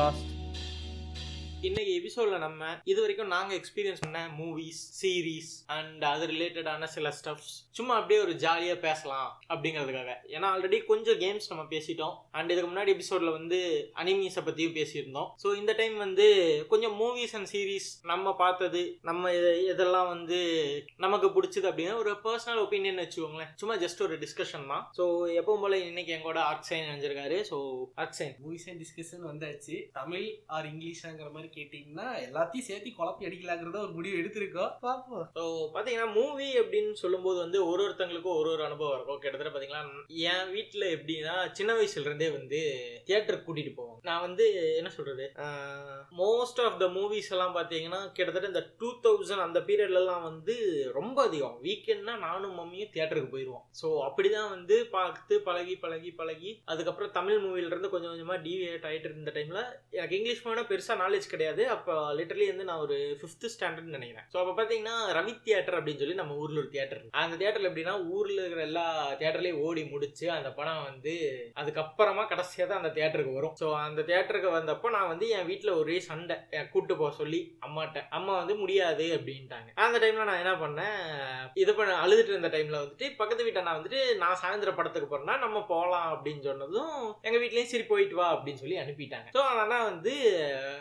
Tamil podcast இன்னைக்கு எபிசோட்ல நம்ம இது வரைக்கும் நாங்க எக்ஸ்பீரியன்ஸ் பண்ண மூவிஸ் சீரீஸ் அண்ட் அது ரிலேட்டடான சில ஸ்டப்ஸ் சும்மா அப்படியே ஒரு ஜாலியா பேசலாம் அப்படிங்கிறதுக்காக. ஏன்னா ஆல்ரெடி கொஞ்சம் கேம்ஸ் நம்ம பேசிட்டோம். அண்ட் இதுக்கு முன்னாடி எபிசோட்ல வந்து அனிமீஸை பத்தியும் பேசியிருந்தோம். ஸோ இந்த டைம் வந்து கொஞ்சம் மூவிஸ் அண்ட் சீரீஸ் நம்ம பார்த்தது நம்ம எ- எதெல்லாம் வந்து நமக்கு பிடிச்சது அப்படின்னா ஒரு பர்சனல் ஒப்பீனியன் வச்சுக்கோங்களேன். சும்மா ஜஸ்ட் ஒரு டிஸ்கஷன் தான். ஸோ எப்பவும் போல இன்னைக்கு எங்கூட ஆர்ட்சைன் நினைஞ்சிருக்காரு ஸோ ஆர்ட்சைன் மூவிஸ் அண்ட் டிஸ்கஷன் வந்தாச்சு. தமிழ் ஆர் இங்கிலீஷாங்கிற மாதிரி கேட்டிங்கன்னா எல்லாத்தையும் சேர்த்து குழப்பி அடிக்கலாங்கிறத ஒரு முடிவு எடுத்திருக்கோம். பார்ப்போம் ஸோ பார்த்தீங்கன்னா மூவி அப்படின்னு சொல்லும்போது வந்து ஒரு ஒருத்தங்களுக்கும் ஒரு ஒரு அனுபவம் இருக்கும். கிட்டத்தட்ட பார்த்தீங்கன்னா என் வீட்டில் எப்படின்னா சின்ன வயசுல இருந்தே வந்து தியேட்டருக்கு கூட்டிட்டு போவோம் நான் வந்து என்ன சொல்றது? மோஸ்ட் ஆஃப் த மூவிஸ் எல்லாம் பார்த்தீங்கன்னா கிட்டத்தட்ட இந்த டூ தௌசண்ட் அந்த பீரியட்லலாம் வந்து ரொம்ப அதிகம். வீக்கெண்ட்னா நானும் மம்மியும் தியேட்டருக்கு போயிடுவோம் ஸோ அப்படிதான் வந்து பார்த்து பழகி பழகி பழகி அதுக்கப்புறம் தமிழ் மூவில இருந்து கொஞ்சம் கொஞ்சமாக டிவியேட் ஆகிட்டு இருந்த டைமில் எனக்கு இங்கிலீஷ் மூவினா பெருசாக நாலேஜ் கிடையாது. அப்போ லிட்டரலி வந்து நான் ஒரு ஃபிஃப்த் ஸ்டாண்டர்ட் நினைக்கிறேன். ஸோ அப்போ பார்த்தீங்கன்னா ரவி தியேட்டர் அப்படின்னு சொல்லி நம்ம ஊரில் ஒரு தியேட்டர் அந்த தியேட்டரில் எப்படின்னா ஊரில் இருக்கிற எல்லா தியேட்டர்லையும் ஓடி முடிச்சு அந்த படம் வந்து அதுக்கப்புறமா கடைசியாக தான் அந்த தியேட்டருக்கு வரும். ஸோ அந்த தியேட்டருக்கு வந்தப்போ நான் வந்து என் வீட்டில் ஒரே சண்டை. என் கூட்டு போக சொல்லி அம்மாட்ட அம்மா வந்து முடியாது அப்படின்ட்டாங்க. அந்த டைமில் நான் என்ன பண்ணேன் இது பண்ண அழுதுட்டு இருந்த டைமில் வந்துட்டு பக்கத்து வீட்டை நான் வந்துட்டு நான் சாயந்தர படத்துக்கு போறேன்னா நம்ம போகலாம் அப்படின்னு சொன்னதும் எங்கள் வீட்லேயும் சரி போயிட்டு வா அப்படின்னு சொல்லி அனுப்பிட்டாங்க. ஸோ அதனால் வந்து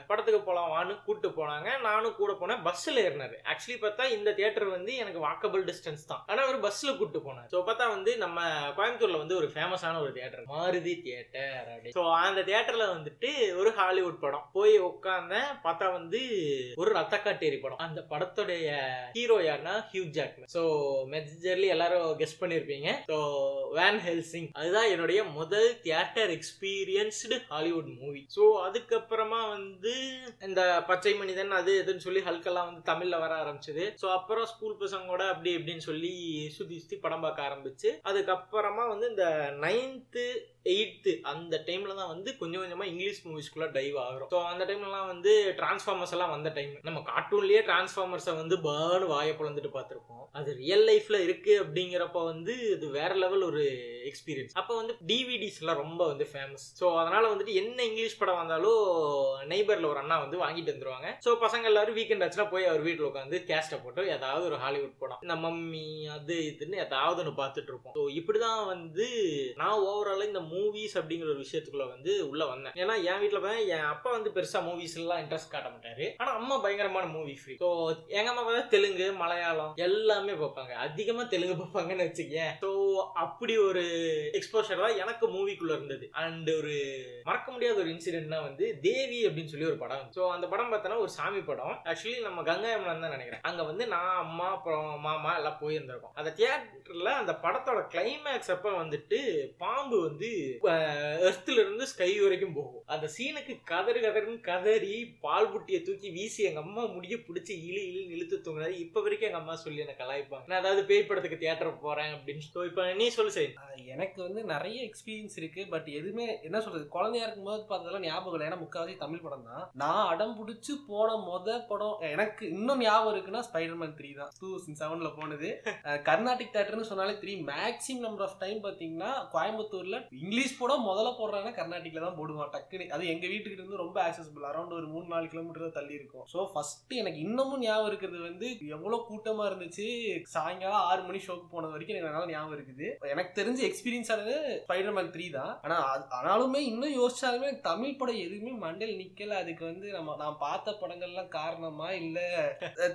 படத்துக்கு போகலாம் வான்னு கூப்பிட்டு போனாங்க. நானும் கூட போனேன். பஸ்ஸில் ஏறினாரு. ஆக்சுவலி பார்த்தா இந்த தியேட்டர் வந்து எனக்கு வாக்கபிள் டிஸ்டன்ஸ் தான். ஆனால் அவர் பஸ்ஸில் கூப்பிட்டு போனார். ஸோ பார்த்தா வந்து நம்ம கோயம்புத்தூர்ல வந்து ஒரு ஃபேமஸான ஒரு தியேட்டர் மாருதி தியேட்டர் அப்படி ஸோ அந்த தியேட்டர்ல வந்துட்டு ஒரு ஹாலிவுட் படம். போய் உட்காந்தேன் பார்த்தா வந்து ஒரு ரத்த காட்டேரி படம். அந்த படத்துடைய ஹீரோ யாருன்னா ஹியூ ஜாக்மன் ஸோ மெஜர்லி எல்லாரும் கெஸ் பண்ணியிருப்பீங்க ஸோ வேன் ஹெல்சிங் அதுதான் என்னுடைய முதல் theatre experienced Hollywood movie so அதுக்கப்புறமா வந்து இந்த பச்சை மனிதன் அது இதுன்னு சொல்லி ஹல்கெல்லாம் வந்து தமிழ்ல வர ஆரம்பிச்சது. ஸோ அப்புறம் ஸ்கூல் பசங்களோட அப்படி இப்படின்னு சொல்லி சுத்தி சுத்தி படம் பார்க்க ஆரம்பிச்சு அதுக்கப்புறமா வந்து இந்த நைன்த்து எயித்து அந்த டைம்ல தான் வந்து கொஞ்சம் கொஞ்சமா இங்கிலீஷ் மூவிஸ்க்குள்ளே டைவ் ஆகிறோம். ஸோ அந்த டைம்லலாம் வந்து டிரான்ஸ்ஃபார்மர்ஸ் எல்லாம் வந்த டைம் நம்ம கார்ட்டூன்லயே டிரான்ஸ்ஃபார்மர்ஸை வந்து பேர்னு வாயை பிளந்துட்டு பார்த்துருப்போம். அது ரியல் லைஃப்ல இருக்கு அப்படிங்கிறப்ப வந்து இது வேற லெவல் ஒரு எக்ஸ்பீரியன்ஸ் அப்போ வந்து டிவிடிஸ் எல்லாம் ரொம்ப வந்து ஃபேமஸ் ஸோ அதனால வந்துட்டு என்ன இங்கிலீஷ் படம் வந்தாலும் நெய்பர்ல ஒரு அண்ணா வந்து வாங்கிட்டு வந்துருவாங்க. ஸோ பசங்க எல்லாரும் வீக்கெண்ட் ஆச்சுன்னா போய் அவர் வீட்டில் உட்காந்து கேஸ்ட்டை போட்டு ஏதாவது ஒரு ஹாலிவுட் படம் இந்த மம்மி அது இதுன்னு ஏதாவது ஒன்று பார்த்துட்டு இருப்போம். ஸோ இப்படிதான் வந்து நான் ஓவரால் இந்த மூவிஸ் அப்படிங்கிற ஒரு விஷயத்துக்குள்ள வந்து உள்ள வந்தேன். ஏன்னா என் வீட்டில் பார்த்தா என் அப்பா வந்து பெருசாக மூவிஸ் எல்லாம் இன்ட்ரெஸ்ட் காட்ட மாட்டாரு. ஆனால் அம்மா பயங்கரமான மூவி ஃப்ரீ ஸோ எங்க அம்மா பார்த்தா தெலுங்கு மலையாளம் எல்லாமே பார்ப்பாங்க. அதிகமாக தெலுங்கு பார்ப்பாங்கன்னு வச்சுக்கேன் ஸோ அப்படி ஒரு எக்ஸ்போஷர் தான் எனக்கு மூவிக்குள்ள இருந்தது. அண்ட் ஒரு மறக்க முடியாத ஒரு இன்சிடென்ட்னா வந்து தேவி அப்படின்னு சொல்லி ஒரு படம். ஸோ அந்த படம் பார்த்தோன்னா ஒரு சாமி படம். ஆக்சுவலி நம்ம கங்காயமனம் தான் நினைக்கிறேன். அங்கே வந்து நான் அம்மா அப்புறம் மாமா எல்லாம் போயிருந்திருக்கோம். அந்த தியேட்டரில் அந்த படத்தோட கிளைமேக்ஸ் அப்போ வந்துட்டு பாம்பு வந்து எர்த்துல இருந்து ஸ்கை வரைக்கும் போகும். அந்த சீனுக்கு கதறு கதறுன்னு கதறி பால் புட்டியை தூக்கி வீசி எங்க அம்மா முடிய பிடிச்சி இழி இழி இழுத்து தூங்குறாரு இப்ப வரைக்கும் எங்க அம்மா சொல்லி என்ன கலாய்ப்பாங்க? நான் அதாவது பேய் படத்துக்கு தியேட்டர் போறேன் அப்படின்னு ஸோ இப்போ நீ சொல்லு சரி எனக்கு வந்து நிறைய எக்ஸ்பீரியன்ஸ் இருக்கு. பட் எதுவுமே என்ன சொல்றது குழந்தையா இருக்கும்போது பார்த்ததெல்லாம் ஞாபகம் இல்லை. ஏன்னா முக்காவாசி தமிழ் படம் தான். நான் அடம் பிடிச்சி போன மொத படம் எனக்கு இன்னும் ஞாபகம் இருக்குன்னா ஸ்பைடர்மேன் த்ரீ தான். டூ தௌசண்ட் செவன்ல போனது. கர்நாடிக் தேட்டர்னு சொன்னாலே three maximum number of time பாத்தீங்கன்னா கோயம்புத்தூர்ல இங்கிலீஷ் படம் முதல்ல போடுறாங்கன்னா கர்நாடிக்ல தான் போடுவான் டக்குனு அது எங்க வீட்டுக்கிட்ட இருந்து ரொம்ப ஆக்சசபிள் அரௌண்ட் ஒரு மூணு நாலு கிலோமீட்டர் தான் தள்ளி இருக்கும். ஸோ ஃபர்ஸ்ட் எனக்கு இன்னமும் ஞாபகம் இருக்கிறது வந்து எவ்வளவு கூட்டமா இருந்துச்சு சாயங்காலம் ஆறு மணி ஷோக்கு போனது வரைக்கும் எனக்கு நல்லா ஞாபகம் இருக்குது. எனக்கு தெரிஞ்ச எக்ஸ்பீரியன்ஸ் ஆனது ஸ்பைடர்மேன் த்ரீ தான். ஆனால் ஆனாலுமே இன்னும் யோசிச்சாலுமே எனக்கு தமிழ் படம் எதுவுமே மண்டையில் நிக்கல. அதுக்கு வந்து நம்ம நான் பார்த்த படங்கள்லாம் காரணமா இல்ல.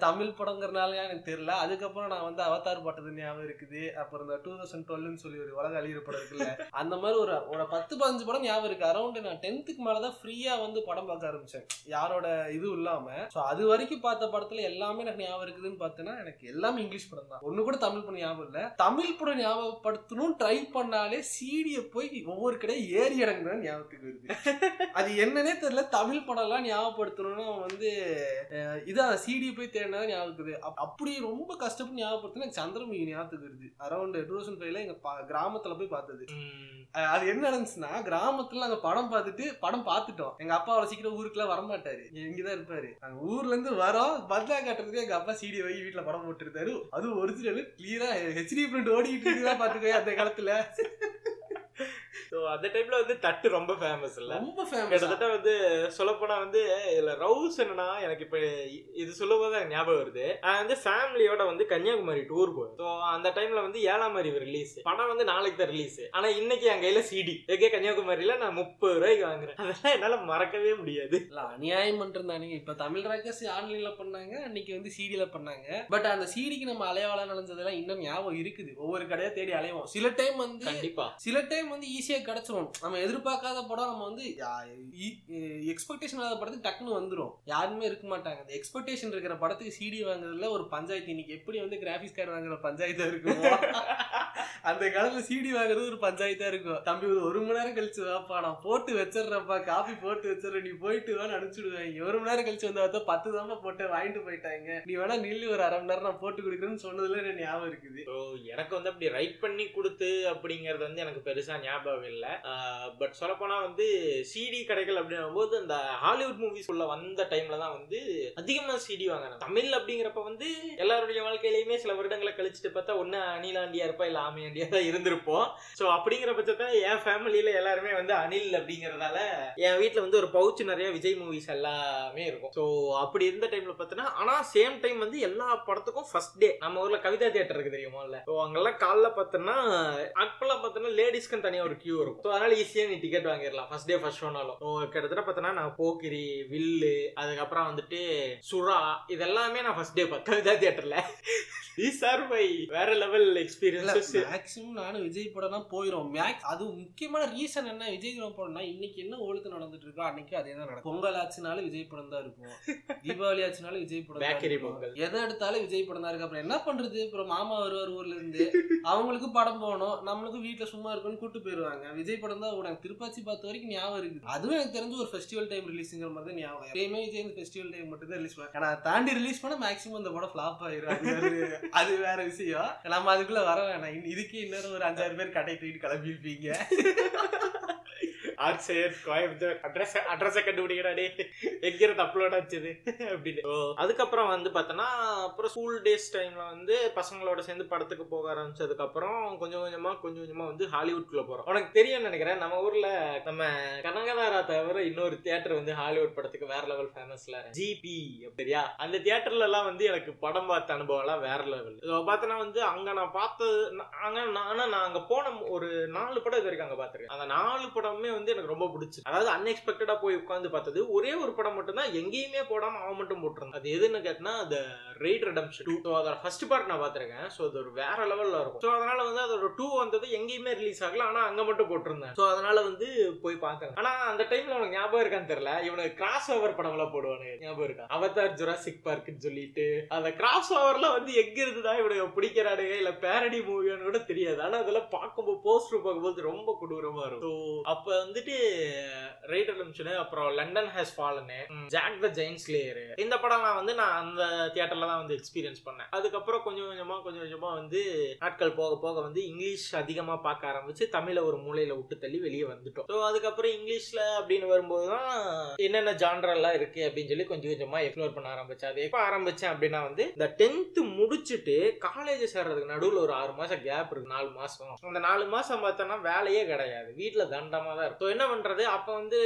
தமிழ் படங்கிறனால எனக்கு தெரியல. அதுக்கப்புறம் நான் வந்து அவதார் பட்டது ஞாபகம் இருக்குது. அப்புறம் இந்த டூ தௌசண்ட் டுவெல்னு சொல்லி ஒரு உலக அழியிற படம் இருக்குல்ல. அந்த மாதிரி ஒரு ஒரு பத்து பதினஞ்சு படம் ஞாபகம் இருக்கு. அரௌண்ட் நான் டென்த்துக்கு மேலதான் ஃப்ரீயா வந்து படம் பார்க்க ஆரம்பிச்சேன். யாரோட இது இல்லாம. ஸோ அது வரைக்கும் பார்த்த படத்துல எல்லாமே எனக்கு ஞாபகம் இருக்குதுன்னு பார்த்தேன்னா எனக்கு எல்லாமே இங்கிலீஷ் படம் தான். ஒண்ணு கூட தமிழ் படம் ஞாபகம் இல்ல. தமிழ் படம் ஞாபகப்படுத்தணும் ட்ரை பண்ணாலே சீடியை போய் ஒவ்வொரு கடையும் ஏறி இறங்குதான் ஞாபகத்துக்கு வருது. அது என்னன்னே தெரியல. தமிழ் படம்லாம் ஞாபகப்படுத்தணும்னா வந்து இதான் சிடி போய் தேடினா ஞாபகத்துக்கு அப்- அப்படி ரொம்ப கஷ்டப்பட்டு ஞாபகப்படுத்தினா சந்திரமுகி ஞாபகத்துக்கு வருது. அரௌண்ட் டூ தௌசண்ட் ஃபைவ்ல எங்க கிராமத்துல போய் பார்த்தது. அது என்ன நடந்துச்சுன்னா கிராமத்துல நாங்க படம் பார்த்துட்டு படம் பார்த்துட்டோம். எங்க அப்பா அவ்வளவு சீக்கிரம் ஊருக்குலாம் வரமாட்டாரு. இங்கதான் இருப்பாரு. நாங்க ஊர்ல இருந்து வரோம். பந்தா காட்டுறதுக்கு எங்க அப்பா சீடி வாங்கி வீட்டுல படம் போட்டுருந்தாரு. அது ஒரிஜினல் கிளியரா ஹெச்டி பிரிண்ட் ஓடிக்கிட்டு இருக்குதா பாத்துக்கோ அந்த காலத்துல. ஸோ அந்த டைம்ல வந்து தட்டு ரொம்ப ஃபேமஸ் இல்ல. ரொம்ப ஃபேமஸ் கிட்டத்தட்ட வந்து சொல்லப்போனா வந்து இதுல ரவுஸ் என்னன்னா எனக்கு இப்ப இது சொல்லும் போது ஞாபகம் வருது. நான் வந்து ஃபேமிலியோட வந்து கன்னியாகுமரி டூர் போய் ஸோ அந்த டைம்ல வந்து ஏழாம் அறிவு ரிலீஸ் படம் வந்து நாளைக்கு தான் ரிலீஸ் ஆனா இன்னைக்கு என் கையில சிடி எங்கே கன்னியாகுமரியில நான் முப்பது ரூபாய்க்கு வாங்குறேன். அதெல்லாம் என்னால மறக்கவே முடியாது. இல்ல அநியாயம் பண்றானுங்க இப்ப தமிழ் ராக்கர்ஸ் ஆன்லைன்ல பண்ணாங்க அன்னைக்கு வந்து சிடில பண்ணாங்க. பட் அந்த சிடிக்கு நம்ம அலைவாளம் நுழைஞ்சதெல்லாம் இன்னும் ஞாபகம் இருக்குது. ஒவ்வொரு கடையா தேடி அலைவோம். சில டைம் வந்து கண்டிப்பா. சில டைம் வந்து ஈஸியாக கிடச்சிரும். நம்ம எதிர்பார்க்காத படம் நம்ம வந்து எக்ஸ்பெக்டேஷன் இல்லாத படத்துக்கு டக்குன்னு வந்துடும் யாருமே இருக்க மாட்டாங்க. அந்த எக்ஸ்பெக்டேஷன் இருக்கிற படத்துக்கு சிடி வாங்குறதுல ஒரு பஞ்சாயத்து. இன்னைக்கு எப்படி வந்து கிராஃபிக்ஸ் கார்டு வாங்குற பஞ்சாயத்தாக இருக்குமோ? அந்த காலத்துல சிடி வாங்குறது ஒரு பஞ்சாயத்தா இருக்கும். தம்பி ஒரு ஒரு மணி நேரம் கழிச்சு வாப்பா நான் போட்டு வச்சிடுறப்பா காஃபி போட்டு வச்சிடறேன். நீ போயிட்டு வேணா அனுப்பிச்சுடுவாங்க. ஒரு மணி நேரம் கழிச்சு வந்து பார்த்தா பத்து தான்ப்பா போட்டு வாங்கிட்டு போயிட்டாங்க. நீ வேணா நில்லு ஒரு அரை மணி நேரம் நான் போட்டு கொடுக்குறேன்னு சொன்னதுல எனக்கு ஞாபகம் இருக்குது? ஓ எனக்கு வந்து அப்படி ரைட் பண்ணி கொடுத்து அப்படிங்கிறது வந்து எனக்கு பெருசா ஞாபகம் இல்லை பட் சொல்லப்போனா வந்து சிடி கடைகள் அப்படின்னும் போது அந்த ஹாலிவுட் மூவிஸ் உள்ள வந்த டைம்ல தான் வந்து அதிகமா சிடி வாங்கினேன் தமிழ் அப்படிங்கிறப்ப வந்து எல்லாருடைய வாழ்க்கையிலயுமே சில வருடங்களை கழிச்சுட்டு பார்த்தா ஒன்னு அணிலாண்டியா இருப்பா இல்ல ஆமையாண்டியா தான் இருந்திருப்போம். ஸோ அப்படிங்கிற பட்சத்தில் என் ஃபேமிலியில எல்லாருமே வந்து அனில் அப்படிங்கிறதால என் வீட்டில் வந்து ஒரு பவுச் நிறைய விஜய் மூவிஸ் எல்லாமே இருக்கும். ஸோ அப்படி இருந்த டைம்ல பார்த்தோன்னா ஆனா சேம் டைம் வந்து எல்லா படத்துக்கும் ஃபர்ஸ்ட் டே நம்ம ஊர்ல கவிதா தியேட்டர் இருக்கு தெரியுமா இல்ல? ஸோ அங்கெல்லாம் காலைல பார்த்தோன்னா அப்பெல்லாம் பார்த்தோன்னா லேடிஸ்க்கு தனியாக ஒரு கியூ இருக்கும். ஸோ அதனால ஈஸியாக நீ டிக்கெட் வாங்கிடலாம். ஃபர்ஸ்ட் டே ஃபர்ஸ்ட் ஷோனாலும் கிட்டத்தட்ட பார்த்தோன்னா நான் போக்கிரி வில்லு அதுக்கப்புறம் வந்துட்டு சுறா இதெல்லாமே நான் ஃபர்ஸ்ட் டே பார்த்தேன் கவிதா தியேட்டர்ல தீஸ் ஆர் மை வேற லெவல் எக்ஸ்பீரியன்சஸ் மேக்ஸிமம் நானும் விஜய் படம் தான் போயிடும் மேக்ஸ் அது முக்கியமான ரீசன் என்ன? விஜய் படம் போடணும்னா இன்னைக்கு என்ன ஒழுத்து நடந்துட்டு இருக்கோ அன்னைக்கு அதே தான் நடக்கும். பொங்கல் ஆச்சுனாலும் விஜய் படம் தான் இருக்கும். தீபாவளி ஆச்சுனாலும் விஜய் படம் பேக்கரி. பொங்கல். எதை எடுத்தாலும் விஜய் படம் தான் இருக்கு அப்புறம் என்ன பண்றது? அப்புறம் மாமா வருவார் ஊர்ல இருந்து. அவங்களுக்கு படம் போகணும். நம்மளுக்கும் வீட்டுல சும்மா இருக்குன்னு கூட்டு போயிருவாங்க. விஜய் படம் தான் எனக்கு திருப்பாச்சி பார்த்த வரைக்கும் ஞாபகம் இருக்குது. அதுவும் எனக்கு தெரிஞ்சு ஒரு ஃபெஸ்டிவல் டைம் ரிலீஸுங்கிற மாதிரி தான் ஞாபகம். எப்பயுமே விஜய் இந்த ஃபெஸ்டிவல் டைம் மட்டும் தான் ரிலீஸ் பண்ணுவாங்க ஆனால் தாண்டி ரிலீஸ் பண்ண மேக்ஸிமம் இந்த படம் ஃப்ளாப் ஆயிரும். அது வேற- விஷயம். நம்ம அதுக்குள்ள வர வேணாம். இதுக்கே இன்னொரு ஒரு அஞ்சாறு பேர் கடை தூக்கிட்டு கிளம்பிருப்பீங்க கோயம்புத்தூர் அட்ரஸ் அட்ரஸை கண்டுபிடிக்கடா டே எங்க இருந்து அப்லோட் ஆச்சுது? அப்படின்னு. ஓ, அதுக்கப்புறம் வந்து பார்த்தோன்னா அப்புறம் ஸ்கூல் டேஸ் டைம்ல வந்து பசங்களோட சேர்ந்து படத்துக்கு போக ஆரம்பிச்சதுக்கு அப்புறம் கொஞ்சம் கொஞ்சமா கொஞ்சம் கொஞ்சமா வந்து ஹாலிவுட்குள்ள போறோம். உனக்கு தெரியும்னு நினைக்கிறேன் நம்ம ஊர்ல நம்ம கனகதாரா தவிர இன்னொரு தியேட்டர் வந்து ஹாலிவுட் படத்துக்கு வேற லெவல் ஃபேமஸ்ல ஜிபி அப்படியா அந்த தியேட்டர்ல எல்லாம் வந்து எனக்கு படம் பார்த்த அனுபவம் எல்லாம் வேற லெவல் பார்த்தோன்னா வந்து அங்க நான் பார்த்தது நா- அங்க நான் ஆனா நான் அங்க போன ஒரு நாலு படம் இது வரைக்கும் அங்க பார்த்துருக்கேன். அந்த நாலு படமே வந்து எனக்கு ரொம்ப பிடிச்சி. அதாவது அன்எக்ஸ்பெக்டடா போய் உட்காந்து பார்த்தது ஒரே ஒரு படம் மட்டும் தான் எங்கேயுமே போடாம அவன் மட்டும் போட்டிருந்தான். அது எதுன்னு கேட்டனா அந்த ரெய்ட் ரெடம்ஷன் டூ ஸோ அதோட ஃபர்ஸ்ட் பார்ட் நான் பார்த்துருக்கேன். ஸோ அது ஒரு வேற லெவல்ல இருக்கும். ஸோ அதனால வந்து அதோட டூ வந்தது எங்கேயுமே ரிலீஸ் ஆகல. ஆனா அங்க மட்டும் போட்டிருந்தேன். ஸோ அதனால வந்து போய் பார்த்தேன். ஆனா அந்த டைம்ல உனக்கு ஞாபகம் இருக்கான்னு தெரியல. இவனுக்கு கிராஸ் ஓவர் படம்லாம் போடுவானுங்க ஞாபகம் இருக்கா? அவதார் ஜுராசிக் பார்க்குன்னு சொல்லிட்டு. அந்த கிராஸ் ஓவர்லாம் வந்து எங்க இருந்துதான் இவனுக்கு பிடிக்கிறானுங்க இல்ல பேரடி மூவியானு கூட தெரியாது. ஆனா அதெல்லாம் பார்க்கும்போது போஸ்டர் பார்க்கும்போது ரொம்ப கொடூரமா இருக்கும். ஸோ வந்து வந்துட்டு ரைடர் நிமிஷனு அப்புறம் London has ஃபாலனு Jack the Giant Slayer இந்த படம்லாம் வந்து நான் அந்த தியேட்டர்ல தான் வந்து எக்ஸ்பீரியன்ஸ் பண்ணேன். அதுக்கப்புறம் கொஞ்சம் கொஞ்சமா கொஞ்சம் கொஞ்சமா வந்து நாட்கள் போக போக வந்து இங்கிலீஷ் அதிகமா பார்க்க ஆரம்பிச்சு தமிழை ஒரு மூலையில விட்டு தள்ளி வெளியே வந்துட்டோம். ஸோ அதுக்கப்புறம் இங்கிலீஷ்ல அப்படின்னு வரும்போது தான் என்னென்ன ஜான்ரெல்லாம் இருக்கு அப்படின்னு சொல்லி கொஞ்சம் கொஞ்சமா எக்ஸ்ப்ளோர் பண்ண ஆரம்பிச்சேன். அது எப்போ ஆரம்பிச்சேன் அப்படின்னா வந்து இந்த டென்த்து முடிச்சுட்டு காலேஜ் சேர்றதுக்கு நடுவில் ஒரு ஆறு மாசம் கேப் இருக்கு. நாலு மாசம். அந்த நாலு மாசம் பார்த்தோன்னா வேலையே கிடையாது. வீட்டில் தண்டமாக தான் இருக்கும். So என்ன பண்றது? அப்போ வந்து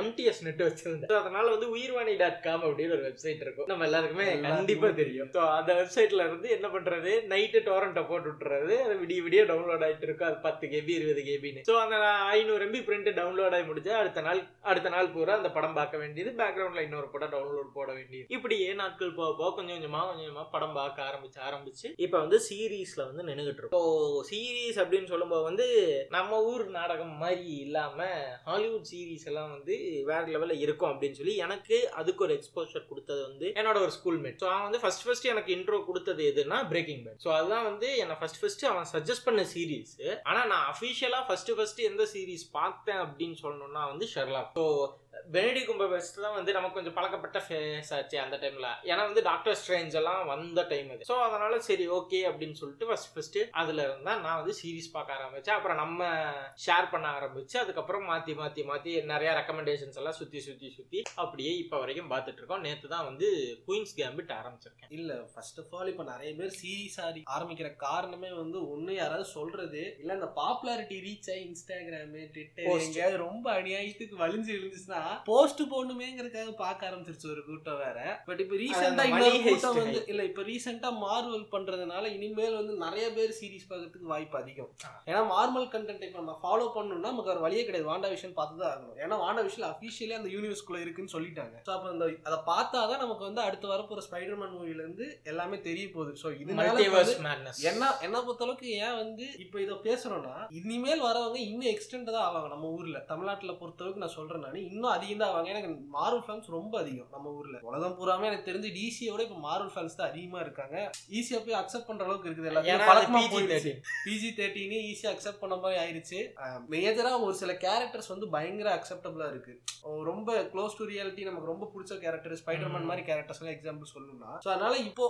எம்டிஎஸ் நெட் வச்சிருந்தேன். அதனால வந்து உயிர்வாணி டாட் காம் அப்படின்னு ஒரு வெப்சைட் இருக்கும். நம்ம எல்லாருக்குமே எல்லாருக்குமே கண்டிப்பா தெரியும். ஸோ அந்த வெப்சைட்ல இருந்து என்ன பண்றது? நைட்டு டோரண்ட்டை போட்டு விட்டுறது. அது விடிய விடிய டவுன்லோட் ஆயிட்டு இருக்கும். அது பத்து கேபி இருபது கேபின்னு ஸோ அந்த ஐநூறு எம்பி பிரிண்ட் டவுன்லோட் ஆகி முடிஞ்சா அடுத்த நாள் அடுத்த நாள் பூரா அந்த படம் பார்க்க வேண்டியது. பேக்ரவுண்ட்ல இன்னொரு படம் டவுன்லோட் போட வேண்டியது. இப்படியே நாட்கள் போக போக கொஞ்சம் கொஞ்சமா கொஞ்சம் கொஞ்சமா படம் பார்க்க ஆரம்பிச்சு ஆரம்பிச்சு இப்போ வந்து சீரீஸ்ல வந்து நின்றுகிட்டு இருக்கோம். ஸோ சீரீஸ் அப்படின்னு சொல்லும்போது வந்து நம்ம ஊர் நாடகம் மாதிரி இல்லாம ஹாலிவுட் சீரீஸ் எல்லாம் வந்து வேற லெவல்ல இருக்கும் அப்படின்னு சொல்லி எனக்கு அதுக்கு ஒரு எக்ஸ்போஷர் கொடுத்தது வந்து என்னோட ஒரு ஸ்கூல் மேட் ஸோ அவன் வந்து ஃபர்ஸ்ட் ஃபர்ஸ்ட் எனக்கு இன்ட்ரோ கொடுத்தது எதுனா பிரேக்கிங் பேட் ஸோ அதுதான் வந்து என்ன ஃபர்ஸ்ட் ஃபர்ஸ்ட் அவன் சஜஸ்ட் பண்ண சீரீஸ் ஆனா நான் அஃபிஷியலா ஃபர்ஸ்ட் ஃபர்ஸ்ட் எந்த சீரீஸ் பார்த்தேன் அப்படின்னு சொல்லணும்னா வந்து ஷெர்லாக் ஸோ பெனடி கும்பபெஸ்ட் தான் வந்து நமக்கு கொஞ்சம் பழக்கப்பட்ட ஃபேஸ் ஆச்சு அந்த டைம்ல ஏன்னா வந்து டாக்டர் ஸ்ட்ரேஞ்ச் எல்லாம் வந்த டைம் அது. ஸோ அதனால சரி ஓகே அப்படின்னு சொல்லிட்டு ஃபர்ஸ்ட் ஃபர்ஸ்ட் அதுல இருந்தா நான் வந்து சீரிஸ் பார்க்க ஆரம்பிச்சேன். அப்புறம் நம்ம ஷேர் பண்ண ஆரம்பிச்சு அது அதுக்கப்புறம் மாத்தி மாத்தி மாத்தி நிறைய ரெக்கமெண்டேஷன்ஸ் எல்லாம் சுத்தி சுத்தி சுத்தி அப்படியே இப்ப வரைக்கும் பார்த்துட்டு இருக்கோம். நேத்து தான் வந்து குயின்ஸ் கேம்பிட் ஆரம்பிச்சிருக்கேன். இல்ல ஃபர்ஸ்ட் ஆஃப் ஆல் இப்ப நிறைய பேர் சீரிஸ் ஆடி ஆரம்பிக்கிற காரணமே வந்து ஒண்ணு யாராவது சொல்றது. இல்ல இந்த பாப்புலாரிட்டி ரீச் ஆகி இன்ஸ்டாகிராம் ட்விட்டர். எங்கேயாவது ரொம்ப அநியாயத்துக்கு வலிஞ்சு விழுந்துச்சுன்னா போஸ்ட் போடணுமேங்கிறதுக்காக பார்க்க ஆரம்பிச்சிருச்சு ஒரு கூட்டம் வேற. பட் இப்ப ரீசெண்டா இன்னொரு கூட்டம் வந்து இல்ல இப்ப ரீசெண்டா மார்வல் பண்றதுனால இனிமேல் வந்து நிறைய பேர் சீரிஸ் பார்க்கறதுக்கு வாய்ப்பு அதிகம். ஏன்னா மார்மல் கண்டென்ட் இப்ப நம்ம ஃபாலோ பண்ணணும்னா நமக்கு ஒரு வழியே கிடையாது. வாண்டா விஷயம் பார்த்து தான் ஆகணும். ஏன்னா வாண்டா விஷயம் அஃபிஷியலி அந்த யூனிவர்ஸ்குள்ள இருக்குன்னு சொல்லிட்டாங்க. ஸோ அப்போ அந்த அதை பார்த்தாதான் நமக்கு வந்து அடுத்து வரப்போற ஸ்பைடர்மேன் மூவில இருந்து எல்லாமே தெரிய போகுது. ஸோ இதனால மேட்னஸ் என்ன என்ன பொறுத்தளவுக்கு ஏன் வந்து இப்போ இதை பேசுறோம்னா இனிமேல் வரவங்க இன்னும் எக்ஸ்டெண்ட் தான் ஆவாங்க நம்ம ஊர்ல. தமிழ்நாட்டுல பொறுத்தளவுக்கு நான் சொல்றேன் நான். இன்னும் அதிகம் தான் ஆவாங்க எனக்கு மார்வல் ஃபேன்ஸ் ரொம்ப அதிகம் நம்ம ஊர்ல. உலகம் பூராமே எனக்கு தெரிஞ்சு டிசியோட இப்போ மார்வல் ஃபேன்ஸ் தான் அதிகமா இருக்காங்க. ஈஸியா போய் அக்செப்ட் பண்ற அளவுக்கு இருக்குது எல்லாத்தையும் பிஜி தேர்ட்டின்னு ஈஸியா அக்செப்ட் பண்ண மாதிரி ஆயிருச்சு. மேஜரா ஒரு சில கேரக்டர்ஸ் வந்து பயங்கர அக்செப்டபிளா இருக்கு. ரொம்ப க்ளோஸ் டு ரியாலிட்டி நமக்கு ரொம்ப பிடிச்ச கேரக்டர் ஸ்பைடர்மேன். மாதிரி கேரக்டர்ஸ் எல்லாம் எக்ஸாம்பிள் சொல்லணும்னா. ஸோ அதனால இப்போ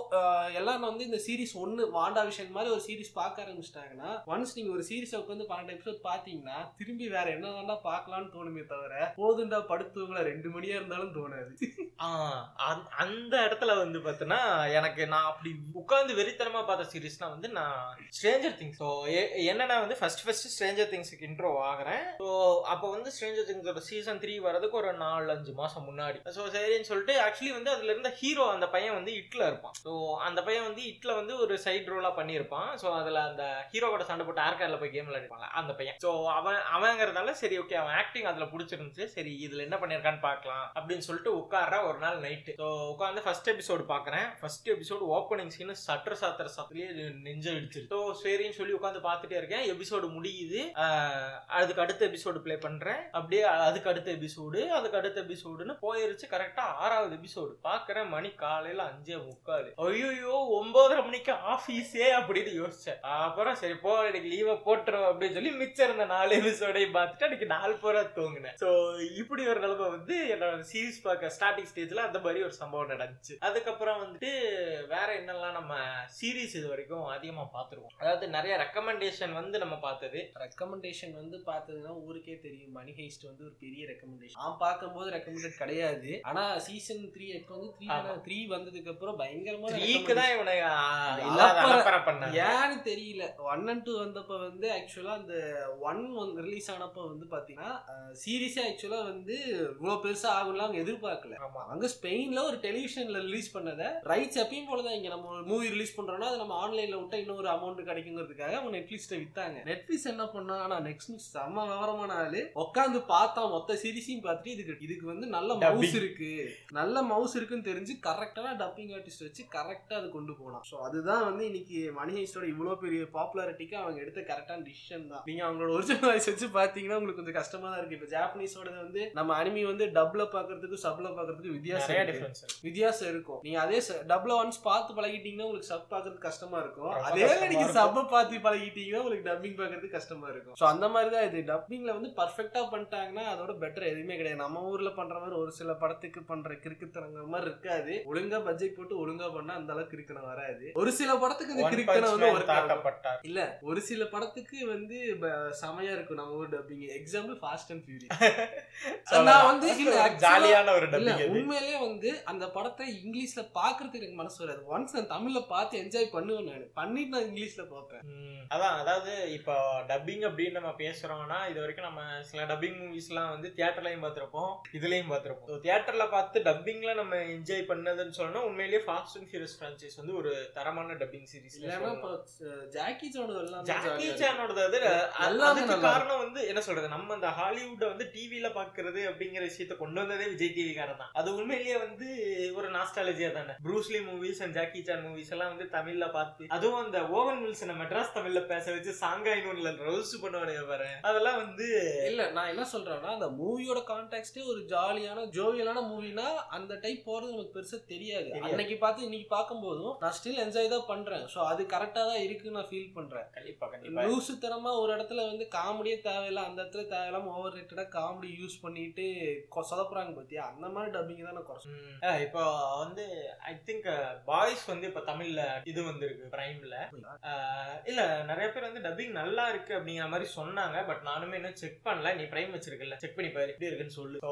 எல்லாரும் வந்து இந்த சீரிஸ் ஒன்னு வாண்டா விஷன் மாதிரி ஒரு சீரிஸ் பார்க்க ஆரம்பிச்சிட்டாங்கன்னா ஒன்ஸ் நீங்க ஒரு சீரிஸை உட்காந்து பன்னெண்டு எபிசோட் பாத்தீங்கன்னா திரும்பி வேற என்ன வேணா பார்க்கலாம்னு தோணுமே தவிர போதுண்டா படுத்துவங்களா ரெண்டு மணியா இருந்தாலும் தோணாது. அந்த- இடத்துல வந்து பார்த்தோன்னா எனக்கு நான் அப்படி உட்கார்ந்து வெறித்தனமா பார்த்த சீரீஸ்னா வந்து நான் ஸ்ட்ரேஞ்சர் திங்ஸ் ஸோ என்னன்னா வந்து ஃபர்ஸ்ட் ஃபர்ஸ்ட் ஸ்ட்ரேஞ்சர் திங்ஸ்க்கு இன்ட்ரோ ஆகுறேன் ஸோ அப்போ வந்து ஸ்ட்ரேஞ்சர் திங்ஸோட சீசன் த்ரீ வரதுக்கு ஒரு நாலு அஞ்சு மாசம் முன்னாடி. ஸோ சரின்னு சொல்லிட்டு ஆக்சுவலி வந்து அதுல இருந்த ஹீரோ அந்த பையன் வந்து இட்ல இருப்பான். ஸோ அந்த பையன் வந்து இட்ல வந்து ஒரு சைட் ரோலா பண்ணியிருப்பான். ஸோ அதுல அந்த ஹீரோ கூட சண்டை போட்டு ஆர்கார்ல போய் கேம் விளையாடுவாங்க அந்த பையன். ஸோ அவன் அவங்கிறதால சரி ஓகே அவன் ஆக்டிங் அதுல பிடிச்சிருந்துச்சு. சரி இதுல என்ன பண்ணியிருக்கான்னு பார்க்கலாம் அப்படின்னு சொல்லிட்டு உட்கார்ற ஒரு நாள் நைட்டு ஸோ உட்காந்து ஃபர்ஸ்ட் எபிசோடு பார்க்குறேன். ஃபர்ஸ்ட் எபிசோடு ஓப்பனிங் சீன் சட்டர் சாத்திர சத்துலேயே நெஞ்ச இடிச்சிரு ஸோ சரின்னு சொல்லி உட்காந்து பார்த்துட்டே இருக்கேன். எபிசோடு முடியுது. அதுக்கு அடுத்த எபிசோடு ப்ளே பண்ணுறேன் அப்படியே அதுக்கு அடுத்த எபிசோடு அதுக்கு அடுத்த எபிசோடுன்னு போயிருச்சு. கரெக்டாக ஆறாவது எபிசோடு பார்க்குறேன். மணி காலையில் அஞ்சே முக்கால். ஐயோ ஒன்பதரை மணிக்கு ஆஃபீஸே அப்படின்னு யோசிச்சேன். அப்புறம் சரி போ எனக்கு லீவை போட்டுரும் அப்படின்னு சொல்லி மிச்சம் இருந்த நாலு எபிசோடையும் பார்த்துட்டு அன்னைக்கு நாலு பூரா தூங்கினேன். ஸோ இப்படி ஒரு நிலைமை வந்து என்னோட சீரிஸ் பார்க்க ஸ்டார்டிங் ஸ்டேஜ்ல அந்த மாதிரி ஒரு சம்பவம் நடந்துச்சு. அதுக்கப்புறம் வந்துட்டு வேற என்னெல்லாம் நம்ம சீரிஸ் இது வரைக்கும் அதிகமா பார்த்துருக்கோம் அதாவது நிறைய ரெக்கமெண்டேஷன் வந்து நம்ம பார்த்தது. ரெக்கமெண்டேஷன் வந்து பார்த்ததுன்னா ஊருக்கே தெரியும். மணி ஹைஸ்ட் வந்து ஒரு பெரிய ரெக்கமெண்டேஷன் நான் பார்க்கும்போது ரெக்கமெண்டட் கிடையாது. ஆனா சீசன் த்ரீ இப்போ வந்து த்ரீ. த்ரீ வந்ததுக்கு அப்புறம் பயங்கரமா த்ரீக்கு தான் இவனை ஏன்னு தெரியல. ஒன் அண்ட் டூ வந்தப்ப வந்து ஆக்சுவலா அந்த ஒன் ரிலீஸ் ஆனப்ப வந்து பாத்தீங்கன்னா சீரியஸா ஆக்சுவலா வந்து இவ்வளவு பெருசா ஆகும்லாம் அவங்க எதிர்பார்க்கல. ஆமா. அங்க ஸ்பெயின்ல ஒரு டெலிவிஷன்ல ரிலீஸ் பண்ணத ரைட்ஸ் எப்பயும் போலதான் இங்க நம்ம மூவி ரிலீஸ் பண்றோம்னா அது நம்ம ஆன்லைன்ல விட்டா இன்னொரு அமௌண்ட் கிடைக்குங்கிறதுக்காக அவங்க நெட்ஃபிளிக்ஸ்ல வித்தாங்க. நெட்ஃபிளிக்ஸ் என்ன பண்ணா ஆனா நெக்ஸ்ட் செம்ம விவரமான ஆளு. உட்காந்து பார்த்தா மொத்த சீரிஸையும் பார்த்துட்டு இதுக்கு இதுக்கு வந்து நல்ல. மவுஸ் இருக்கு. நல்ல மவுஸ் இருக்குன்னு தெரிஞ்சு கரெக்டான டப்பிங் ஆர்டிஸ்ட் வச்சு கரெக்டா அது கொண்டு போலாம் ஸோ அதுதான் வந்து இன்னைக்கு மணி ஹைஸ்டோட இவ்வளோ பெரிய பாப்புலாரிட்டிக்கு அவங்க எடுத்த கரெக்டான டிசிஷன் தான். நீங்க அவங்களோட ஒரிஜினல் வாய்ஸ் வச்சு பாத்தீங்கன்னா உங்களுக்கு கொஞ்சம் கஷ்டமா தான் இருக்கு. இப்போ ஜாப்பனீஸோட வந்து நம்ம அனிமி வந்து டப்ல பாக்குறதுக்கும் சப்ல பாக்குறதுக்கு வித்தியாசம். டிஃபரன்ஸ் வித்தியாசம் இருக்கும். நீங்க அதே டப்ல ஒன்ஸ் பார்த்து பழகிட்டீங்கன்னா உங்களுக்கு சப் பார்க்கறது கஷ்டமா இருக்கும். அதே நீங்க. சப்ப பார்த்து பழகிட்டீங்கன்னா உங்களுக்கு டப்பிங் பார்க்கறது கஷ்டமா இருக்கும். ஸோ அந்த மாதிரி தான் இது. டப்பிங்ல வந்து பர்ஃபெக்டா பண்ணிட்டாங்கன்னா அதோட பெட்டர் எதுவுமே கிடையாது. நம்ம ஊர்ல பண்ற மாதிரி ஒரு சில படத்துக்கு பண்ற கிறுக்குத்தனங்க மாதிரி இருக்காது. ஒழுங்கா பட்ஜெட் போட்டு ஒழுங்கா பண்ணா அந்த அளவுக்கு கிறுக்கணும் வராது. ஒரு சில படத்துக்கு இந்த Punch வந்து ஒரு தாக்கப்பட்டார். இல்ல ஒரு சில படத்துக்கு வந்து செமையா இருக்கும் நம்ம ஊர் dubbing example Fast and Furious நான் வந்து ஜாலியான ஒரு உண்மையிலேயே வந்து அந்த படத்தை இங்கிலீஷ்ல பாக்குறதுக்கு எனக்கு மனசு வராது. ஒன்ஸ் நான் தமிழ்ல பார்த்து என்ஜாய் பண்ணுவேன் நான். பண்ணிட்டு நான் இங்கிலீஷ்ல பார்ப்பேன். அதான் அதாவது இப்போ டப்பிங் அப்படின்னு நம்ம பேசுறோம்னா இது வரைக்கும் நம்ம சில டப்பிங் மூவிஸ்லாம் வந்து தியேட்டர்லயும் பார்த்திருப்போம் இதுலயும் பார்த்திருப்போம். தியேட்டர்ல பார்த்து டப்பிங்ல நம்ம என்ஜாய் பண்ணதுன்னு சொன்னா உண்மையிலேயே ஃபாஸ்ட் அண்ட் ஃபியூரியஸ் ஃப்ரான்ச்சைஸ் வந்து ஒரு தரமான டப்பிங் சீரிஸ் ஜாக்கி சான் எல்லாம் ஜாக்கி சானோட காரணம் வந்து என்ன சொல்றது நம்ம அந்த ஹாலிவுட்ட வந்து டிவில பாக்குறது அப்படிங்கிற விஷயத்த கொண்டு வந்ததே விஜய் டிவி காரன் தான். அது உண்மையிலேயே வந்து ஒரு நாஸ்டாலஜியா தானே. Bruce Lee movies and Jackie Chan movies எல்லாம் வந்து தமிழ்ல பார்த்து அதுவும் அந்த ஓவன் வில்சனை மெட்ராஸ் தமிழ்ல பேச வச்சு சாங்காயினூர்ல ரவுஸ் பண்ணுவானுங்க பாரு. அதெல்லாம் வந்து இல்ல நான் என்ன சொல்றேன்னா அந்த மூவியோட கான்டாக்டே ஒரு ஜாலியான ஜோவியலான மூவினா அந்த டைப் போறது நமக்கு பெருசா தெரியாது. அன்னைக்கு பார்த்து இன்னைக்கு பார்க்கும்போதும் நான் ஸ்டில் என்ஜாய் தான் பண்றேன். ஸோ அது கரெக்டா தான் இருக்குன்னு நான் ஃபீல் பண்றேன். கண்டிப்பா கண்டிப்பா. லூசுத்தனமா ஒரு இடத்துல வந்து காமெடியே தேவையில்ல அந்த இடத்துல தேவையில்லாம ஓவர் ரேட்டடா காமெடி யூஸ் பண்ணிட்டு கொ- சொதப்புறாங்க பாத்தியா? அந்த மாதிரி டப்பிங் தான் நான் இப்போ வந்து ஐ திங்க் பாய்ஸ் வந்து இப்ப தமிழ்ல இது வந்திருக்கு பிரைம்ல இல்ல நிறைய பேர் வந்து டப்பிங் நல்லா இருக்கு அப்படிங்கிற மாதிரி சொன்னாங்க பட் நானுமே இன்னும் செக் பண்ணல. நீ பிரைம் வச்சிருக்கல செக் பண்ணி பாரு எப்படி இருக்குன்னு சொல்லு. ஸோ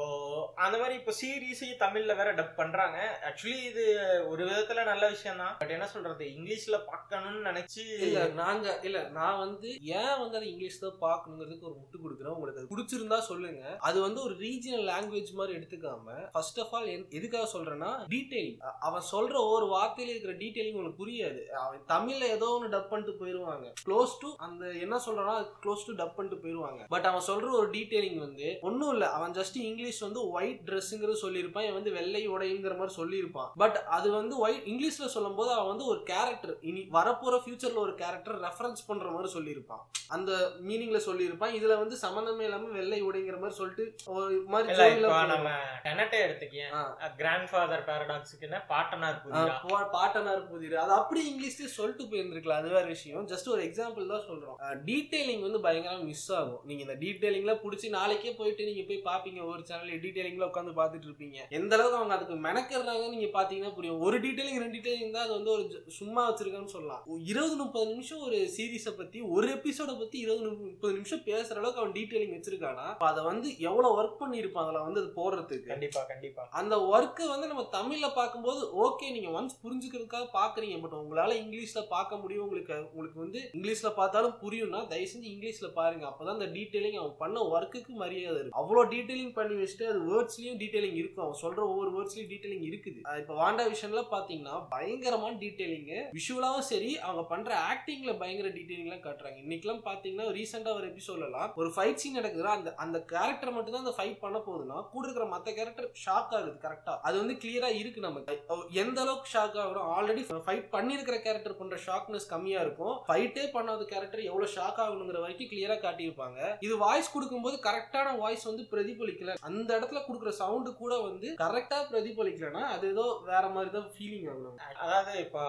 அந்த மாதிரி இப்போ சீரீஸையும் தமிழ்ல வேற டப் பண்றாங்க. ஆக்சுவலி இது ஒரு விதத்துல நல்ல விஷயம் தான் பட் என்ன சொல்றது? இங்கிலீஷ்ல பார்க்கணும்னு நினைச்சு இல்ல நாங்க இல்ல நான் வந்து ஏன் வந்து அதை இங்கிலீஷ் தான் பார்க்கணுங்கிறதுக்கு ஒரு முட்டு கொடுக்குறேன்? உங்களுக்கு அது பிடிச்சிருந்தா சொல்லுங்க. அது வந்து ஒரு ரீஜனல் லாங்குவேஜ் மாதிரி எடுத்துக்காம ஃபர்ஸ்ட் ஆஃப் ஆல் எதுக்காக சொல்றேன்னா டீட்டெயில் அவன் சொல்ற ஒவ்வொரு வார்த்தையில இருக்கிற டீட்டெயிலிங் உங்களுக்கு புரியாது. அவன் தமிழ்ல ஏதோ ஒன்று டப் பண்ணிட்டு போயிருவாங்க. க்ளோஸ் டு அந்த என்ன சொல்றானோ க்ளோஸ் டு டப் பண்ணிட்டு போயிருவாங்க. பட் அவன் சொல்ற ஒரு டீட்டெயிலிங் வந்து ஒன்றும் இல்லை. அவன் ஜஸ்ட் இங்கிலீஷ் வந்து ஒயிட் ட்ரெஸ்ஸுங்கிறது சொல்லியிருப்பான். இவன் வந்து வெள்ளை உடைங்கிற மாதிரி சொல்லியிருப்பான். பட் அது வந்து ஒயிட் இங்கிலீஷ்ல சொல்லும்போது அவன் வந்து ஒரு கேரக்டர் இனி வரப்போற ஃபியூச்சர்ல ஒரு கேரக்டர் ரெஃபரன்ஸ் பண்ற மாதிரி சொல்லியிருப்பான். அந்த மீனிங்ல சொல்லியிருப்பான். இதுல வந்து சம்மந்தமே இல்லாம வெள்ளை உடைங்கிற மாதிரி சொல்லிட்டு ஒரு மாதிரி. நம்ம டெனட்டே எடுத்துக்கேன். கிராண்ட் ஃபாதர் பாரடாக்ஸுக்கு என்ன? பாட்டனார் ஆ, புரியுதா பா- பாட்டனார் புதிர். அது அப்படி இங்கிலீஷ்லயே சொல்லிட்டு போயிருந்திருக்கலாம். அது வேற விஷயம். ஜஸ்ட் ஒரு எக்ஸாம்பிள் தான் சொல்றோம். டீடைலிங் வந்து பயங்கரமா மிஸ் ஆகும். நீங்க இந்த டீடைலிங்ல புடிச்சு நாளைக்கே போயிட்டு நீங்க போய் பாப்பீங்க. ஒரு சேனல்ல டீடைலிங்ல உட்காந்து பார்த்துட்டு இருப்பீங்க. எந்த அளவுக்கு அவங்க அதுக்கு மெனக்கிறாங்கன்னு நீங்க பாத்தீங்கன்னா புரியும். ஒரு டீடைலிங் ரெண்டு டீடைலிங் தான் அது வந்து ஒரு சும்மா வச்சிருக்கான்னு சொல்லலாம். இருபது முப்பது நிமிஷம் ஒரு சீரீஸை பத்தி ஒரு எபிசோட பத்தி இருபது முப்பது நிமிஷம் பேசுற அளவுக்கு அவன் டீடைலிங் வச்சிருக்கானா? அதை வந்து எவ்வளவு ஒர்க் பண்ணிருப்பாங்களா வந்து அது போடுறதுக்கு. கண்டிப்பா கண்டிப்பா. அந்த ஒர்க்கை வந்து நம்ம தமிழ்ல பார்க்கும்போது ஓகே நீங்க ஒன்ஸ் புரிஞ்சுக்கிறதுக்காக பாக்குறீங்க பட் உங்களால இங்கிலீஷ்ல பார்க்க முடியும். உங்களுக்கு உங்களுக்கு வந்து இங்கிலீஷ்ல பார்த்தாலும் புரியும்னா தயவு செஞ்சு இங்கிலீஷ்ல பாருங்க. அப்பதான் அந்த டீடைலிங் அவன் பண்ண ஒர்க்குக்கு மரியாதை இருக்கு. அவ்வளோ டீடைலிங் பண்ணி வச்சுட்டு அது வேர்ட்ஸ்லயும் டீடைலிங் இருக்கும். அவன் சொல்ற ஒவ்வொரு வேர்ட்ஸ்லயும் டீடைலிங் இருக்குது. இப்ப வாண்டா விஷன்ல பாத்தீங்கன்னா பயங்கரமான டீடைலிங் விஷுவலாவும் சரி அவங்க பண்ற ஆக்டிங்ல பயங்கர டீடைலிங் எல்லாம் காட்டுறாங்க. இன்னைக்கெல்லாம் பாத்தீங்கன்னா ரீசெண்டா ஒரு எபிசோட்லாம் ஒரு ஃபைட் சீன் நடக்குது அந்த அந்த கேரக்டர் மட்டும் தான் அந்த ஃபைட் பண்ண போகுதுன்னா கூட இருக்கிற மத்த கேரக்டர் ஷாக் ஆகுது கரெக்டா அது வந்து கிளியரா இருக்கு நமக்கு. எந்த அளவுக்கு ஷாக் ஆகுறோம் ஆல்ரெடி ஃபைட் பண்ணிருக்கிற கேரக்டர் பண்ற ஷாக்னஸ் கம்மியா இருக்கும். ஃபைட்டே பண்ணாத கேரக்டர் எவ்வளவு ஷாக் ஆகணுங்கிற வரைக்கும் கிளியரா காட்டியிருப்பாங்க. இது வாய்ஸ் கொடுக்கும்போது கரெக்டான வாய்ஸ் வந்து பிரதிபலிக்கல. அந்த இடத்துல கொடுக்குற சவுண்டு கூட வந்து கரெக்டா பிரதிபலிக்கலன்னா அது ஏதோ வேற மாதிரி தான் ஃபீலிங் ஆகும் அதாவது இப்போ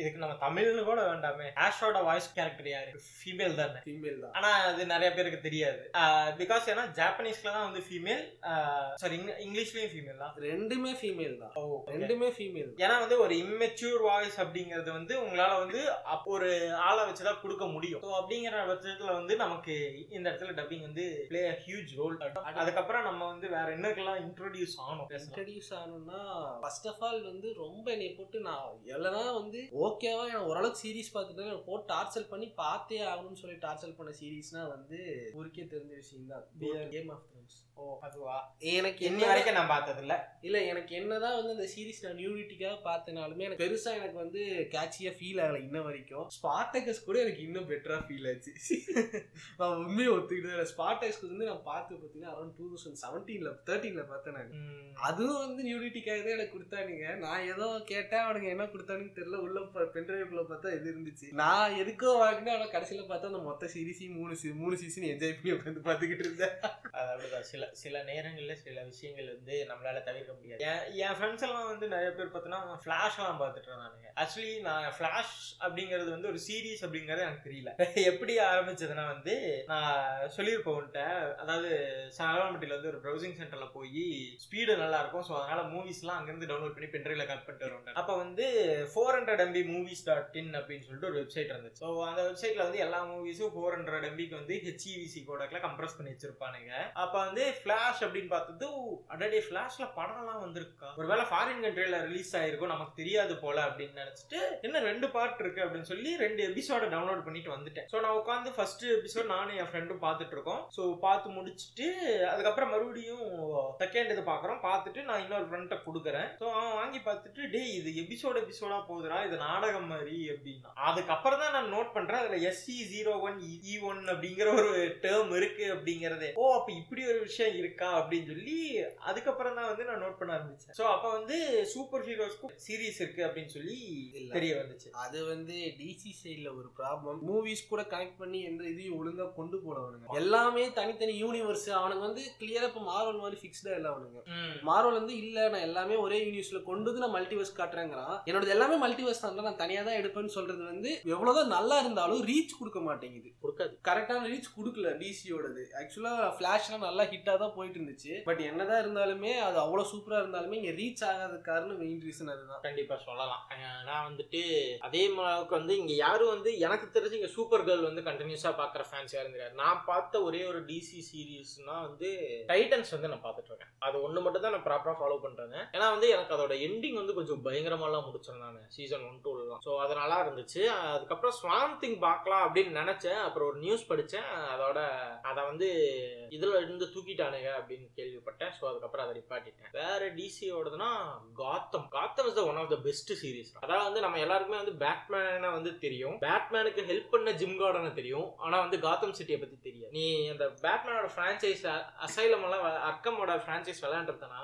இதுக்கு நம்ம தமிழ்னு கூட வேண்டாமே. ஆஷோட வாய்ஸ் கேரக்டர் யாரு? ஃபீமேல் தானே. ஃபீமேல் தான். ஆனா அது நிறைய பேருக்கு தெரியாது. பிகாஸ் ஏன்னா ஜாப்பனீஸ்ல தான் வந்து ஃபீமேல் சாரி இங்கிலீஷ்லயும் ஃபீமேல் தான். ரெண்டுமே ஃபீமேல் தான். ஓ. ரெண்டுமே ஃபீமேல் ஏன்னா வந்து ஒரு இம்மெச்சூர் வாய்ஸ் அப்படிங்கிறது வந்து உங்களால வந்து அப்போ ஒரு ஆளை வச்சுதான் கொடுக்க முடியும். ஸோ அப்படிங்கிற பட்சத்துல வந்து நமக்கு இந்த இடத்துல டப்பிங் வந்து பிளே ஹியூஜ் ரோல் அதுக்கப்புறம் நம்ம வந்து வேற என்னக்கெல்லாம் இன்ட்ரோடியூஸ் ஆகணும். இன்ட்ரடியூஸ் ஆகணும்னா ஃபர்ஸ்ட் ஆஃப் ஆல் வந்து ரொம்ப என்னை போட்டு நான் எல்லாம் வந்து ஓகேவா நான் ஓரளவுக்கு சீரிஸ் பார்த்துட்டு எனக்கு போட்டு டார்ச்சர் பண்ணி பார்த்தே ஆகணும்னு சொல்லி டார்ச்சர் பண்ண சீரிஸ்னா வந்து ஊருக்கே தெரிஞ்ச விஷயம் தான் கேம் ஆஃப் த்ரோன்ஸ் ஓ அதுவா? எனக்கு இன்னி என்ன வரைக்கும் நான் பார்த்தது இல்ல இல்ல எனக்கு என்னதான் வந்து அந்த சீரிஸ் நான் நியூனிட்டிக்காக பார்த்தனாலுமே எனக்கு பெருசா எனக்கு வந்து கேட்சியா ஃபீல் ஆகல இன்ன வரைக்கும். ஸ்பாட்டகஸ் கூட எனக்கு இன்னும் பெட்டரா ஃபீல் ஆச்சு. நான் உண்மையை ஒத்துக்கிட்டு ஸ்பாட்டகஸ் வந்து நான் பார்த்து பார்த்தீங்கன்னா அரௌண்ட் டூ தௌசண்ட் செவன்டீன்ல தேர்ட்டீன்ல பார்த்தேன் நான். அதுவும் வந்து நியூனிட்டிக்காக தான் எனக்கு கொடுத்தானுங்க. நான் ஏதோ கேட்டேன் அவனுங்க என்ன கொடுத்தானுன்னு தெரியல. உள்ள பென்ட்ரைவ்ல பார்த்தா இது இருந்துச்சு. நான் எதுக்கோ வாங்கினேன் ஆனா கடைசியில பார்த்தா அந்த மொத்த சீரிஸையும் மூணு மூணு சீசன் என்ஜாய் பண்ணி உட்காந்து பார்த்துக்கிட்டு இருந்தேன். அது அப்படிதான். சில சில நேரங்களில் சில விஷயங்கள் வந்து நம்மளால தவிர்க்க முடியாது. என் என் ஃப்ரெண்ட்ஸ் எல்லாம் வந்து நிறைய பேர் பார்த்தோன்னா ஃப்ளாஷ்லாம் பார்த்துட்டு இருந்தானுங்க. ஆக்சுவலி நான் ஃப்ளாஷ் அப்படிங்கிறது வந்து ஒரு சீரீஸ் அப்படிங்கிறது எனக்கு தெரியல. எப்படி ஆரம்பிச்சதுன்னா வந்து நான் சொல்லியிருப்பேன் அதாவது சாலம்பட்டியில வந்து ஒரு ப்ரௌசிங் சென்டரில் போய் ஸ்பீடு நல்லா இருக்கும். ஸோ அதனால மூவிஸ்லாம் அங்கேருந்து டவுன்லோட் பண்ணி பென்ட்ரைவில் கட் பண்ணிட்டு வருவாங்க அப்போ வந்து four hundred MB movies dot in அப்படின்னு சொல்லிட்டு ஒரு வெப்சைட் இருந்துச்சு. ஸோ அந்த வெப்சைட்டில் வந்து எல்லா மூவிஸும் ஃபோர் ஹண்ட்ரட் எம்பிக்கு வந்து ஹெச்இவிசி கோடக்கில் கம்ப்ரஸ் பண்ணி வச்சிருப்பானுங்க. அப்போ வந்து ஃபிளாஷ் அப்படின்னு பார்த்தது அடடே ஃபிளாஷ்ல படம்லாம் வந்திருக்கா? ஒருவேளை ஃபாரின் கண்ட்ரில ரிலீஸ் ஆயிருக்கும் நமக்கு தெரியாது போல அப்படின்னு நினைச்சிட்டு என்ன ரெண்டு பார்ட் இருக்கு அப்படின்னு சொல்லி ரெண்டு எபிசோட டவுன்லோட் பண்ணிட்டு வந்துட்டேன். ஸோ நான் உட்காந்து ஃபர்ஸ்ட் எபிசோட் நானும் என் ஃப்ரெண்டும் பார்த்துட்டு இருக்கோம் ஸோ பார்த்து முடிச்சுட்டு அதுக்கப்புறம் மறுபடியும் செகண்ட் இது பார்க்குறோம். பார்த்துட்டு நான் இன்னொரு ஃப்ரெண்ட்டை கொடுக்குறேன். ஸோ அவன் வாங்கி பார்த்துட்டு டேய் இது எபிசோட் எபிசோடா போகுதுடா இது நாடகம் மாதிரி அப்படின்னா. அதுக்கப்புறம் தான் நான் நோட் பண்றேன். அதுல SC zero one E one அப்படிங்கிற ஒரு டேர்ம் இருக்கு அப்படிங்கறது. ஓ அப்ப இப்படி ஒரு விஷயம் இருக்கா அப்படின்னு சொல்லி அதுக்கப்புறம் தான் வந்து நான் நோட் பண்ண ஆரம்பிச்சேன். ஸோ அப்ப வந்து சூப்பர் ஹீரோஸ்க்கு சீரீஸ் இருக்கு அப்படின்னு சொல்லி. தெரிய வந்துச்சு. அது வந்து டிசி சைடுல ஒரு ப்ராப்ளம் மூவிஸ் கூட கனெக்ட் பண்ணி எந்த இதையும் ஒழுங்கா கொண்டு போனவனுங்க எல்லாமே தனித்தனி யூனிவர்ஸ் அவனுக்கு வந்து கிளியரா இப்ப மார்வல் மாதிரி ஃபிக்ஸ்டா இல்ல அவனுங்க. மார்வல் வந்து இல்ல நான் எல்லாமே ஒரே யூனிவர்ஸ்ல கொண்டு வந்து நான் மல்டிவர்ஸ் காட்டுறேங்கிறான். என்னோட எல்லாமே மல்டிவர்ஸ் தான். நான் தனியா தான் எடுப்பேன்னு சொல்றது வந்து எவ்வளவுதான் நல்லா இருந்தாலும் ரீச் கொடுக்க மாட்டேங்குது. கொடுக்காது. கரெக்டான ரீச் கொடுக்கல டிசியோடது ஆக்சுவலா ஃபிளாஷ்லாம் நல்லா ஹிட்டா தான் போயிட்டு இருந்துச்சு. பட் என்னதான் இருந்தாலுமே அது அவ்வளோ சூப்பராக இருந்தாலுமே இங்கே ரீச் ஆகாத காரணம் மெயின் ரீசன் அதுதான். கண்டிப்பாக சொல்லலாம். நான் வந்துட்டு அதே அளவுக்கு வந்து இங்கே யாரும் வந்து எனக்கு தெரிஞ்சு இங்கே சூப்பர் கேர்ள் வந்து கண்டினியூஸாக பார்க்குற ஃபேன்ஸ் யாரும் தெரியாது நான் பார்த்த ஒரே ஒரு டிசி சீரீஸ்னா வந்து டைட்டன்ஸ் வந்து நான் பார்த்துட்டு இருக்கேன். அது ஒன்று மட்டும் தான் நான் ப்ராப்பராக ஃபாலோ பண்ணுறேன் ஏன்னா வந்து எனக்கு அதோட எண்டிங் வந்து கொஞ்சம் பயங்கரமாலாம் முடிச்சிருந்தாங்க நான் சீசன் ஒன் டூலாம் ஸோ அது நல்லா இருந்துச்சு. அதுக்கப்புறம் ஸ்வாம் திங் பார்க்கலாம் அப்படின்னு நினச்சேன். அப்புறம் ஒரு நியூஸ் படித்தேன் அதோட அதை வந்து இதில் இருந்து தூக்கிட்டு தூக்கிட்டானுங்க அப்படின்னு கேள்விப்பட்டேன். ஸோ அதுக்கப்புறம் அதை நிப்பாட்டிட்டேன். வேற டிசியோடதுன்னா Gotham Gotham is the one of the best series அதாவது வந்து நம்ம எல்லாருக்குமே வந்து பேட்மேனை வந்து தெரியும். பேட்மேனுக்கு ஹெல்ப் பண்ண ஜிம் கார்டனை தெரியும். ஆனால் வந்து காத்தம் சிட்டியை பற்றி தெரியாது. நீ அந்த பேட்மேனோட ஃப்ரான்ச்சைஸ் அசைலம் எல்லாம் வ- அர்க்கமோட பிரான்ச்சைஸ்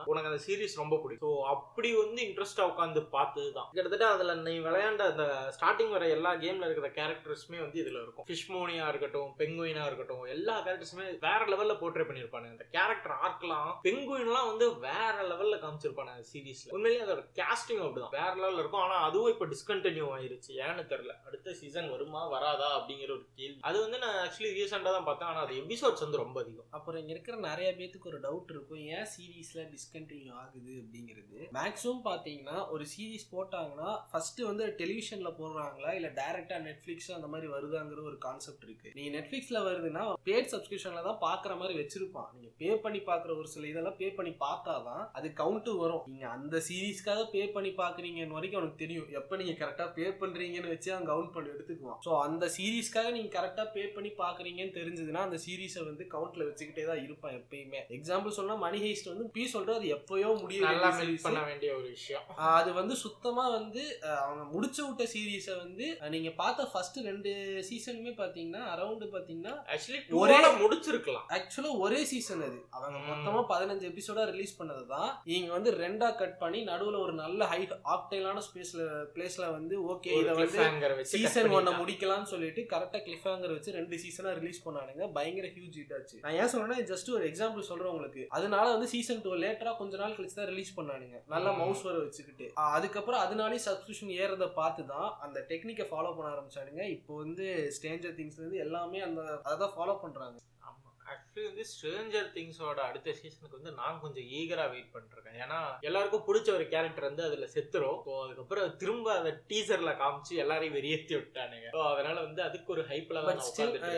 உனக்கு அந்த சீரிஸ் ரொம்ப பிடிக்கும். ஸோ அப்படி வந்து இன்ட்ரெஸ்டாக உட்காந்து பார்த்தது தான் கிட்டத்தட்ட அதில் நீ விளையாண்ட அந்த ஸ்டார்டிங் வர எல்லா கேமில் இருக்கிற கேரக்டர்ஸுமே வந்து இதில் இருக்கும். ஃபிஷ்மோனியாக இருக்கட்டும் பெங்குயினா இருக்கட்டும் எல்லா கேரக்டர்ஸுமே வேற லெவலில் போர்ட்ரே பண்ணியிருப்பாங்க அந்த கேரக்டர் ஆர்க்லாம் பெங்குயின்லாம் வந்து வேற லெவல்ல காமிச்சிருப்பான சீரீஸ்ல உண்மையிலேயே அதோட கேஸ்டிங் அப்படிதான். வேற லெவல்ல இருக்கும். ஆனா அதுவும் இப்ப டிஸ்கண்டினியூ ஆயிருச்சு. ஏன்னு தெரியல. அடுத்த சீசன் வருமா வராதா அப்படிங்கிற ஒரு கேள்வி. அது வந்து நான் ஆக்சுவலி ரீசெண்டா தான் பார்த்தேன். ஆனா அது எபிசோட்ஸ் வந்து ரொம்ப அதிகம். அப்புறம் இங்க இருக்கிற நிறைய பேத்துக்கு ஒரு டவுட் இருக்கும். ஏன் சீரீஸ்ல டிஸ்கண்டினியூ ஆகுது அப்படிங்கிறது. மேக்ஸிமம் பாத்தீங்கன்னா ஒரு சீரீஸ் போட்டாங்கன்னா ஃபர்ஸ்ட் வந்து டெலிவிஷன்ல போடுறாங்களா? இல்ல டைரக்டா நெட்ஃபிளிக்ஸ் அந்த மாதிரி வருதாங்கிற ஒரு கான்செப்ட் இருக்கு. நீங்க நெட்ஃபிளிக்ஸ்ல வருதுன்னா பேட் சப்ஸ்கிரிப்ஷன்ல தான் பாக்குற மாதிரி வச்சிருப்பான். நீங்க பே பண்ணி பாக்குற ஒரு சில இதெல்லாம் பே பண்ணி பார்த்தாதான் அது கவுண்ட் வரும். நீங்க அந்த சீரீஸ்க்காக பே பண்ணி பாக்குறீங்கன்னு வரைக்கும் உனக்கு தெரியும். எப்ப நீங்க கரெக்டா பே பண்றீங்கன்னு வச்சு அவன் கவுண்ட் பண்ணி எடுத்துக்குவான். ஸோ அந்த சீரீஸ்க்காக நீங்க கரெக்டா பே பண்ணி பாக்குறீங்கன்னு தெரிஞ்சதுன்னா அந்த சீரீஸை வந்து கவுண்ட்ல வச்சுக்கிட்டே தான் இருப்பான் எப்பயுமே. எக்ஸாம்பிள் சொன்னா மணி ஹேஸ்ட் வந்து பி சொல்றது அது எப்பயோ முடிய. பண்ண வேண்டிய ஒரு விஷயம். அது வந்து சுத்தமா வந்து அவங்க முடிச்சு விட்ட சீரீஸை வந்து அஹ் நீங்க பார்த்த ஃபர்ஸ்ட் ரெண்டு சீசனுமே பாத்தீங்கன்னா அரௌண்ட் பாத்தீங்கன்னா ஆக்சுவலி ஒரே- முடிச்சிருக்கலாம். ஆக்சுவலா ஒரே சீசன் அது அவங்க. மொத்தமா பதினஞ்சு எபிசோடா ரிலீஸ் பண்ணது தான் இவங்க வந்து ரெண்டா கட் பண்ணி நடுவுல ஒரு நல்ல ஹை ஆக்டைலான ஸ்பேஸ்ல பிளேஸ்ல வந்து ஓகே இத வந்து சீசன் ஒன்ன. முடிக்கலாம்னு சொல்லிட்டு கரெக்டா கிளிஃபாங்கர் வச்சு ரெண்டு சீசனா ரிலீஸ் பண்ணானுங்க. பயங்கர ஹியூஜ் ஹிட் ஆச்சு. நான் ஏன் சொல்றேன்னா ஜஸ்ட் ஒரு எக்ஸாம்பிள் சொல்றேன் உங்களுக்கு. அதனால வந்து சீசன் டூ லேட்டரா கொஞ்ச நாள் கழிச்சு தான் ரிலீஸ் பண்ணானுங்க. நல்லா. மவுஸ் வர வச்சுக்கிட்டு. அதுக்கப்புறம் அதனாலே சப்ஸ்கிரிப்ஷன் ஏறத பார்த்து தான் அந்த டெக்னிக்கை ஃபாலோ பண்ண ஆரம்பிச்சானுங்க. இப்போ வந்து ஸ்டேஞ்சர் திங்ஸ்ல இருந்து எல்லாமே அந்த அதை தான் ஃபாலோ பண்றாங்க ஆக்சுவலி வந்து ஸ்ட்ரேஞ்சர் திங்ஸோட அடுத்த சீசனுக்கு வந்து நான் கொஞ்சம் ஈகரா வெயிட் பண்ணிருக்கேன் ஏன்னா எல்லாருக்கும் பிடிச்ச ஒரு கேரக்டர் வந்து அதுல செத்துரும். அதுக்கப்புறம் திரும்ப அதை டீசர்ல காமிச்சு எல்லாரையும் வெறியேற்றி விட்டானுங்க. ஸோ அதனால வந்து அதுக்கு ஒரு ஹைப்ல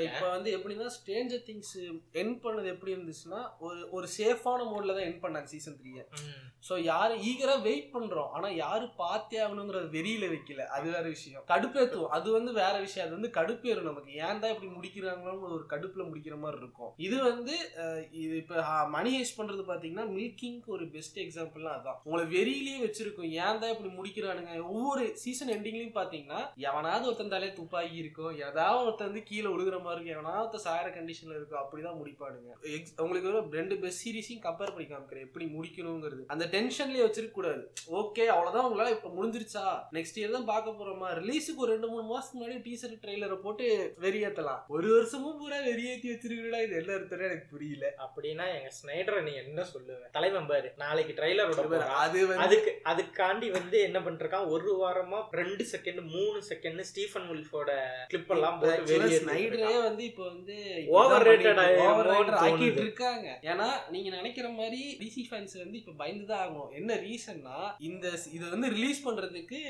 இப்போ வந்து எப்படின்னா ஸ்டேஞ்சர் திங்ஸ் என் பண்ணது எப்படி இருந்துச்சுன்னா ஒரு ஒரு சேஃபான மோட்ல தான் என் பண்ணாங்க சீசன் த்ரீயை. ஸோ யாரு ஈகரா வெயிட் பண்றோம். ஆனா யாரு பார்த்தே ஆகணுங்கிற வெறியில வைக்கல. அது வேற விஷயம். கடுப்பேத்துவோம். அது வந்து வேற விஷயம். அது வந்து கடுப்பேறும் நமக்கு. ஏன் தான் இப்படி முடிக்கிறாங்களோன்னு ஒரு கடுப்புல முடிக்கிற மாதிரி இருக்கும். இது வந்து இது இப்போ மணி ஹேஸ்ட் பண்ணுறது பார்த்தீங்கன்னா மில்கிங்க்கு ஒரு பெஸ்ட் எக்ஸாம்பிள்லாம் அதான். உங்களை வெறியிலேயே வச்சிருக்கும். ஏன் தான் இப்படி முடிக்கிறானுங்க? ஒவ்வொரு சீசன் எண்டிங்லையும் பார்த்தீங்கன்னா எவனாவது ஒருத்தன் தலையை துப்பாக்கி இருக்கும் ஏதாவது ஒருத்தன் வந்து கீழே விழுகிற மாதிரி இருக்கும் எவனாவது ஒருத்தன் சாகிற கண்டிஷனில் இருக்கும் அப்படிதான் முடிப்பானுங்க. எக்ஸ் உங்களுக்கு ஒரு ரெண்டு பெஸ்ட் சீரீஸையும் கம்பேர் பண்ணி காமிக்கிறேன். எப்படி முடிக்கணுங்கிறது. அந்த டென்ஷன்லேயே வச்சிருக்க கூடாது. ஓகே அவ்வளோதான் உங்களால் இப்போ முடிஞ்சிருச்சா? நெக்ஸ்ட் இயர் தான் பார்க்க போகிறோமா ரிலீஸுக்கு ஒரு ரெண்டு மூணு மாதத்துக்கு முன்னாடி டீசர் ட்ரெய்லரை போட்டு வெறியேற்றலாம் ஒரு வருஷமும் பூரா வெறியேற்றி வச்சிருக்கா இது. என்ன அர்த்தம் எனக்கு புரியல. அப்படின்னா எங்க ஸ்னைடரை நீ என்ன சொல்லுவ? தலைவன் பாரு. நாளைக்கு ட்ரைலர் விட போறான். அது அதுக்கு அதுக்காண்டி வந்து என்ன பண்ணிருக்கான் ஒரு வாரமா ரெண்டு செகண்ட் மூணு செகண்ட் ஸ்டீஃபன் உல்ஃபோட கிளிப் எல்லாம் ஸ்னைடரே வந்து இப்போ வந்து Overrated ஆயிருமோன்னு ஓவர் ஆக்கிட்டு தோணுது. இருக்காங்க. ஏன்னா நீங்க நினைக்கிற மாதிரி டிசி ஃபேன்ஸ் வந்து இப்ப பயந்துதான் ஆகணும். என்ன ரீசன்னா இந்த இதை வந்து ரிலீஸ் பண்றதுக்கு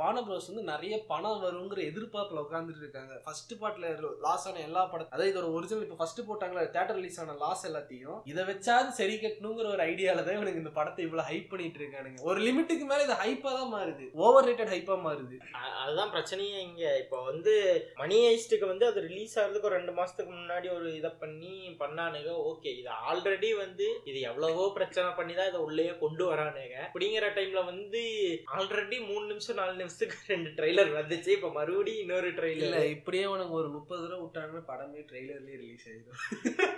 வான ப்ரோஸ் வந்து நிறைய பணம் வருங்கிற எதிர்பார்ப்புல உட்கார்ந்துட்டு இருக்காங்க. ஃபர்ஸ்ட் பார்ட்ல லாஸ் ஆன எல்லா படம் அதாவது இதோட ஒரிஜினல் இப்ப ஃபர்ஸ்ட் போட்டாங்களா தேட்டர் ரிலீஸ் ஆன லாஸ் எல்லாத்தையும் இதை வச்சாது சரி கட்டணுங்கிற ஒரு ஐடியால தான் இவனுக்கு இந்த படத்தை இவ்வளவு ஹைப் பண்ணிட்டு இருக்கானுங்க. ஒரு லிமிட்டுக்கு மேல இது ஹைப்பா தான் மாறுது. ஓவர் ரேட்டட் ஹைப்பா மாறுது. அதுதான் பிரச்சனையே இங்க. இப்போ வந்து மணி ஐஸ்டுக்கு வந்து அது ரிலீஸ் ஆகிறதுக்கு ஒரு ரெண்டு மாசத்துக்கு முன்னாடி ஒரு இதை பண்ணி பண்ணானுங்க. ஓகே இது ஆல்ரெடி வந்து இது எவ்வளவோ பிரச்சனை பண்ணி தான் இதை உள்ளேயே கொண்டு வரானுங்க. அப்படிங்கிற டைம்ல வந்து ஆல்ரெடி மூணு நிமிஷம் நாலு நிமிஷத்துக்கு ரெண்டு ட்ரெய்லர் வந்துச்சு. இப்போ மறுபடியும் இன்னொரு இல்ல ட்ரெய்லர் இப்படியே உனக்கு ஒரு முப்பது தடவை விட்டாங்கன்னா படமே ட்ரெய்லர்லயே ரிலீஸ் ஆயிடும்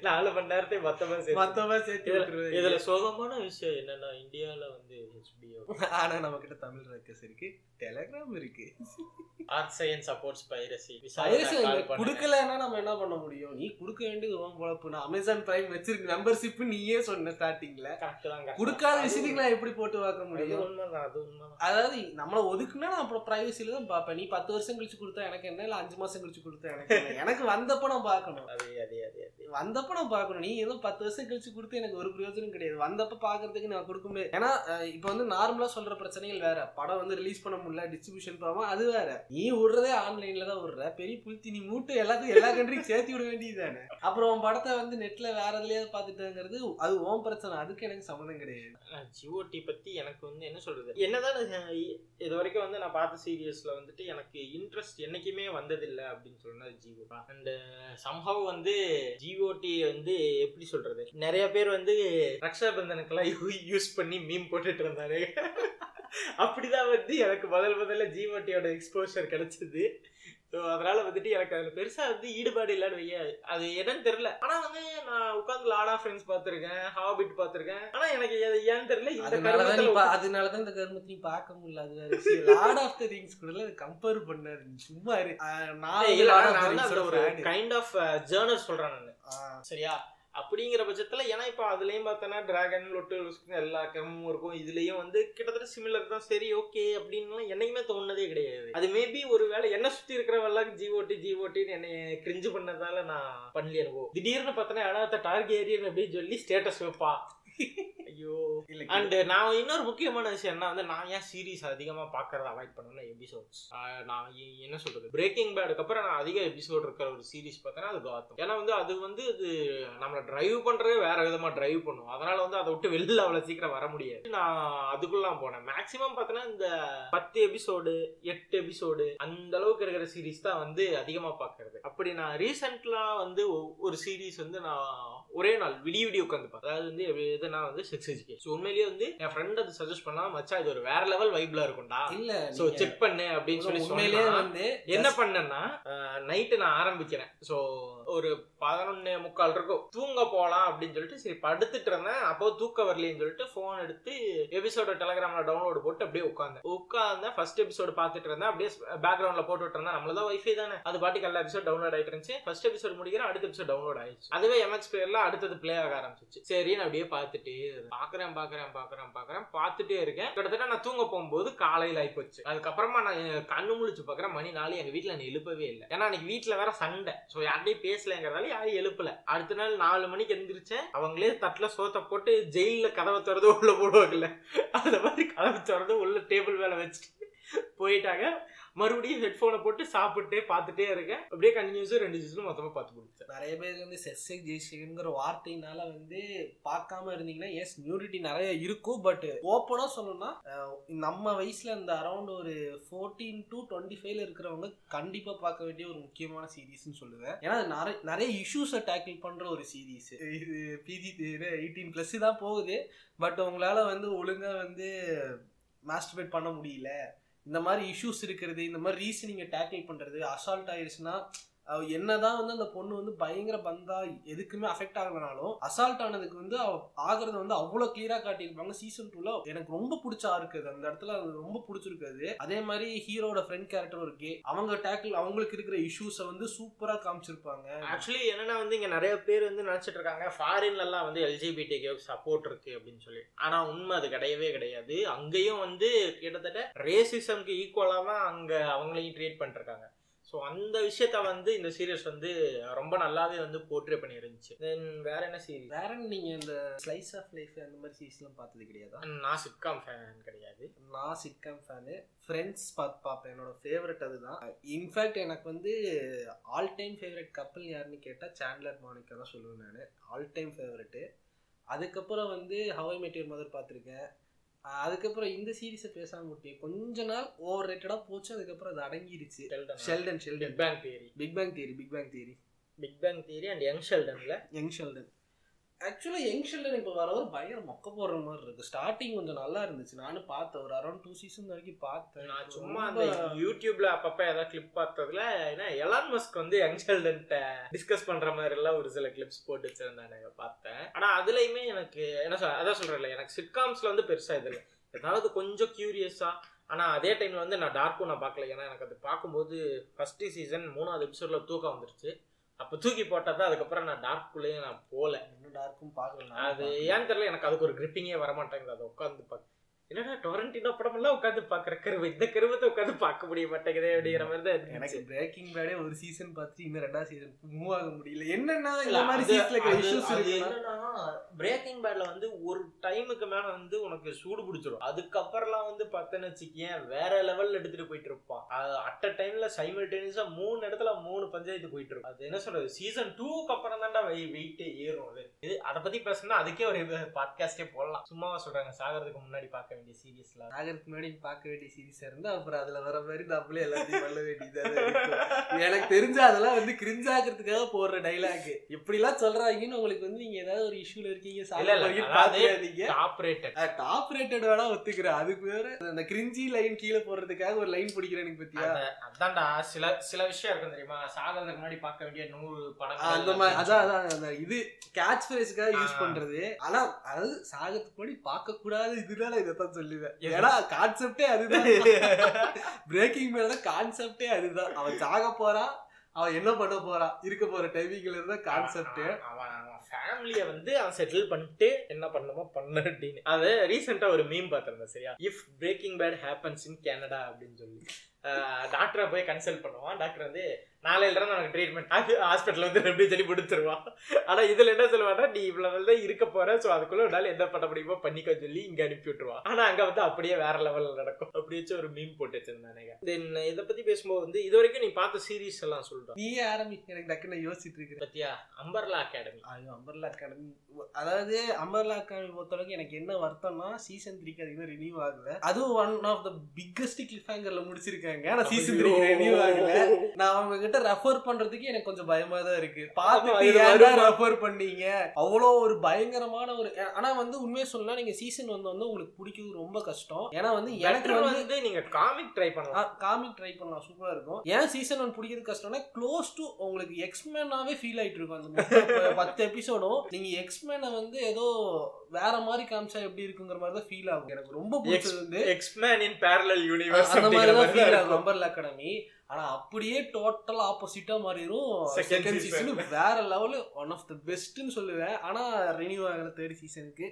நாலு மணி நேரத்தை மொத்தமா சேர்த்து. மொத்தமா சேர்த்து இதுல- விட்டுருவாங்க. இதுல சோகமான விஷயம் என்னன்னா இந்தியால வந்து ஹெச்பிஓ ஆனா நம்ம கிட்ட தமிழ் ரக்கஸ் இருக்கு டெலிகிராம் இருக்கு. Art science supports piracy piracy குடுக்கலன்னா நம்ம என்ன பண்ண முடியும்? நீ குடுக்க வேண்டியது உன் பொழப்பு. நான் அமேசான் பிரைம் வச்சிருக்க மெம்பர்ஷிப் நீயே சொன்ன ஸ்டார்டிங்ல குடுக்காத விஷயத்துக்கு நான் எப்படி போட்டு பார்க்க முடியும்? உண்மைதான் அது உண்மைதான். அதாவது நம்மள ஒதுக்குனா நான் அப்புறம் பிரைவசியில தான் பார்ப்பேன். நீ பத்து வருஷம் கழிச்சு கொடுத்தா எனக்கு என்ன? இல்ல அஞ்சு மாசம் கழிச்சு கொடுத்தா எனக்கு எனக்கு வந்தப்ப நான் பார்க்கணும். அதே அதே அதே அதே. வந்தப்ப நான் பார்க்கணும். நீ ஏதோ பத்து வருஷம் கழிச்சு கொடுத்து எனக்கு ஒரு பிரயோஜனம் கிடையாது. வந்தப்ப பாக்குறதுக்கு நான் கொடுக்க முடியாது. ஏன்னா இப்போ வந்து நார்மலா சொல்ற பிரச்சனைகள் வேற. படம் வந்து ரிலீஸ் பண்ண முடியல டிஸ்ட்ரிபியூஷன் போகாமல் அது வேற. நீ விடுறதே ஆன்லைன்ல தான் விடுற. பெரிய புளுத்தி நீ மூட்டை எல்லாத்துக்கும் எல்லா கண்ட்ரிக்கும் சேர்த்து விட வேண்டியது தானே? அப்புறம் உன் படத்தை வந்து நெட்ல வேற எதுலயாவது பார்த்துட்டாங்கிறது அது ஓம் பிரச்சனை. அதுக்கு எனக்கு சம்மந்தம் கிடையாது. ஜிஓடி பத்தி எனக்கு வந்து என்ன சொல்றது? என்னதான் இது வரைக்கும் வந்து நான் பார்த்த சீரியஸ்ல வந்துட்டு எனக்கு இன்ட்ரெஸ்ட் என்னைக்குமே வந்ததில்லை அப்படின்னு சொன்னா ஜிஓ. அண்ட் சம்ஹவ் வந்து ஜிஓடி வந்து எப்படி சொல்றது? நிறைய பேர் வந்து ரக்ஷாபந்தனுக்கெல்லாம் யூஸ் பண்ணி மீம் போட்டுட்டு இருந்தாரு அப்படிதான் வந்து எனக்கு முதல் முதல்ல ஜிஓடியோட எக்ஸ்போஷர் கிடைச்சது. ஸோ அதனால வந்துட்டு எனக்கு அதுல பெருசா வந்து ஈடுபாடு இல்லைன்னு வைய அது என்னன்னு தெரியல. ஆனா வந்து நான் உட்காந்து லாடா ஃப்ரெண்ட்ஸ் பார்த்திருக்கேன் ஹாபிட் பார்த்திருக்கேன். ஆனா எனக்கு அது ஏன்னு தெரியல இந்த கருமத்துல பா- அதனாலதான் இந்த கருமத்தை நீ பார்க்க முடியல. லார்ட் ஆஃப் த ரிங்ஸ் கூட கம்பேர் பண்ணாரு. சும்மா நான் ஒரு. கைண்ட் ஆஃப் ஜேர்னல் சொல்றேன் நான். சரியா? அப்படிங்கிற பட்சத்தில் ஏன்னா இப்போ அதுலேயும் பார்த்தோன்னா ட்ராகன் லொட்டு எல்லா கிரமமும் இருக்கும். இதுலேயும் வந்து கிட்டத்தட்ட சிமிலர் தான். சரி ஓகே அப்படின்லாம் என்னைக்குமே தோணுனதே கிடையாது. அது மேபி ஒரு வேளை என்ன சுற்றி இருக்கிறவெல்லாம் ஜிஓடி ஜிஓடின்னு என்னை கிரிஞ்சு பண்ணதால நான் பண்ணல திடீர்னு பார்த்தோன்னா அடாத்த டார்கேரியன் அப்படின்னு சொல்லி ஸ்டேட்டஸ் வைப்பா ஐயோ இல்ல, அண்ட் நான் இன்னொரு முக்கியமான விஷயம் என்ன வந்து நான் ஏன் சீரிஸ் அதிகமா பாக்குறத அவாய்ட் பண்ணுவேன் எபிசோட்ஸ் நான் என்ன சொல்றது? பிரேக்கிங் பேடுக்கு அப்புறம் நான் அதிக எபிசோட் இருக்கிற ஒரு சீரிஸ் பார்த்தேன்னா அது காத்தம் ஏன்னா வந்து அது வந்து இது நம்மளை டிரைவ் பண்றதே வேற விதமா டிரைவ் பண்ணும். அதனால வந்து அதை விட்டு வெளில அவ்வளவு சீக்கிரம் வர முடியாது. நான் அதுக்குள்ளாம் போனேன். மேக்சிமம் பார்த்தோன்னா இந்த பத்து எபிசோடு எட்டு எபிசோடு அந்த அளவுக்கு இருக்கிற சீரிஸ் தான் வந்து அதிகமா பாக்குறது அப்படி நான் ரீசெண்ட்லாம் வந்து ஒரு சீரிஸ் வந்து நான் ஒரே நாள் விடிய விடிய உட்காந்து பார்த்தேன் அதாவது வந்து எது- எதுனா வந்து செக்ஸ் எஜுகேஷன் உண்மையிலேயே வந்து என் ஃப்ரெண்ட் அது சஜஸ்ட் பண்ணா மச்சா இது ஒரு வேற லெவல் வைப்ல இருக்கும்டா. இல்ல சோ செக் பண்ணு அப்படின்னு சொல்லி உண்மையிலேயே வந்து என்ன பண்ணேன்னா நைட்டு நான் ஆரம்பிக்கிறேன். ஸோ ஒரு பதினொன்னே முக்கால் இருக்கும். தூங்க போகலாம் அப்படின்னு சொல்லிட்டு சரி படுத்துட்டு இருந்தேன். அப்போ தூக்க வரலைன்னு சொல்லிட்டு ஃபோன் எடுத்து எபிசோட டெலகிராம்ல டவுன்லோட் போட்டு அப்படியே உட்காந்தேன் உட்காந்தேன் ஃபர்ஸ்ட் எபிசோடு பார்த்துட்டு இருந்தேன். அப்படியே பேக்ரவுண்ட்ல போட்டு விட்டுருந்தேன். நம்மளதான் வைஃபை தானே. அது பாட்டுக்கு எல்லா எபிசோட் டவுன்லோட் ஆயிட்டு இருந்துச்சு. ஃபர்ஸ்ட் எபிசோட் முடிக்கிறேன். அடுத்த எபிசோட் டவுன்லோட் ஆயிடுச்சு. அதுவே எம்எக்ஸ் பிளேயர்ல அடுத்தது ப்ளே ஆக ஆரம்பிச்சிச்சு. சரின்னு அப்படியே பார்த்துட்டு பாக்குறேன் பாக்குறேன் பாக்குறேன் பாக்குறேன் பார்த்துட்டே இருக்கேன். கிட்டத்தட்ட நான் தூங்க போகும்போது காலையில் ஆயிப்போச்சு. அதுக்கப்புறமா நான் கண்ணு முழிச்சு பார்க்குறேன். மணி நாலு. எங்க வீட்டில் நான் எழுப்பவே இல்லை. ஏன்னா அன்னைக்கு வீட்டில் வேற சண்டை. ஸோ யார்ட்டையும் பேசலங்கிறதால யாரும் எழுப்பல. அடுத்த நாள் நாலு மணிக்கு எந்திரிச்சேன். அவங்களே தட்டுல சோத்தை போட்டு ஜெயில கதவை திறந்து உள்ள போடுவாங்கல்ல. அந்த மாதிரி கதவை திறந்து உள்ள டேபிள் மேல வச்சுட்டு போயிட்டாங்க. மறுபடியும் ஹெட்ஃபோனை போட்டு சாப்பிட்டே பார்த்துட்டே இருக்கேன். அப்படியே கண்டினியூஸாக ரெண்டு சீசனும் மொத்தமாக பார்த்து முடிச்சேன் நிறைய பேர் வந்து செக்ஸ் ஜெயிச்சுங்கிற வார்த்தையினால வந்து பார்க்காம இருந்தீங்கன்னா எஸ் நியூரிட்டி நிறைய இருக்கும் பட் ஓப்பனாக சொல்லணும்னா நம்ம வயசில் இந்த அரௌண்ட் ஒரு ஃபோர்டீன் டு டுவெண்ட்டி ஃபைவ்ல இருக்கிறவங்க கண்டிப்பாக பார்க்க வேண்டிய ஒரு முக்கியமான சீரீஸ்னு சொல்லுவேன். ஏன்னா நிறைய நிறைய இஷ்யூஸை டேக்கிள் பண்ணுற ஒரு சீரீஸ் இது பிஜி எயிட்டீன் ப்ளஸ் தான் போகுது பட் உங்களால் வந்து ஒழுங்காக வந்து மாஸ்டிபேட் பண்ண முடியல. இந்த மாதிரி இஷ்யூஸ் இருக்கிறது இந்த மாதிரி ரீசனிங்கை டேக்கிள் பண்ணுறது அசால்ட் ஆயிடுச்சுன்னா என்னதான் வந்து அந்த பொண்ணு வந்து பயங்கர பந்தா எதுக்குமே அஃபெக்ட் ஆகலனாலும் அசால்ட் ஆனதுக்கு வந்து அவ ஆகுறது வந்து அவ்வளவு கிளியரா காட்டியிருப்பாங்க. சீசன் டூல எனக்கு ரொம்ப பிடிச்ச இருக்குது அந்த இடத்துல அது ரொம்ப பிடிச்சிருக்குது அதே. மாதிரி ஹீரோட ஃப்ரெண்ட் கேரக்டர் ஒரு கே அவங்க டேக்கிள் அவங்களுக்கு இருக்கிற இஷ்யூஸை வந்து சூப்பரா காமிச்சிருப்பாங்க. ஆக்சுவலி என்னன்னா வந்து இங்க நிறைய பேர் வந்து நினைச்சிட்டு இருக்காங்க ஃபாரின்ல எல்லாம் வந்து எல்ஜிபிடி சப்போர்ட் இருக்கு அப்படின்னு சொல்லி. ஆனா உண்மை அது கிடையவே கிடையாது. அங்கேயும் வந்து கிட்டத்தட்ட ரேசிசம்க்கு ஈக்குவலா அங்க அவங்களையும் ட்ரீட் பண்ணிருக்காங்க. ஸோ அந்த விஷயத்த வந்து இந்த சீரியஸ் வந்து ரொம்ப நல்லாவே வந்து போர்ட்ரே பண்ணிருந்துச்சு. தென் வேற என்ன சீரிஸ் வேற நீங்க இந்த ஸ்லைஸ் ஆஃப் லைஃப் அந்த மாதிரி சீரிஸ்லாம் பார்த்தது கிடையாதா? நான் சிட்காம் ஃபேன் கிடையாது. நான் சிட்காம் ஃபேனு ஃப்ரெண்ட்ஸ் பார்த்து பார்ப்பேன் என்னோட ஃபேவரட் அதுதான். இன்ஃபேக்ட் எனக்கு வந்து ஆல் டைம் ஃபேவரட் கப்பல் யாருன்னு கேட்டால் சாண்ட்லர் மானிக்கா தான் சொல்லுவேன் நான். ஆல் டைம் ஃபேவரெட்டு அதுக்கப்புறம் வந்து ஹவை மெட்டியர் மதர் பார்த்துருக்கேன். அதுக்கப்புறம் இந்த சீரிஸை பேசாம விட்டேன் கொஞ்ச நாள் ஓவர் ரேட்டடாக போச்சு அதுக்கப்புறம் அது அடங்கிருச்சு. Sheldon Sheldon Big Bang Theory Big Bang Theory Big Bang Theory Big Bang Theory and Young ஷெல்டன்ல young Sheldon ஆக்சுவலாக யங் ஷெல்டன் இப்போ வர ஒரு பயங்கர மொக்க போடுற மாதிரி இருக்கு. ஸ்டார்டிங் கொஞ்சம் நல்லா இருந்துச்சு. நானும் பார்த்தேன். ஒரு அரௌண்ட் டூ சீசன் வரைக்கும் பார்த்தேன். நான் சும்மா அந்த யூடியூப்ல அப்பப்ப ஏதாவது கிளிப் பார்த்ததுல ஏன்னா எலான் மஸ்க் வந்து யங் ஷெல்டன்ட்ட டிஸ்கஸ் பண்ற மாதிரி எல்லாம் ஒரு சில கிளிப்ஸ் போட்டு வச்சிருந்தானுங்க பார்த்தேன். ஆனா அதுலயுமே எனக்கு என்ன சொல்ற அதான் சொல்றேன்ல எனக்கு சிட்காம்ஸ்ல வந்து பெருசா இது இல்லை. ஏதாவது கொஞ்சம் கியூரியஸா ஆனா அதே டைம்ல வந்து நான் டார்க்கும் நான் பார்க்கல. ஏன்னா எனக்கு அது பார்க்கும்போது ஃபர்ஸ்ட் சீசன் மூணாவது எபிசோட்ல தூக்கம் வந்துருச்சு. அப்ப தூக்கி போட்டா தான் அதுக்கப்புறம் நான் டார்க்குள்ளேயே நான் போல. இன்னும் டார்க்கும் பார்க்கல அது ஏன்னு தெரியல எனக்கு அதுக்கு ஒரு கிரிப்பிங்கே வர மாட்டேங்குது அதை உட்காந்து பார்க்க என்னடா டொரண்டினோ படம் எல்லாம் உட்காந்து பாக்குற கருவு. இந்த கருவத்தை உட்காந்து பார்க்க முடிய மாட்டேங்குதே அப்படிங்கிற மாதிரி தான் எனக்கு பிரேக்கிங் பேடே ஒரு சீசன் பார்த்துட்டு இன்னும் ரெண்டாவது சீசன் மூவ் ஆக முடியல. என்னன்னா இந்த மாதிரி சீசன்ல அது- இஷ்யூஸ் அது இருக்கு என்னன்னா பிரேக்கிங் பேட்ல வந்து ஒரு டைமுக்கு மேல வந்து உனக்கு சூடு பிடிச்சிடும் அதுக்கப்புறம்லாம் வந்து பார்த்தேன்னு வச்சுக்கேன் வேற லெவல்ல எடுத்துட்டு போயிட்டு இருப்பான். அட் அ டைம்ல சைமல்டேனியஸா மூணு இடத்துல மூணு பஞ்சாயத்து போயிட்டு இருக்கும். அது என்ன சொல்றது? சீசன் டூக்கு அப்புறம் தான்டா வெயிட்டே ஏறும் அது. இது அதை பத்தி பேசணும்னா அதுக்கே ஒரு பாட்காஸ்டே போடலாம். சும்மாவா சொல்றாங்க சாகிறதுக்கு முன்னாடி பார்க்க வேண்டிய சீரியஸ்ல ஆகிறதுக்கு முன்னாடி பார்க்க வேண்டிய சீரிஸா இருந்தா அப்புறம் அதுல வர மாதிரி நம்மளே எல்லாத்தையும் பண்ண வேண்டியதா இருக்கும். எனக்கு தெரிஞ்ச அதெல்லாம் வந்து கிரிஞ்ச் ஆகிறதுக்காக போடுற டைலாக் எப்படிலாம் சொல்றாங்கன்னு உங்களுக்கு வந்து நீங்க ஏதாவது ஒரு இஷ்யூல இருக்கீங்க பாத்துக்காதீங்க டாப் ரேட்டட் டாப் ரேட்டட் வேணா ஒத்துக்கிறேன். அதுக்கு வேற அந்த கிரிஞ்சி லைன் கீழே போடுறதுக்காக ஒரு லைன் பிடிக்கிறேன் பத்தியா? அதான்டா. சில சில விஷயம் இருக்கும் தெரியுமா? சாகிறதுக்கு முன்னாடி பார்க்க வேண்டிய நூறு ஆ, அந்த மாதிரி அதான் அதான் அந்த இது கேட்ச் ஃபிரேஸ்க்காக யூஸ் ஆ. பண்றது. ஆனா அதாவது சாகத்துக்கு முன்னாடி பார்க்க கூடாது இதுனால இதைத்தான் சொல்லுவேன்? ஏன்னா கான்செப்டே அதுதான். பிரேக்கிங் மேல கான்செப்டே அதுதான். அவன் சாக போறான் அவன் என்ன பண்ண போறான் இருக்க போற டைமிங்ல இருந்தா கான்செப்ட் அவன் ஃபேமிலிய வந்து அவன் செட்டில் பண்ணிட்டு என்ன பண்ணணுமோ பண்ண அப்படின்னு. அது ரீசெண்டா ஒரு மீம் பார்த்திருந்தேன் சரியா? If Breaking Bad happens in Canada அப்படின்னு சொல்லி. டாக்டரை போய் கன்சல்ட் பண்ணுவான். டாக்டர் வந்து நாளையில இருந்து உனக்கு ட்ரீட்மெண்ட் ஹாஸ்பிட்டல் வந்து எப்படி சொல்லி கொடுத்துருவான் ஆனா இதுல என்ன சொல்லுவானா நீ இவ்வளவு நாள் தான் இருக்க போற சோ அதுக்குள்ள உன்னால என்ன பண்ண முடியுமோ பண்ணிக்க சொல்லி இங்க அனுப்பி விட்டுருவான் ஆனா அங்க வந்து அப்படியே வேற லெவல்ல நடக்கும். அப்படி வச்சு ஒரு மீம் போட்டு வச்சிருந்தானே தென் இதை பத்தி பேசும்போது வந்து இது வரைக்கும் நீ பார்த்த சீரீஸ் எல்லாம் சொல்றேன் நீ ஆரம்பி எனக்கு டக்குன்னு யோசிச்சுட்டு இருக்கிறேன். பத்தியா? அம்பர்லா அகாடமி ஐயோ அம்பர்லா அகாடமி அதாவது அம்பர்லா அகாடமி பொறுத்தளவுக்கு எனக்கு என்ன வருத்தம்னா சீசன் த்ரீக்கு அது இன்னும் ரினியூ ஆகல. அதுவும் one of the biggest cliff ஹேங்கர்ல முடிச்சிருக்காங்க. ஆனா சீசன் த்ரீ ரினியூ ஆகல. நான் அவங்க கிட்ட ரெஃபர் பண்றதுக்கு எனக்கு கொஞ்சம் பயமா தான் இருக்கு. பார்த்துட்டு? ரெஃபர் பண்ணீங்க? அவ்வளோ ஒரு பயங்கரமான ஒரு ஆனா வந்து உண்மையை சொல்லலாம் நீங்க சீசன் வந்து வந்து உங்களுக்கு பிடிக்கிறது ரொம்ப கஷ்டம். ஏன்னா வந்து எனக்கு வந்து நீங்க காமிக் ட்ரை பண்ணலாம். காமிக் ட்ரை பண்ணலாம். சூப்பரா இருக்கும். ஏன் சீசன் ஒன் பிடிக்கிறது கஷ்டம்னா க்ளோஸ் டு உங்களுக்கு எக்ஸ்மேனாவே ஃபீல் ஆயிட்டு இருக்கும் அந்த பத்து எபிசோடும் நீங்க எக்ஸ்மேனை வந்து ஏதோ வேற மாதிரி காமிச்சா எப்படி இருக்குங்கிற மாதிரி தான் ஃபீல் ஆகும். எனக்கு ரொம்ப பிடிச்சது வந்து எக்ஸ்மேன் இன் பேரலல் யூனிவர்ஸ் அந்த மாதிரி தான் ஃபீல் ஆகும். அம்பர்ல அகாடமி ஆனா அப்படியே டோட்டல் ஆப்போசிட்டா மாறிடும் செகண்ட். சீசன் வேற லெவல் ஒன் ஆஃப் த பெஸ்ட்னு சொல்லுவேன். ஆனா ரினியூ ஆகல தேர்ட் சீசனுக்கு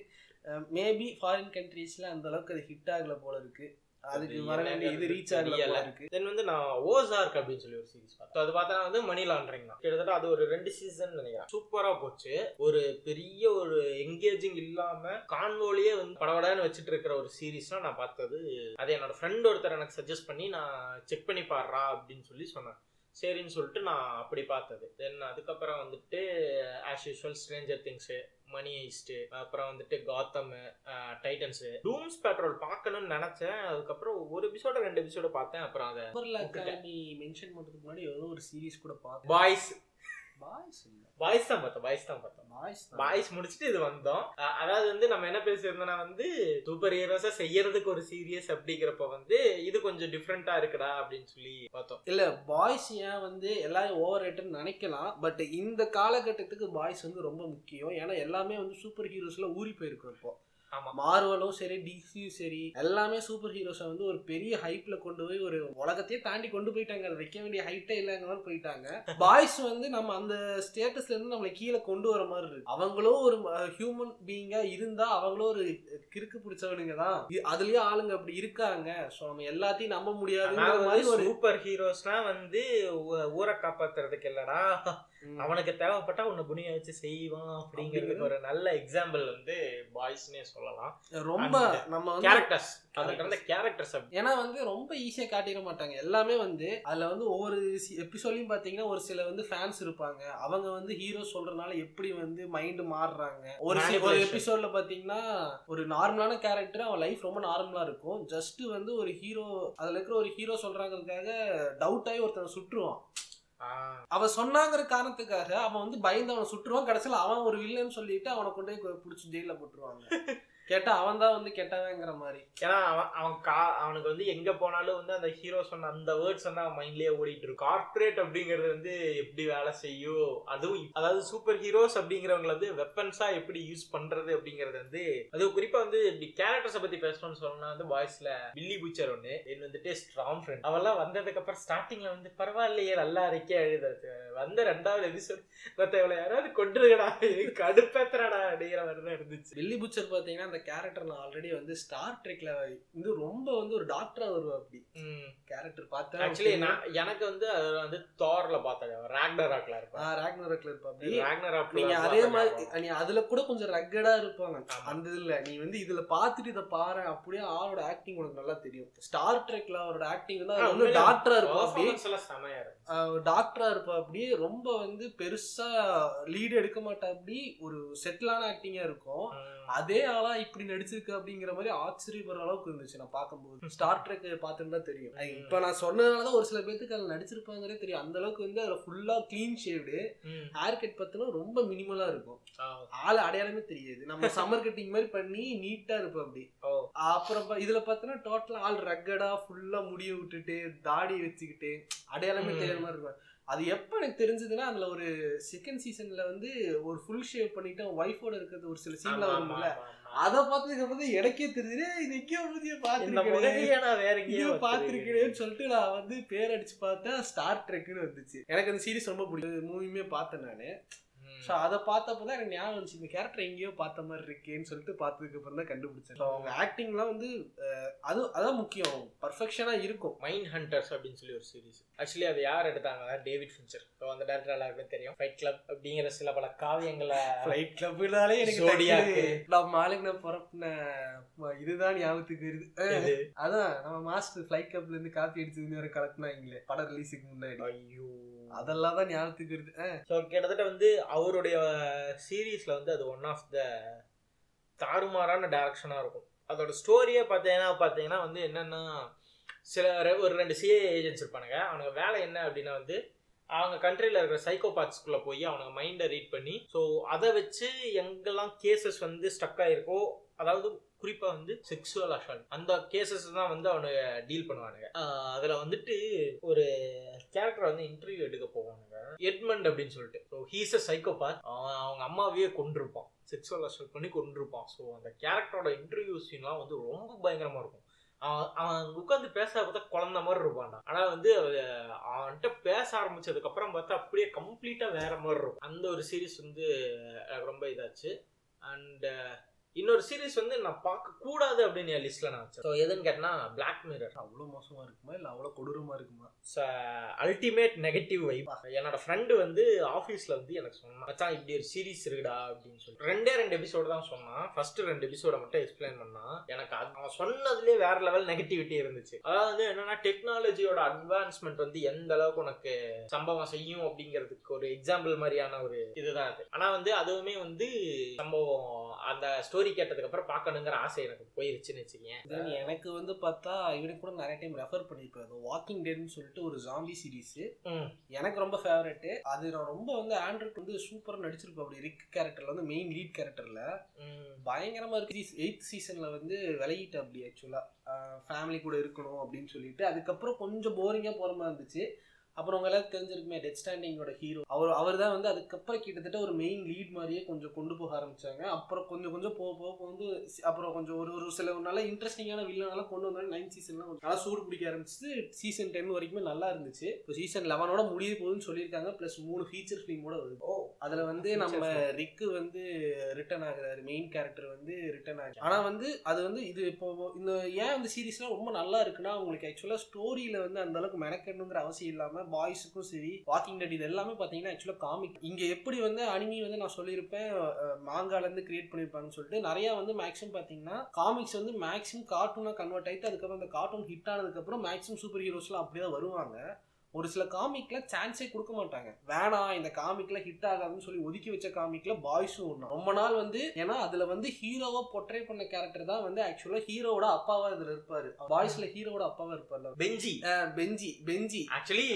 மேபி ஃபாரின் கண்ட்ரீஸ்ல அந்த அளவுக்கு அது ஹிட் ஆகல போல இருக்கு. அதுக்கு வேண்டிய இது ரீச் ஆகல இருக்கு தென் வந்து நான் ஓசார்க் அப்படின்னு சொல்லி ஒரு சீரிஸ் பார்த்தேன். அது பார்த்தா வந்து மணி லாண்டரிங் தான். கிட்டத்தட்ட அது ஒரு ரெண்டு சீசன் நினைக்கிறேன். சூப்பரா போச்சு. ஒரு பெரிய ஒரு எங்கேஜிங் இல்லாம கான்வோலியே வந்து படபடன்னு வச்சுட்டு இருக்கிற ஒரு சீரிஸ்னா நான் பார்த்தது. அது என்னோட ஃப்ரெண்ட் ஒருத்தர் எனக்கு சஜஸ்ட் பண்ணி நான் செக் பண்ணி பாடுறா அப்படின்னு சொல்லி சொன்னேன் சரின்னு சொல்லிட்டு நான் அப்படி பார்த்தது. தென் அதுக்கப்புறம் வந்துட்டு as usual Stranger Things Money Heist அப்புறம் வந்துட்டு காத்தம் டைட்டன்ஸு டூம்ஸ் பெட்ரோல் பார்க்கணும்னு நினைச்சேன். அதுக்கப்புறம் ஒரு எபிசோட ரெண்டு எபிசோட பார்த்தேன். அப்புறம் அதை மென்ஷன் பண்றதுக்கு முன்னாடி ஏதோ ஒரு சீரிஸ் கூட பார்த்தேன். பாய்ஸ் பாய்ஸ் தான் பார்த்தோம் பாய்ஸ் தான் பார்த்தோம். பாய்ஸ் பாய்ஸ் முடிச்சுட்டு இது வந்தோம். அதாவது வந்து நம்ம என்ன பேசியிருந்தோம்னா வந்து சூப்பர் ஹீரோஸா செய்யறதுக்கு ஒரு சீரியஸ் அப்படிங்கிறப்ப வந்து இது கொஞ்சம் டிஃப்ரெண்டா இருக்குடா அப்படின்னு சொல்லி பார்த்தோம். இல்ல பாய்ஸ் ஏன் வந்து எல்லாரும் ஓவர் ரேட்னு நினைக்கலாம் பட் இந்த காலகட்டத்துக்கு பாய்ஸ் வந்து ரொம்ப முக்கியம். ஏன்னா எல்லாமே வந்து சூப்பர் ஹீரோஸ்ல ஊறி போயிருக்கும் இப்போ. மார்வலும் சரி டிசியும் சரி எல்லாமே சூப்பர் ஹீரோஸை வந்து ஒரு பெரிய ஹைப்ல கொண்டு போய் ஒரு உலகத்தையே தாண்டி கொண்டு போயிட்டாங்க. அதை வைக்க வேண்டிய ஹைட்டே இல்லைங்கிற போயிட்டாங்க. பாய்ஸ் வந்து நம்ம அந்த ஸ்டேட்டஸ்ல இருந்து நம்மளை கீழே கொண்டு வர மாதிரி இருக்கு. அவங்களும் ஒரு ஹியூமன் பீயிங்கா இருந்தா அவங்களும் ஒரு கிறுக்கு பிடிச்சவனுங்க தான். அதுலயே ஆளுங்க அப்படி இருக்காங்க. ஸோ நம்ம எல்லாத்தையும் நம்ப முடியாதுங்கிற மாதிரி ஒரு சூப்பர் ஹீரோஸ்னா வந்து ஊரை காப்பாத்துறதுக்கு இல்லடா. அவனுக்கு தேவைப்பட்டா உன்னை குனிய வச்சு செய்வான் அப்படிங்கிறதுக்கு ஒரு நல்ல எக்ஸாம்பிள் வந்து பாய்ஸ்னே சொல்லலாம். ரொம்ப நம்ம கேரக்டர்ஸ் அதுக்கு கேரக்டர்ஸ் ஏன்னா வந்து ரொம்ப ஈஸியா காட்டிட மாட்டாங்க. எல்லாமே வந்து அதுல வந்து ஒவ்வொரு எபிசோட்லயும் பாத்தீங்கன்னா ஒரு சில வந்து ஃபேன்ஸ் இருப்பாங்க. அவங்க வந்து ஹீரோ சொல்றதுனால எப்படி வந்து மைண்ட் மாறுறாங்க. ஒரு சி- ஒரு. எபிசோட்ல பாத்தீங்கன்னா ஒரு நார்மலான கேரக்டர் அவன் லைஃப் ரொம்ப நார்மலா இருக்கும். ஜஸ்ட் வந்து ஒரு ஹீரோ அதுல இருக்கிற ஒரு ஹீரோ சொல்றாங்கிறதுக்காக டவுட் ஆகி ஒருத்தன் சுட்டுருவான். அவ சொன்னாங்கிற காரணத்துக்காக அவன் வந்து பயந்து அவனை சுட்டுருவான். கடைசியில் அவன் ஒரு வில்லன்னு சொல்லிட்டு அவனை கொண்டு போய் பிடிச்சி ஜெயில போட்டுருவாங்க. கேட்டா அவன் தான் வந்து கெட்டவங்கிற மாதிரி. ஏன்னா அவன் அவன் கா அவனுக்கு வந்து எங்க போனாலும் வந்து அந்த ஹீரோ சொன்ன அந்த வேர்ட்ஸ் வந்து அவன் மைண்ட்லயே ஓடிட்டு இருக்கும் கார்ப்பரேட் அப்படிங்கிறது வந்து எப்படி வேலை செய்யும் அதுவும் அதாவது சூப்பர் ஹீரோஸ் அப்படிங்கிறவங்க வந்து வெப்பன்ஸா எப்படி யூஸ் பண்றது அப்படிங்கறது வந்து அது குறிப்பா வந்து இப்படி கேரக்டர்ஸை பத்தி பேசணும்னு சொல்லணும்னா வந்து பாய்ஸ்ல பில்லி பூச்சர் ஒண்ணு என் வந்துட்டு ஸ்ட்ராங் ஃப்ரெண்ட் அவெல்லாம் வந்ததுக்கு அப்புறம் ஸ்டார்டிங்ல வந்து பரவாயில்லையே நல்லா இருக்கே எழுது வந்த ரெண்டாவது எபிசோட் மத்த இவளை யாராவது கொண்டுருக்கடா கடுப்பேத்துறடா அப்படிங்கிற மாதிரி தான் இருந்துச்சு. வில்லி புச்சர் பார்த்தீங்கன்னா அந்த கேரக்டர் நான் ஆல்ரெடி வந்து ஸ்டார் ட்ரெக்ல வந்து ரொம்ப வந்து ஒரு டாக்டரா வருவா அப்படி. கேரக்டர் பார்த்தா ஆக்சுவலி நான் எனக்கு வந்து அது வந்து தார்ல பார்த்தேன். ராக்னராக்ல இருப்பேன். ராக்னரக்ல இருப்பா அப்படி. ராக்னராக் நீங்க அதே மாதிரி நீ அதுல கூட கொஞ்சம் ரக்கடா இருப்பாங்க. அந்த இதுல நீ வந்து இதுல பாத்துட்டு இதை பாரு. அப்படியே ஆளோட ஆக்டிங் உனக்கு நல்லா தெரியும். ஸ்டார் ட்ரெக்ல அவரோட ஆக்டிங் வந்து அவர் வந்து டாக்டரா இருப்பா அப்படி. டாக்டரா இருப்பா அப்படி. ரொம்ப வந்து பெருசா லீடு எடுக்க மாட்டா அப்படி. ஒரு செட்டிலான ஆக்டிங்கா இருக்கும். அதே ஆளா இப்படி நடிச்சிருக்கு அப்படிங்கிற மாதிரி ஆச்சரியப்படுற அளவுக்கு இருந்துச்சு. நான் பார்க்கும்போது. ஸ்டார் ட்ரெக் பார்த்துட்டு தான் தெரியும். இப்ப நான் சொன்னதுனாலதான் ஒரு சில பேத்துக்கு அதுல நடிச்சிருப்பாங்கறே தெரியும். அந்த அளவுக்கு வந்து அதுல ஃபுல்லா க்ளீன் ஷேவ்டு. ஹேர் கட் பார்த்தோன்னா ரொம்ப மினிமலா இருக்கும். ஆள் அடையாளமே தெரியாது. நம்ம சம்மர் கட்டிங் மாதிரி பண்ணி நீட்டா இருப்போம் அப்படி. அப்புறம் இதுல பார்த்தோன்னா டோட்டலா ஆள் ரக்கடா ஃபுல்லா முடிய விட்டுட்டு தாடி வச்சுக்கிட்டு அடையாளமே. தெரியாத மாதிரி இருக்கும். அது எப்ப எனக்கு தெரிஞ்சதுன்னா அதுல ஒரு செகண்ட் சீசன்ல வந்து ஒரு ஃபுல் ஷேவ் பண்ணிட்டு ஒய்ஃபோட இருக்கிறது ஒரு சில சீன்ல வரும்ல. அத பார்த்ததுக்கு அப்புறம் எனக்கே "ஏய், இது எங்கேயோ ஊதிய எங்கேயோ பாத்திருக்கேன்னு சொல்லிட்டு நான் வந்து பேர் அடிச்சு பார்த்தா ஸ்டார் ட்ரெக்னு வந்துச்சு. எனக்கு அந்த சீரிஸ் ரொம்ப பிடிக்கும். மூவியுமே பார்த்தேன் நானு. ஸோ அதை பார்த்தப்போ தான் எனக்கு ஞாபகம் வந்துச்சு. இந்த கேரக்டர் எங்கேயோ பார்த்த மாதிரி இருக்கேன்னு சொல்லிட்டு பார்த்ததுக்கு அப்புறம் தான் கண்டுபிடிச்சேன். ஸோ அவங்க ஆக்டிங்லாம் வந்து அது அதான் முக்கியம். பர்ஃபெக்ஷனாக இருக்கும். மைண்ட் ஹண்டர்ஸ் அப்படின்னு சொல்லி ஒரு சீரிஸ் ஆக்சுவலி அது யார் எடுத்தாங்க? டேவிட் ஃபின்ச்சர் ஸோ அந்த டேரக்டர் எல்லாருக்குமே தெரியும். ஃபைட் கிளப் அப்படிங்கிற சில பல காவியங்களை ஃப்ளைட் கிளப்னாலே எனக்கு நான் மாலுக்கு நான் பிறப்பின இதுதான் ஞாபகத்துக்கு வருது. அதான் நம்ம மாஸ்டர் ஃப்ளைட் கிளப்ல இருந்து காப்பி அடிச்சதுன்னு வேற கலக்குனாங்களே. படம் ரிலீஸுக்கு முன்னாடி. ஐயோ. அதெல்லாம் தான் ஞாபகத்துக்கு வருது. ஸோ கிட்டத்தட்ட வந்து அவருடைய சீரீஸில் வந்து அது ஒன் ஆஃப் த தாறுமாறான டைரக்ஷனாக இருக்கும். அதோட ஸ்டோரியே பார்த்தீங்கன்னா பார்த்தீங்கன்னா வந்து என்னென்னா சில ரெ- ஒரு ரெண்டு சிஏ ஏஜென்ட்ஸ் இருப்பானுங்க. அவனுக்கு வேலை என்ன அப்படின்னா வந்து அவங்க கண்ட்ரியில் இருக்கிற சைக்கோபாத்ஸ்குள்ளே போய் அவனுங்க மைண்டை ரீட் பண்ணி ஸோ அதை வச்சு எங்கெல்லாம் கேசஸ் வந்து ஸ்டக் ஆகிருக்கோ அதாவது குறிப்பாக வந்து செக்ஸுவல் அசால்ட் அந்த கேசஸ் தான் வந்து அவனுங்க டீல் பண்ணுவானுங்க. அதில் வந்துட்டு ஒரு கேரக்டர் வந்து இன்டர்வியூ எடுக்க போவானுங்க. எட்மண்ட் அப்படின்னு சொல்லிட்டு. ஸோ ஹீஸ் அ சைக்கோபாத் அவன் அவங்க அம்மாவையே கொண்டிருப்பான் செக்ஸுவல் அசால்ட் பண்ணி கொண்டிருப்பான் ஸோ அந்த கேரக்டரோட இன்டர்வியூ சீன்லாம் வந்து ரொம்ப பயங்கரமாக இருக்கும். அவன் அவன் உட்காந்து பேச பார்த்தா குழந்த மாதிரி இருப்பான்டா ஆனால் வந்து அவன்கிட்ட பேச ஆரம்பிச்சதுக்கு அப்புறம் பார்த்தா அப்படியே கம்ப்ளீட்டாக வேற மாதிரி இருக்கும். அந்த ஒரு சீரிஸ் வந்து ரொம்ப இதாச்சு. அண்ட் இன்னொரு சீரிஸ் வந்து நான் பார்க்க கூடாது அப்படின்னு என் லிஸ்ட்ல நான் வச்சேன். ஸோ எதுன்னு கேட்டனா பிளாக் மிரர் அவ்வளோ மோசமா இருக்குமா? இல்லை அவ்வளோ கொடூரமா இருக்குமா? அல்டிமேட் நெகட்டிவ் வைப் என்னோட ஃப்ரெண்டு வந்து ஆஃபீஸில் வந்து எனக்கு சொன்னான் மச்சான் இப்படி ஒரு சீரிஸ் இருக்குடா அப்படின்னு சொல்லி ரெண்டே ரெண்டு எபிசோடு தான் சொன்னான். ஃபர்ஸ்ட் ரெண்டு எபிசோட மட்டும் எக்ஸ்பிளைன் பண்ணான். எனக்கு அது அவன் சொன்னதுலேயே வேற லெவல் நெகட்டிவிட்டி இருந்துச்சு. அதாவது வந்து என்னன்னா டெக்னாலஜியோட அட்வான்ஸ்மெண்ட் வந்து எந்த அளவுக்கு உனக்கு சம்பவம் செய்யும் அப்படிங்கிறதுக்கு ஒரு எக்ஸாம்பிள் மாதிரியான ஒரு இதுதான் அது. ஆனால் வந்து அதுவுமே வந்து சம்பவம் அந்த ஸ்டோரி கேட்டதுக்கு அப்புறம் பார்க்கணுங்கிற ஆசை எனக்கு போயிருச்சுன்னு வச்சுக்கேன் எனக்கு வந்து பார்த்தா இவனுக்கு கூட நிறைய டைம் ரெஃபர் பண்ணியிருப்பேன். வாக்கிங் டேன்னு சொல்லிட்டு ஒரு ஜாம்பி சீரிஸ் எனக்கு ரொம்ப ஃபேவரட் அது நான் ரொம்ப வந்து ஆண்ட்ராய்ட் வந்து சூப்பராக நடிச்சிருப்பேன். அப்படி ரிக் கேரக்டர்ல வந்து மெயின் லீட் கேரக்டர்ல ம். பயங்கரமா இருக்கு. எயித் சீசன்ல வந்து விலகிட்டு அப்படி ஆக்சுவலா ஃபேமிலி கூட இருக்கணும் அப்படின்னு சொல்லிட்டு. அதுக்கப்புறம் கொஞ்சம் போரிங்கா போற மாதிரி இருந்துச்சு. அப்புறம் உங்க எல்லாரும் தெரிஞ்சிருக்குமே டெத் ஸ்டாண்டிங்கோட ஹீரோ அவர் அவர் தான் வந்து அதுக்கப்புறம் கிட்டத்தட்ட ஒரு மெயின் லீட் மாதிரியே கொஞ்சம் கொண்டு போக ஆரம்பிச்சாங்க. அப்புறம் கொஞ்சம் கொஞ்சம் போக போக வந்து அப்புறம் கொஞ்சம் ஒரு ஒரு சில நல்ல இன்ட்ரெஸ்டிங்கான வில்லனால கொண்டு வந்தாங்க நைன் சீசன்லாம் நல்லா சூடு பிடிக்க ஆரம்பிச்சு சீசன் டென் வரைக்குமே நல்லா இருந்துச்சு. இப்போ சீசன் லெவனோட முடிய போகுதுன்னு சொல்லியிருக்காங்க. ப்ளஸ் மூணு ஃபீச்சர் ஃபிலிமோட வருது. ஓ அதுல வந்து நம்ம. ரிக்கு வந்து ரிட்டர்ன் ஆகுறாரு. மெயின் கேரக்டர் வந்து ரிட்டர்ன் ஆகுது ஆனா வந்து அது வந்து இது இப்போ இந்த ஏன் இந்த சீரிஸ்லாம் ரொம்ப நல்லா இருக்குன்னா உங்களுக்கு ஆக்சுவலா ஸ்டோரியில வந்து அந்த அளவுக்கு மெனக்கணுங்கிற அவசியம் பாய்ஸுக்கும் சரி வாக்கிங் டெட் இது எல்லாமே பார்த்தீங்கன்னா ஆக்சுவலாக காமிக் இங்கே எப்படி வந்து அனிமி வந்து நான் சொல்லியிருப்பேன் மாங்காலேருந்து கிரியேட் பண்ணியிருப்பாங்கன்னு சொல்லிட்டு நிறையா வந்து மேக்ஸிமம் பார்த்தீங்கன்னா காமிக்ஸ் வந்து மேக்ஸிமம் கார்ட்டூனாக கன்வெர்ட் ஆகிட்டு அதுக்கப்புறம் அந்த கார்ட்டூன் ஹிட் ஆனதுக்கப்புறம் மேக்ஸிமம் சூப்பர் ஹீரோஸ்லாம் அப்படியே தான் வருவாங்க. ஒரு சில காமிக்ல சான்ஸே கொடுக்க மாட்டாங்க. வேணாம் இந்த காமிக்ல ஹிட் ஆகாதுன்னு சொல்லி ஒதுக்கி வச்ச காமிக்ல பாய்ஸும் ஒண்ணு ரொம்ப நாள் வந்து ஏன்னா அதுல வந்து ஹீரோவா பொட்ரே பண்ண கேரக்டர் தான் வந்து ஆக்சுவலா ஹீரோவோட அப்பாவா இதுல இருப்பாரு. பாய்ஸ்ல ஹீரோவோட அப்பாவா இருப்பார்ல. Benji Benji Benji actually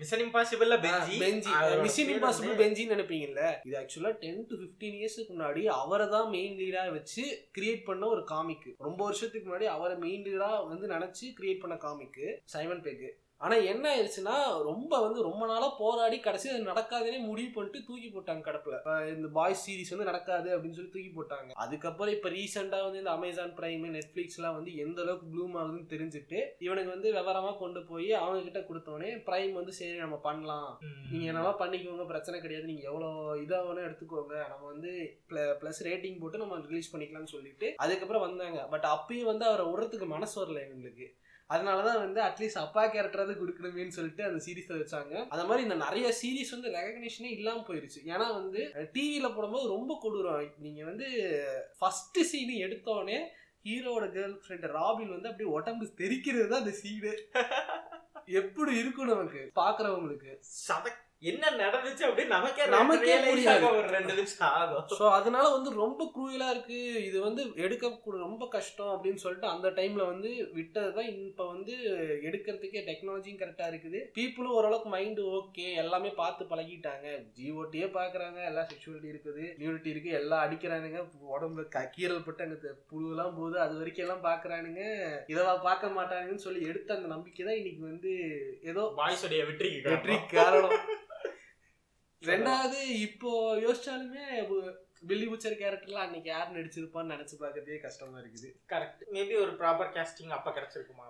Mission இம்பாசிபிள்ல Benji Benji Mission Impossible பெஞ்சின்னு நினைப்பீங்கல்ல? இது ஆக்சுவலா டென் டு பிப்டீன் இயர்ஸ்க்கு முன்னாடி அவரை தான் மெயின் லீடா வச்சு கிரியேட் பண்ண ஒரு காமிக் ரொம்ப வருஷத்துக்கு முன்னாடி அவரை மெயின் லீடா வந்து நினைச்சு கிரியேட் பண்ண காமிக் சைமன் பெக் ஆனா என்ன ஆயிடுச்சுன்னா ரொம்ப வந்து ரொம்ப நாளா போராடி கடைசி அது நடக்காதுன்னே முடிவு பண்ணிட்டு தூக்கி போட்டாங்க கடப்புல. இந்த பாய்ஸ் சீரிஸ் வந்து நடக்காது அப்படின்னு சொல்லி தூக்கி போட்டாங்க. அதுக்கப்புறம் இப்ப ரீசெண்டா வந்து இந்த அமேசான் பிரைம் நெட்ஃபிளிக்ஸ் எல்லாம் வந்து எந்த அளவுக்கு ப்ளூம் ஆகுதுன்னு தெரிஞ்சுட்டு இவனுக்கு வந்து விவரமா கொண்டு போய் அவங்க கிட்ட கொடுத்தோடனே பிரைம் வந்து சரி நம்ம பண்ணலாம். நீங்க என்னவா பண்ணிக்கோங்க பிரச்சனை கிடையாது. நீங்க எவ்வளவு இதா வேணா எடுத்துக்கோங்க. நம்ம வந்து பிளஸ் ரேட்டிங் போட்டு நம்ம ரிலீஸ் பண்ணிக்கலாம்னு சொல்லிட்டு அதுக்கப்புறம் வந்தாங்க. பட் அப்பயும் வந்து அவரை விடுறதுக்கு மனசு வரல அதனால தான் வந்து அட்லீஸ்ட் அப்பா கேரக்டராவது கொடுக்கணுமேன்னு சொல்லிட்டு அந்த சீரிஸ் வச்சாங்க. அந்த மாதிரி இந்த நிறைய சீரீஸ் வந்து ரெகக்னிஷனே இல்லாம போயிருச்சு. ஏன்னா வந்து டிவியில போடும்போது ரொம்ப கொடூரம். நீங்க வந்து ஃபர்ஸ்ட் சீனு எடுத்தோடனே ஹீரோட கேர்ள் ஃப்ரெண்ட் ராபின் வந்து அப்படியே உடம்பு தெரிக்கிறது தான் அந்த சீனு எப்படி இருக்கும் நமக்கு? பாக்குறவங்களுக்கு. சதக் என்ன நடந்துச்சு அப்படின்னு நமக்கே நமக்கே புரியாது. ஒரு ரெண்டு நிமிஷம் ஆகும். ஸோ அதனால வந்து ரொம்ப குரூயலா இருக்கு. இது வந்து எடுக்க ரொம்ப கஷ்டம் அப்படின்னு சொல்லிட்டு அந்த டைம்ல வந்து விட்டது தான். இப்போ வந்து எடுக்கிறதுக்கே டெக்னாலஜியும் கரெக்டா இருக்குது. பீப்புளும் ஓரளவுக்கு மைண்டு ஓகே எல்லாமே பார்த்து பழகிட்டாங்க. ஜிஓட்டியே பாக்குறாங்க எல்லாம் செக்ஷுவலிட்டி இருக்குது. நியூரிட்டி இருக்கு. எல்லாம் அடிக்கிறானுங்க. உடம்புல க- கீறல் பட்டு அங்க புழுவெல்லாம் போகுது. அது வரைக்கும் எல்லாம் பாக்குறானுங்க இதெல்லாம் பார்க்க மாட்டானுங்கன்னு சொல்லி எடுத்த அந்த நம்பிக்கை தான் இன்னைக்கு வந்து ஏதோ பாய்ஸுடைய வெற்றிக்கு வெற்றி காரணம். ரெண்டாவது இப்போ யோசிச்சாலுமே பில்லி புச்சர் கேரக்டர்ல அன்னைக்கு யார் நடிச்சிருப்பான்னு நினைச்சு பார்க்கறதே கஷ்டமா இருக்குது. கரெக்ட் மேபி ஒரு ப்ராப்பர் கேஸ்டிங் அப்ப கிடைச்சிருக்குமா.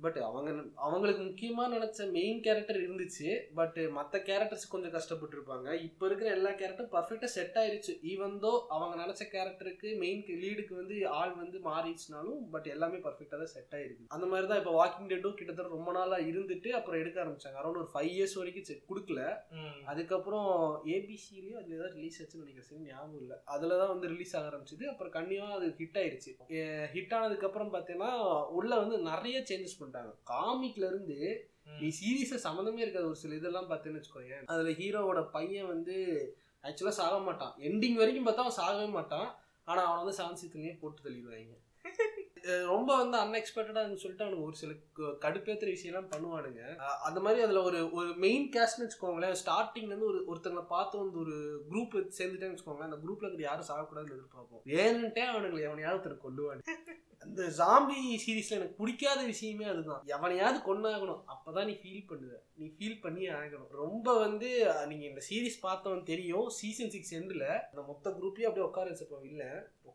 பட் அவங்க அவங்களுக்கு முக்கியமா நினைச்ச மெயின் கேரக்டர் இருந்துச்சு. பட் மத்த கேரக்டர்ஸ் கொஞ்சம் கஷ்டப்பட்டிருப்பாங்க. இப்போ இருக்கிற எல்லா கேரக்டரும் பர்ஃபெக்டா செட் ஆயிருச்சு. ஈவன் தோ அவங்க நினைச்ச கேரக்டருக்கு மெயின் லீடுக்கு வந்து ஆள் வந்து மாறிடுச்சுனாலும் பட் எல்லாமே பர்ஃபெக்டா தான் செட் ஆயிருக்கு. அந்த மாதிரி தான் இப்போ வாக்கிங் டேட்டும் கிட்டத்தட்ட ரொம்ப நாளா இருந்துட்டு அப்புறம் எடுக்க ஆரம்பிச்சாங்க. அரௌண்ட் ஒரு ஃபைவ் இயர்ஸ் வரைக்கும் செ- கொடுக்கல. அதுக்கப்புறம் ஏபிசிலேயோ அதுல ஏதாவது ரிலீஸ் ஆச்சுன்னு நினைக்கிறேன். ஞாபகம் இல்லை. அதில் தான் வந்து ரிலீஸ் ஆக ஆரம்பிச்சது. அப்புறம் கண்டிப்பாக அது ஹிட் ஆயிருச்சு. ஹிட் ஆனதுக்கப்புறம் பார்த்தீங்கன்னா உள்ள வந்து நிறைய சேஞ்சஸ் பண்ணிட்டாங்க காமிக்ல இருந்து. நீ சீரியஸாக சம்மந்தமே இருக்காது ஒரு சில இதெல்லாம் பார்த்தேன்னு வச்சுக்கோங்க அதில் ஹீரோவோட பையன் வந்து ஆக்சுவலாக சாக மாட்டான். எண்டிங் வரைக்கும் பார்த்தா அவன் சாகவே மாட்டான். ஆனால் அவன் வந்து செவன் சீத்துலேயே போட்டு தள்ளிடுவாங்க. ரொம்ப வந்து அன்எக்ஸ்பெக்டடாக சொல்லிட்டு அவனுக்கு ஒரு சில க- கடுப்பேத்துற விஷயம்லாம் பண்ணுவானுங்க. அந்த மாதிரி அதில் ஒரு ஒரு மெயின் கேஸ்ட்னு வச்சுக்கோங்களேன் ஸ்டார்டிங்லேருந்து ஒரு ஒருத்தங்களை பார்த்து வந்து ஒரு குரூப் சேர்ந்துட்டேன்னு வச்சுக்கோங்களேன் அந்த குரூப்பில் இருக்கிற யாரும் சாகக்கூடாதுன்னு எதிர்பார்ப்போம். ஏன்னுட்டே அவனுங்களை எவனையாவது ஒருத்தர் கொல்லுவானு. அந்த ஜாம்பி சீரீஸ்ல எனக்கு பிடிக்காத விஷயமே அதுதான். எவனையாவது கொண்டாகணும் அப்பதான் நீ ஃபீல் பண்ணுவ. நீ ஃபீல் பண்ணி ஆகணும். ரொம்ப வந்து நீங்கள் நீங்க இந்த சீரிஸ் பார்த்தவன் தெரியும். சீசன் சிக்ஸ் எண்டில் அந்த மொத்த குரூப்பையும் அப்படியே உட்கார வச்சிருப்போம் இல்லை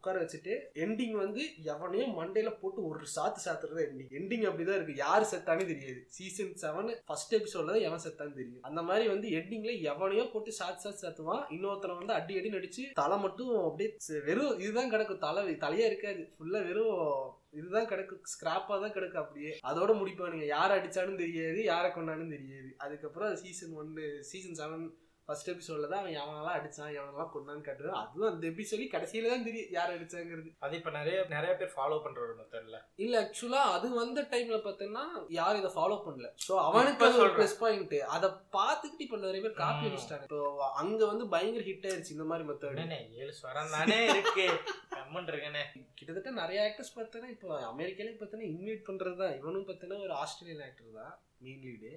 உட்கார வச்சுட்டு எண்டிங் வந்து எவனையும் மண்டையில போட்டு ஒரு சாத்து சாத்துறது எண்டிங் எண்டிங் அப்படிதான் இருக்கு. யார் செத்தானே தெரியாது. சீசன் செவன் ஃபர்ஸ்ட் எபிசோட்ல தான் எவன் செத்தான்னு தெரியும். அந்த மாதிரி வந்து எண்டிங்ல எவனையோ போட்டு சாத்து சாத்து சாத்துவான். இன்னொருத்தனை வந்து அடி அடி நடிச்சு தலை மட்டும் அப்படியே வெறும் இதுதான் கிடக்கும். தலை தலையே இருக்காது. ஃபுல்லா வெறும் இதுதான் கிடக்கு. ஸ்கிராப்பா தான் கிடக்கு அப்படியே. அதோட முடிப்பானுங்க. யார் அடிச்சாலும் தெரியாது யாரை கொண்டாலும் தெரியாது. அதுக்கப்புறம் சீசன் ஒன்னு சீசன் செவன் ஃபர்ஸ்ட் எபிசோட்ல தான் அவன் எவனெல்லாம் அடிச்சான் எவனெல்லாம் கொண்டான்னு காட்டுவான். அதுவும் அந்த எபிசோட்லி கடைசியில தான் தெரியும் யார் அடிச்சாங்கிறது. அது இப்ப நிறைய நிறைய பேர் ஃபாலோ பண்ற ஒரு மெத்தட்ல இல்ல ஆக்சுவலா அது வந்த டைம்ல பார்த்தீங்கன்னா யாரும் இதை ஃபாலோ பண்ணல. சோ அவனுக்கு அது ஒரு. ப்ளஸ் பாயிண்ட் அதை பார்த்துக்கிட்டு இப்ப நிறைய பேர் காப்பி. அடிச்சிட்டாங்க. இப்போ அங்க வந்து பயங்கர ஹிட் ஆயிருச்சு இந்த மாதிரி மெத்தட் ஏழு ஸ்வரம் தானே இருக்கு? கிட்டத்தட்ட நிறைய ஆக்டர்ஸ் பார்த்தோன்னா இப்போ அமெரிக்காலே பார்த்தோன்னா இன்வைட் பண்றது தான் இவனும் பார்த்தோன்னா ஒரு ஆஸ்திரேலியன் ஆக்டர் தான் மெயின் லீடு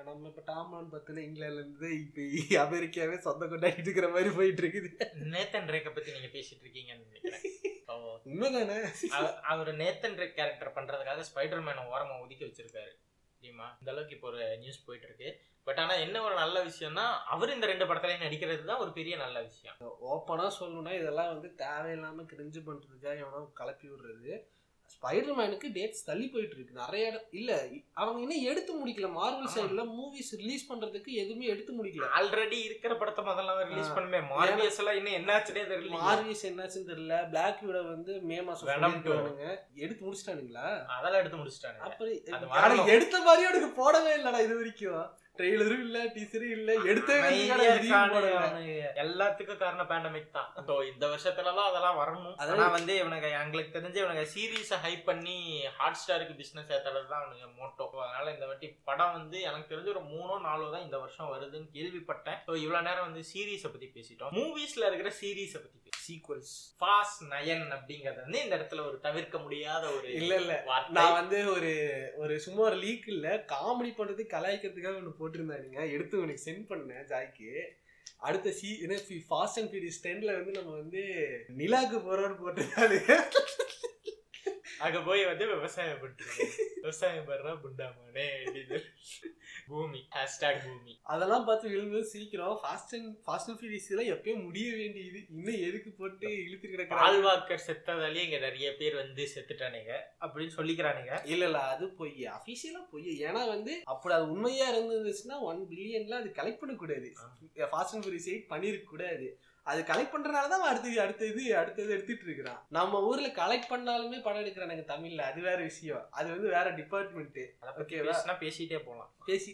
நம்ம இப்போ டாமான் பார்த்தோன்னா இங்கிலாந்துல இருந்து இப்போ அமெரிக்காவே சொந்த கொண்டாடிட்டு இருக்கிற மாதிரி போயிட்டு இருக்குது நேத்தன் ரேக்க பத்தி நீங்க பேசிட்டு இருக்கீங்கன்னு நினைக்கிறேன். உண்மைதானே? அவ- அவர் நேத்தன் ரேக் கேரக்டர் பண்றதுக்காக ஸ்பைடர் மேனை ஓரமா ஒதுக்கி வச்சிருக்காரு. தெரியுமா? இந்த அளவுக்கு இப்போ ஒரு நியூஸ் போயிட்டு இருக்கு பட் ஆனா என்ன ஒரு நல்ல விஷயம்னா அவர் இந்த ரெண்டு படத்துலயும் நடிக்கிறது தான் ஒரு பெரிய நல்ல விஷயம். ஓப்பனா சொல்லணும்னா இதெல்லாம் வந்து தேவையில்லாம கிரிஞ்சு பண்றதுக்காக எவனோ கலப்பி விடுறது. ஸ்பைடர் மேனுக்கு டேட்ஸ் தள்ளி போயிட்டு இருக்கு நிறைய இடம் இல்ல அவங்க இன்னும் எடுத்து முடிக்கல. மார்வல். சைடுல மூவிஸ் ரிலீஸ் பண்றதுக்கு எதுவுமே எடுத்து முடிக்கல. ஆல்ரெடி இருக்கிற படத்தை முதல்ல ரிலீஸ். பண்ணுமே மார்வியஸ் எல்லாம் இன்னும் என்னாச்சுனே தெரியல. மார்விஸ் என்னாச்சுன்னு தெரியல. பிளாக் விட வந்து மே மாசம் எடுத்து முடிச்சிட்டானுங்களா? அதெல்லாம் எடுத்து முடிச்சிட்டாங்க வரணும். எடுத்த மாதிரி அவனுக்கு போடவே இல்லடா இது வரைக்கும். ட்ரெய்லரும் இல்ல டீசரும் இல்ல எடுத்தே. எல்லாத்துக்கும் காரணம் பேண்டமிக் தான். So, இந்த வருஷத்துலலாம் அதெல்லாம் வரணும். ஆனா வந்து இவனுங்க எங்களுக்கு தெரிஞ்சு இவனுங்க சீரியஸை ஹைப் பண்ணி ஹாட் ஸ்டாருக்கு பிசினஸ் ஏத்துறது தான் அவனுங்க மோட்டோ அதனால இந்த வாட்டி படம் வந்து எனக்கு தெரிஞ்சு ஒரு மூணோ நாலோ தான் இந்த வருஷம் வருதுன்னு கேள்விப்பட்டேன். ஸோ இவ்வளவு நேரம் வந்து சீரீஸை பத்தி பேசிட்டோம். மூவிஸ்ல இருக்கிற சீரீஸை பத்தி சீக்வல்ஸ் ஃபாஸ் நயன் அப்படிங்கறது வந்து இந்த இடத்துல ஒரு தவிர்க்க முடியாத ஒரு இல்ல இல்ல. நான் வந்து ஒரு ஒரு சும்மா ஒரு லீக் இல்ல காமெடி பண்றது கலாய்க்கிறதுக்காக ஒன்று போட்டிருந்தானுங்க எடுத்து உனக்கு சென்ட் பண்ணேன் ஜாய்க்கு. அடுத்த சி என்ன ஃபாஸ்ட் அண்ட் ஃபியூரியஸ் டென்ல வந்து நம்ம வந்து நிலாக்கு போறோம்னு போட்டிருந்தானுங்க அங்க போய் வந்து விவசாயம் பண்ணிட்டு விவசாயம் பண்றா புண்டாமானே பூமி ஹேஷ்டாக் பூமி. அதெல்லாம் பார்த்து விழுந்து சீக்கிரம் Fast and Fast and Furious எல்லாம் எப்பயும் முடிய வேண்டியது. இன்னும் எதுக்கு போட்டு இழுத்து கிடக்குறாங்க? பால்வாக்கர் செத்ததாலேயே இங்க நிறைய பேர் வந்து செத்துட்டானுங்க அப்படின்னு சொல்லிக்கிறானுங்க. இல்ல இல்ல அது பொய். அபிஷியலா பொய். ஏன்னா வந்து அப்படி அது உண்மையா இருந்துச்சுன்னா ஒன் பில்லியன்ல அது கலெக்ட் பண்ணக்கூடாது. ஃபாஸ்ட் அண்ட் ஃபியூரியஸ் எயிட் பண்ணிருக்க கூடாது அது கலெக்ட் பண்றதுனால தான் அடுத்தது அடுத்தது அடுத்தது எடுத்துட்டு இருக்கிறான். நம்ம ஊர்ல கலெக்ட் பண்ணாலுமே படம் எடுக்கிறானுங்க தமிழ்ல. அது வேற விஷயம். அது வந்து வேற டிபார்ட்மெண்ட் ஓகேவா? பேசிட்டே போலாம். பேசி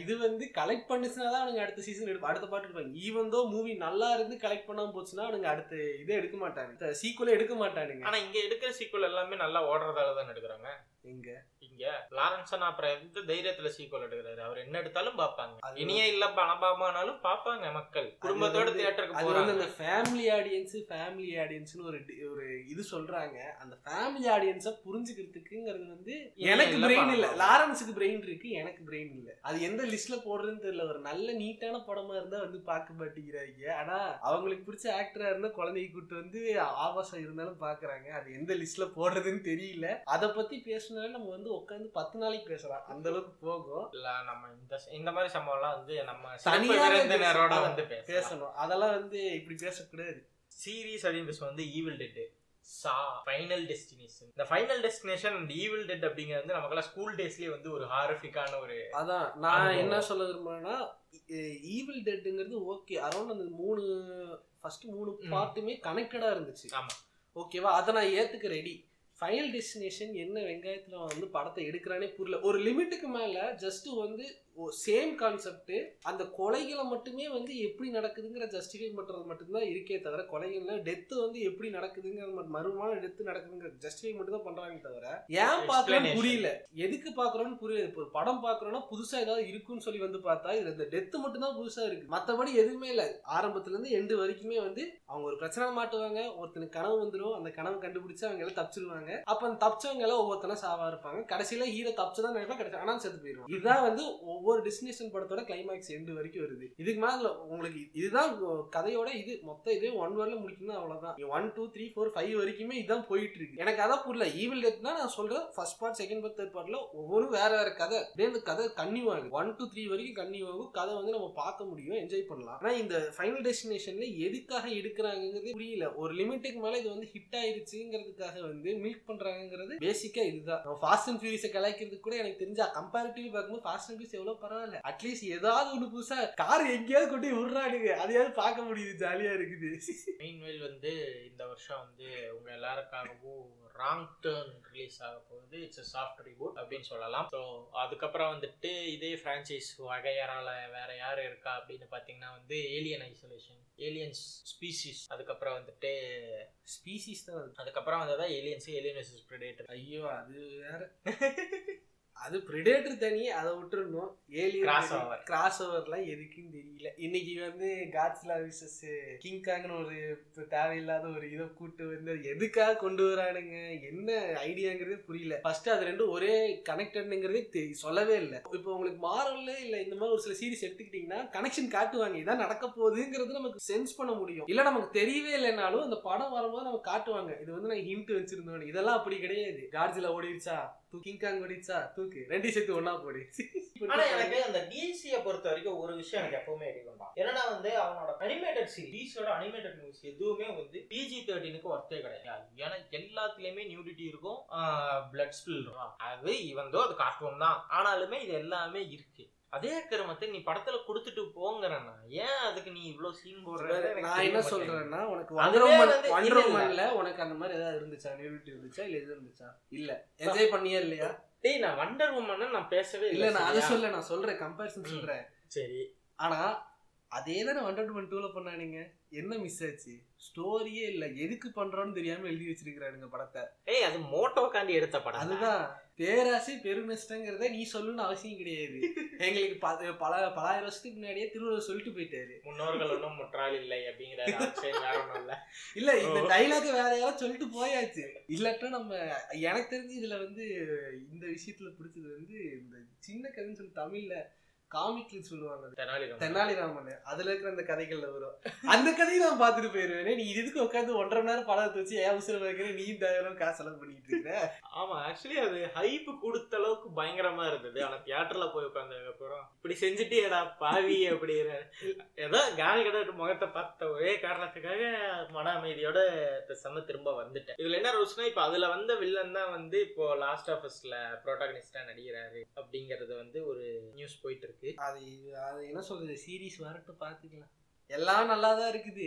இது வந்து கலெக்ட் பண்ணுச்சுனா தான் அவனுங்க அடுத்த சீசன் எடுப்பாங்க அடுத்த பாட்டு எடுப்பாங்க. ஈவன் தோ மூவி நல்லா இருந்து கலெக்ட் பண்ணாம போச்சுன்னா அவனுங்க அடுத்த இதை எடுக்க மாட்டானுங்க. சீக்குவலே எடுக்க மாட்டானுங்க. ஆனா இங்க எடுக்கிற சீக்குவல் எல்லாமே நல்லா ஓடுறதால தான் எடுக்கிறாங்க? எங்க? இங்க. லாரன்சன் அப்புறம் எந்த தைரியத்துல சீக்குவல் எடுக்கிறாரு? அவர் என்ன எடுத்தாலும் பாப்பாங்க இனியே இல்ல பணபாமானாலும் பாப்பாங்க மக்கள். குடும்பத்தோட தியேட்டருக்கு போறாங்க. அந்த ஃபேமிலி ஆடியன்ஸ் ஃபேமிலி ஆடியன்ஸ்னு ஒரு ஒரு இது சொல்றாங்க. அந்த ஃபேமிலி ஆடியன்ஸை புரிஞ்சுக்கிறதுக்குங்கிறது வந்து எனக்கு பிரெயின் இல்ல. லாரன்ஸுக்கு பிரெயின் இருக்கு எனக்கு பிரெயின் இல்ல. அது எந்த லிஸ்ட்ல போடுறதுன்னு தெரியல. ஒரு நல்ல நீட்டான படமா இருந்தா வந்து பார்க்க மாட்டேங்கிறாங்க. ஆனா அவங்களுக்கு பிடிச்ச ஆக்டரா இருந்தா குழந்தைய கூட்டு வந்து ஆபாசம் இருந்தாலும் பாக்குறாங்க அது எந்த லிஸ்ட்ல போடுறதுன்னு தெரியல. அதை பத்தி பேசினாலும் நம்ம வந்து உட்காந்து பத்து நாளைக்கு பேசலாம். அந்த அளவுக்கு போகும். இல்ல நம்ம இந்த இந்த மாதிரி சம்பவம் எல்லாம் வந்து நம்ம தனியா சிறப்பு விருந்தினரோட பேச- வந்து பேசணும். அதெல்லாம் வந்து இப்படி பேசக்கூடாது சீரீஸ் அப்படின்னு பேசுவோம் வந்து Evil Dead Saw Final Destination இந்த Final Destination and Evil Dead அப்படிங்கிறது வந்து நமக்கெல்லாம் ஸ்கூல் டேஸ்லயே வந்து ஒரு ஹாரிஃபிக்கான ஒரு அதான் நான். என்ன சொல்ல விரும்புறேன்னா ஈவில் டெட்டுங்கிறது ஓகே அரௌண்ட் அந்த மூணு ஃபர்ஸ்ட் மூணு. பார்ட்டுமே கனெக்டடா இருந்துச்சு. ஆமா. ஓகேவா அதை நான் ஏத்துக்க ரெடி ஃபைனல் டெஸ்டினேஷன் என்ன வெங்காயத்தில் வந்து படத்தை எடுக்கிறானே புரியல. ஒரு லிமிட்டுக்கு மேலே ஜஸ்ட்டு வந்து சேம் கான்செப்ட் அந்த கொலைகளை மட்டுமே வந்து எப்படி நடக்குதுங்கிற ஜஸ்டிஃபை பண்றது மட்டும்தான் இருக்கே தவிர கொலைகள்ல டெத்து வந்து எப்படி நடக்குதுங்கிற மர்மமான டெத்து நடக்குதுங்கிற ஜஸ்டிஃபை மட்டும் தான் பண்றாங்க தவிர ஏன் Explanation. புரியல. எதுக்கு பாக்குறோம்னு புரியல. இப்போ ஒரு படம் பாக்குறோம்னா புதுசா ஏதாவது இருக்குன்னு சொல்லி வந்து பார்த்தா இதுல இந்த டெத்து மட்டும் தான் புதுசா இருக்கு. மத்தபடி எதுவுமே இல்ல. ஆரம்பத்துல இருந்து எண்டு வரைக்குமே வந்து அவங்க ஒரு பிரச்சனை மாட்டுவாங்க. ஒருத்தனுக்கு கனவு வந்துடும் அந்த கனவு கண்டுபிடிச்சு அவங்க எல்லாம் தப்பிச்சிருவாங்க. அப்ப அந்த தப்பிச்சவங்க எல்லாம் ஒவ்வொருத்தனா சாவா இருப்பாங்க. கடைசியில ஹீரோ தப்பிச்சுதான் நினைப்பா. கடைசி ஆனா செத்து போயிடும் இதுதான் வந்து ஒவ்வொரு டெஸ்டினேஷன் படத்தோட கிளைமேக்ஸ் எண்டு வரைக்கும் வருது. இதுக்கு மேல உங்களுக்கு இதுதான் கதையோட இது. மொத்தம் இதே ஒன் வரல முடிக்கணும் அவ்வளவுதான். One two three four five வரைக்குமே இதுதான் போயிட்டு இருக்கு எனக்கு அதான் புரியல. ஈவில் டெத்னா நான் சொல்றேன் first part second part third பார்ட்ல ஒவ்வொரு வேற வேற கதை. அப்படியே அந்த கதை கன்னியூ ஆகுது ஒன் டூ த்ரீ வரைக்கும் கன்னியூ ஆகும் கதை வந்து நம்ம பார்க்க முடியும். என்ஜாய் பண்ணலாம். ஆனா இந்த ஃபைனல் டெஸ்டினேஷன்ல எதுக்காக எடுக்கிறாங்கிறது புரியல. ஒரு லிமிட்டுக்கு மேல இது வந்து ஹிட் ஆயிருச்சுங்கிறதுக்காக வந்து மில்க் பண்றாங்கிறது பேசிக்கா இதுதான். ஃபாஸ்ட் அண்ட் ஃபியூரியஸை கலாய்க்கிறதுக்கு கூட எனக்கு தெரிஞ்ச கம்பேரிட்டிவ் பார்க்கும்போது ஃபாஸ்ட் அண்ட் ஃபியூரியஸ் எவ்வளோ பரவாயில்ல. அட்லீஸ்ட் ஏதாவது ஒன்று புதுசா கார் எங்கேயாவது கொண்டு விடுறானுங்க. அதையாவது பார்க்க முடியுது ஜாலியா இருக்குது. மெயின்வெல் வந்து இந்த வருஷம் வந்து உங்க எல்லாருக்காகவும் ராங் டேர்ன் ரிலீஸ் ஆக போகுது. இட்ஸ் சாஃப்ட் ரிபூட் அப்படின்னு சொல்லலாம். ஸோ அதுக்கப்புறம் வந்துட்டு இதே ஃப்ரான்ச்சைஸ் வகையறால வேற யார் இருக்கா அப்படின்னு பார்த்தீங்கன்னா வந்து ஏலியன் ஐசோலேஷன் ஏலியன்ஸ் ஸ்பீசிஸ் அதுக்கப்புறம் வந்துட்டு ஸ்பீசிஸ் தான். அது. அதுக்கப்புறம் வந்ததா ஏலியன்ஸ் ஏலியன் பிரெடேட்டர் ஐயோ அது வேற. அது பிரிடேட்டர் தனி அதை விட்டுருணும் ஏலியன் Crossover. கிராஸ் ஓவர்லாம் எதுக்குன்னு தெரியல. இன்னைக்கு வந்து காட்ஸ்லா விசஸ் கிங் காங்னு ஒரு தேவையில்லாத ஒரு இதை கூட்டு வந்து எதுக்காக கொண்டு வரானுங்க? என்ன ஐடியாங்கிறதே புரியல. ஃபர்ஸ்ட் அது ரெண்டும் ஒரே கனெக்டட்ங்கிறதே சொல்லவே இல்லை. இப்போ உங்களுக்கு மாறல இல்ல இந்த மாதிரி ஒரு சில சீரிஸ் எடுத்துக்கிட்டீங்கன்னா கனெக்ஷன் காட்டுவாங்க. இதான் நடக்க போகுதுங்கிறது நமக்கு சென்ஸ் பண்ண முடியும். இல்ல நமக்கு தெரியவே இல்லைனாலும் அந்த படம் வரும்போது நமக்கு காட்டுவாங்க. இது வந்து நாங்க ஹிண்ட் வச்சிருந்தோம் இதெல்லாம் அப்படி கிடையாது. கார்ஜில ஓடிடுச்சா தூ கிங் காங் ஓடிடுச்சா தூக்கு. ரெண்டு சேர்த்து ஒன்னா போடு. ஆனா எனக்கு அந்த டிஎஸ்சியை பொறுத்த வரைக்கும் ஒரு விஷயம் எனக்கு எப்பவுமே அடிக்கும் தான் என்னன்னா வந்து அவனோட அனிமேட்டட் சீரிஸோட அனிமேட்டட் மூவிஸ் எதுவுமே வந்து பிஜி தேர்ட்டினுக்கு ஒர்த்தே கிடையாது. ஏன்னா எல்லாத்துலயுமே நியூடிட்டி இருக்கும் பிளட் ஸ்பில் இருக்கும். அது இவந்தோ அது கார்ட்டூன் தான். ஆனாலுமே இது எல்லாமே இருக்கு. அதே கிரமத்தை நீ படத்துல கொடுத்துட்டு போங்கறனா ஏன் அதுக்கு நீ இவ்வளவு சீன் போடுற? நான் என்ன சொல்றேன்னா உனக்கு அதுவே வண்டர் வந்து வண்டர் இல்ல, இல்ல. உமன்ல உனக்கு அந்த மாதிரி ஏதாவது இருந்துச்சா? நியூரிட்டி இருந்துச்சா? இல்ல எது இருந்துச்சா? இல்ல. என்ஜாய் பண்ணியா இல்லையா? டேய் நான் வண்டர் உமன் நான் பேசவே இல்ல நான் அதை? சொல்ல நான் சொல்றேன் கம்பேரிசன். சொல்றேன். சரி. ஆனா அதே தானே வண்டர் உமன் டூல பண்ணானுங்க. என்ன மிஸ் ஆச்சு? ஸ்டோரியே இல்ல. எதுக்கு பண்றோம்னு தெரியாம எழுதி வச்சிருக்கானுங்க படத்தை. ஏய் அது மோட்டோக்காண்டி எடுத்த படம் தான். அதுதான். பேராசை பெருநஷ்டங்கிறத நீ சொல்லணும்னு அவசியம் கிடையாது. எங்களுக்கு பல பலாயிரம் வருஷத்துக்கு முன்னாடியே திருவள்ளுவர் சொல்லிட்டு போயிட்டாரு. முன்னோர்கள் ஒன்றும் முற்றாள் இல்லை அப்படிங்கிற இல்ல. இந்த. டைலாக் வேற யாரும் சொல்லிட்டு போயாச்சு. இல்லாட்டா நம்ம எனக்கு தெரிஞ்சு இதுல வந்து இந்த விஷயத்துல பிடிச்சது வந்து இந்த சின்ன கதைன்னு சொல்லி தமிழ்ல காமிக்ல சொல்லுவாங்க. தெனாலிராமன். அதுல இருக்கிற அந்த கதைகள்ல வரும். அந்த கதையை நான் பாத்துட்டு போயிருவேனே. நீ இதுக்கு உட்காந்து ஒன்றரை மணி நேரம் படத்தை வச்சு ஏன் உசுர வைக்கிற நீ தயாரம் காசு செலவு பண்ணிட்டு இருக்கிற ஆமா ஆக்சுவலி அது ஹைப் கொடுத்த அளவுக்கு பயங்கரமா இருந்தது. ஆனா தியேட்டர்ல போய் உட்கார்ந்ததுக்கு அப்புறம் இப்படி செஞ்சுட்டியடா பாவி அப்படிங்கிற. ஏதோ காலி கடை முகத்தை பார்த்த ஒரே காரணத்துக்காக மன அமைதியோட செம்ம திரும்ப வந்துட்டேன். இதுல என்ன ரோஸ்னா இப்ப அதுல வந்த வில்லன் தான் வந்து இப்போ லாஸ்ட் ஆஃபர்ஸ்ல ப்ரோட்டாகனிஸ்டா நடிக்கிறாரு அப்படிங்கறது வந்து ஒரு நியூஸ் போயிட்டு இருக்கு. அது அது என்ன சொல்றது? சீரீஸ் வரட்டும் பாத்துக்கலாம். எல்லாம் நல்லா தான் இருக்குது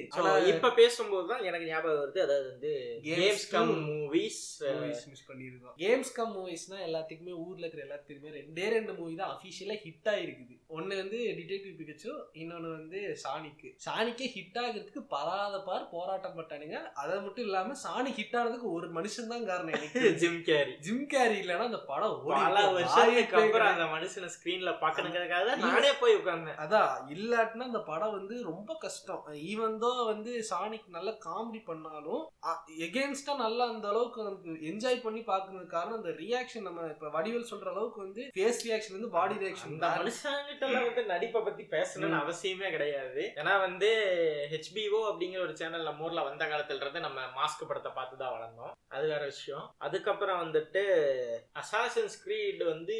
இப்ப பேசும்போது தான் எனக்கு ஞாபகம் வருது. அதாவது வந்து games cum. Movies movies miss பண்ணிருக்கோம். கேம்ஸ் கம் மூவிஸ்னா எல்லாத்துக்குமே ஊர்ல இருக்கிற எல்லாத்துக்குமே ரெண்டே ரெண்டு மூவி தான் அபிஷியலா ஹிட் ஆயிருக்குது. ஒன்னு வந்து டிடெக்டிவ் பிகச்சு இன்னொன்னு வந்து சானிக்கு சானிக்கே ஹிட் ஆகிறதுக்கு பராத பார் போராட்டம் பட்டானுங்க. அது மட்டும் இல்லாம சாணி ஹிட் ஆனதுக்கு ஒரு மனுஷன் தான் காரணம் எனக்கு ஜிம் கேரி ஜிம் கேரி இல்லைன்னா அந்த படம் பல. வருஷத்துக்கு வாய்ப்பே அப்புறம் கிடையாது. அந்த மனுஷனை ஸ்கிரீன்ல பாக்கணுங்கிறதுக்காக நானே போய் உட்கார்ந்தேன். அதான் இல்லாட்டினா அந்த படம் வந்து ரொம்ப கஷ்டம். ஈவன் தோ வந்து சானிக் நல்ல காமெடி பண்ணாலும் எகேன்ஸ்டா நல்லா அந்த அளவுக்கு நமக்கு என்ஜாய் பண்ணி பாக்குறதுக்கு காரணம் அந்த ரியாக்ஷன் நம்ம இப்ப வடிவேல் சொல்ற அளவுக்கு வந்து ஃபேஸ் ரியாக்ஷன் வந்து பாடி ரியாக்ஷன் அந்த மனுஷங்கிட்ட வந்து நடிப்பை பத்தி பேசணும்னு. அவசியமே கிடையாது. ஏன்னா வந்து ஹெச்பிஓ அப்படிங்கிற ஒரு சேனல் நம்ம ஊர்ல வந்த காலத்துல இருந்து நம்ம மாஸ்க் படத்தை பார்த்து தான் வளர்ந்தோம். அது வேற விஷயம். அதுக்கப்புறம் வந்துட்டு அசாசன்ஸ் கிரீட் வந்து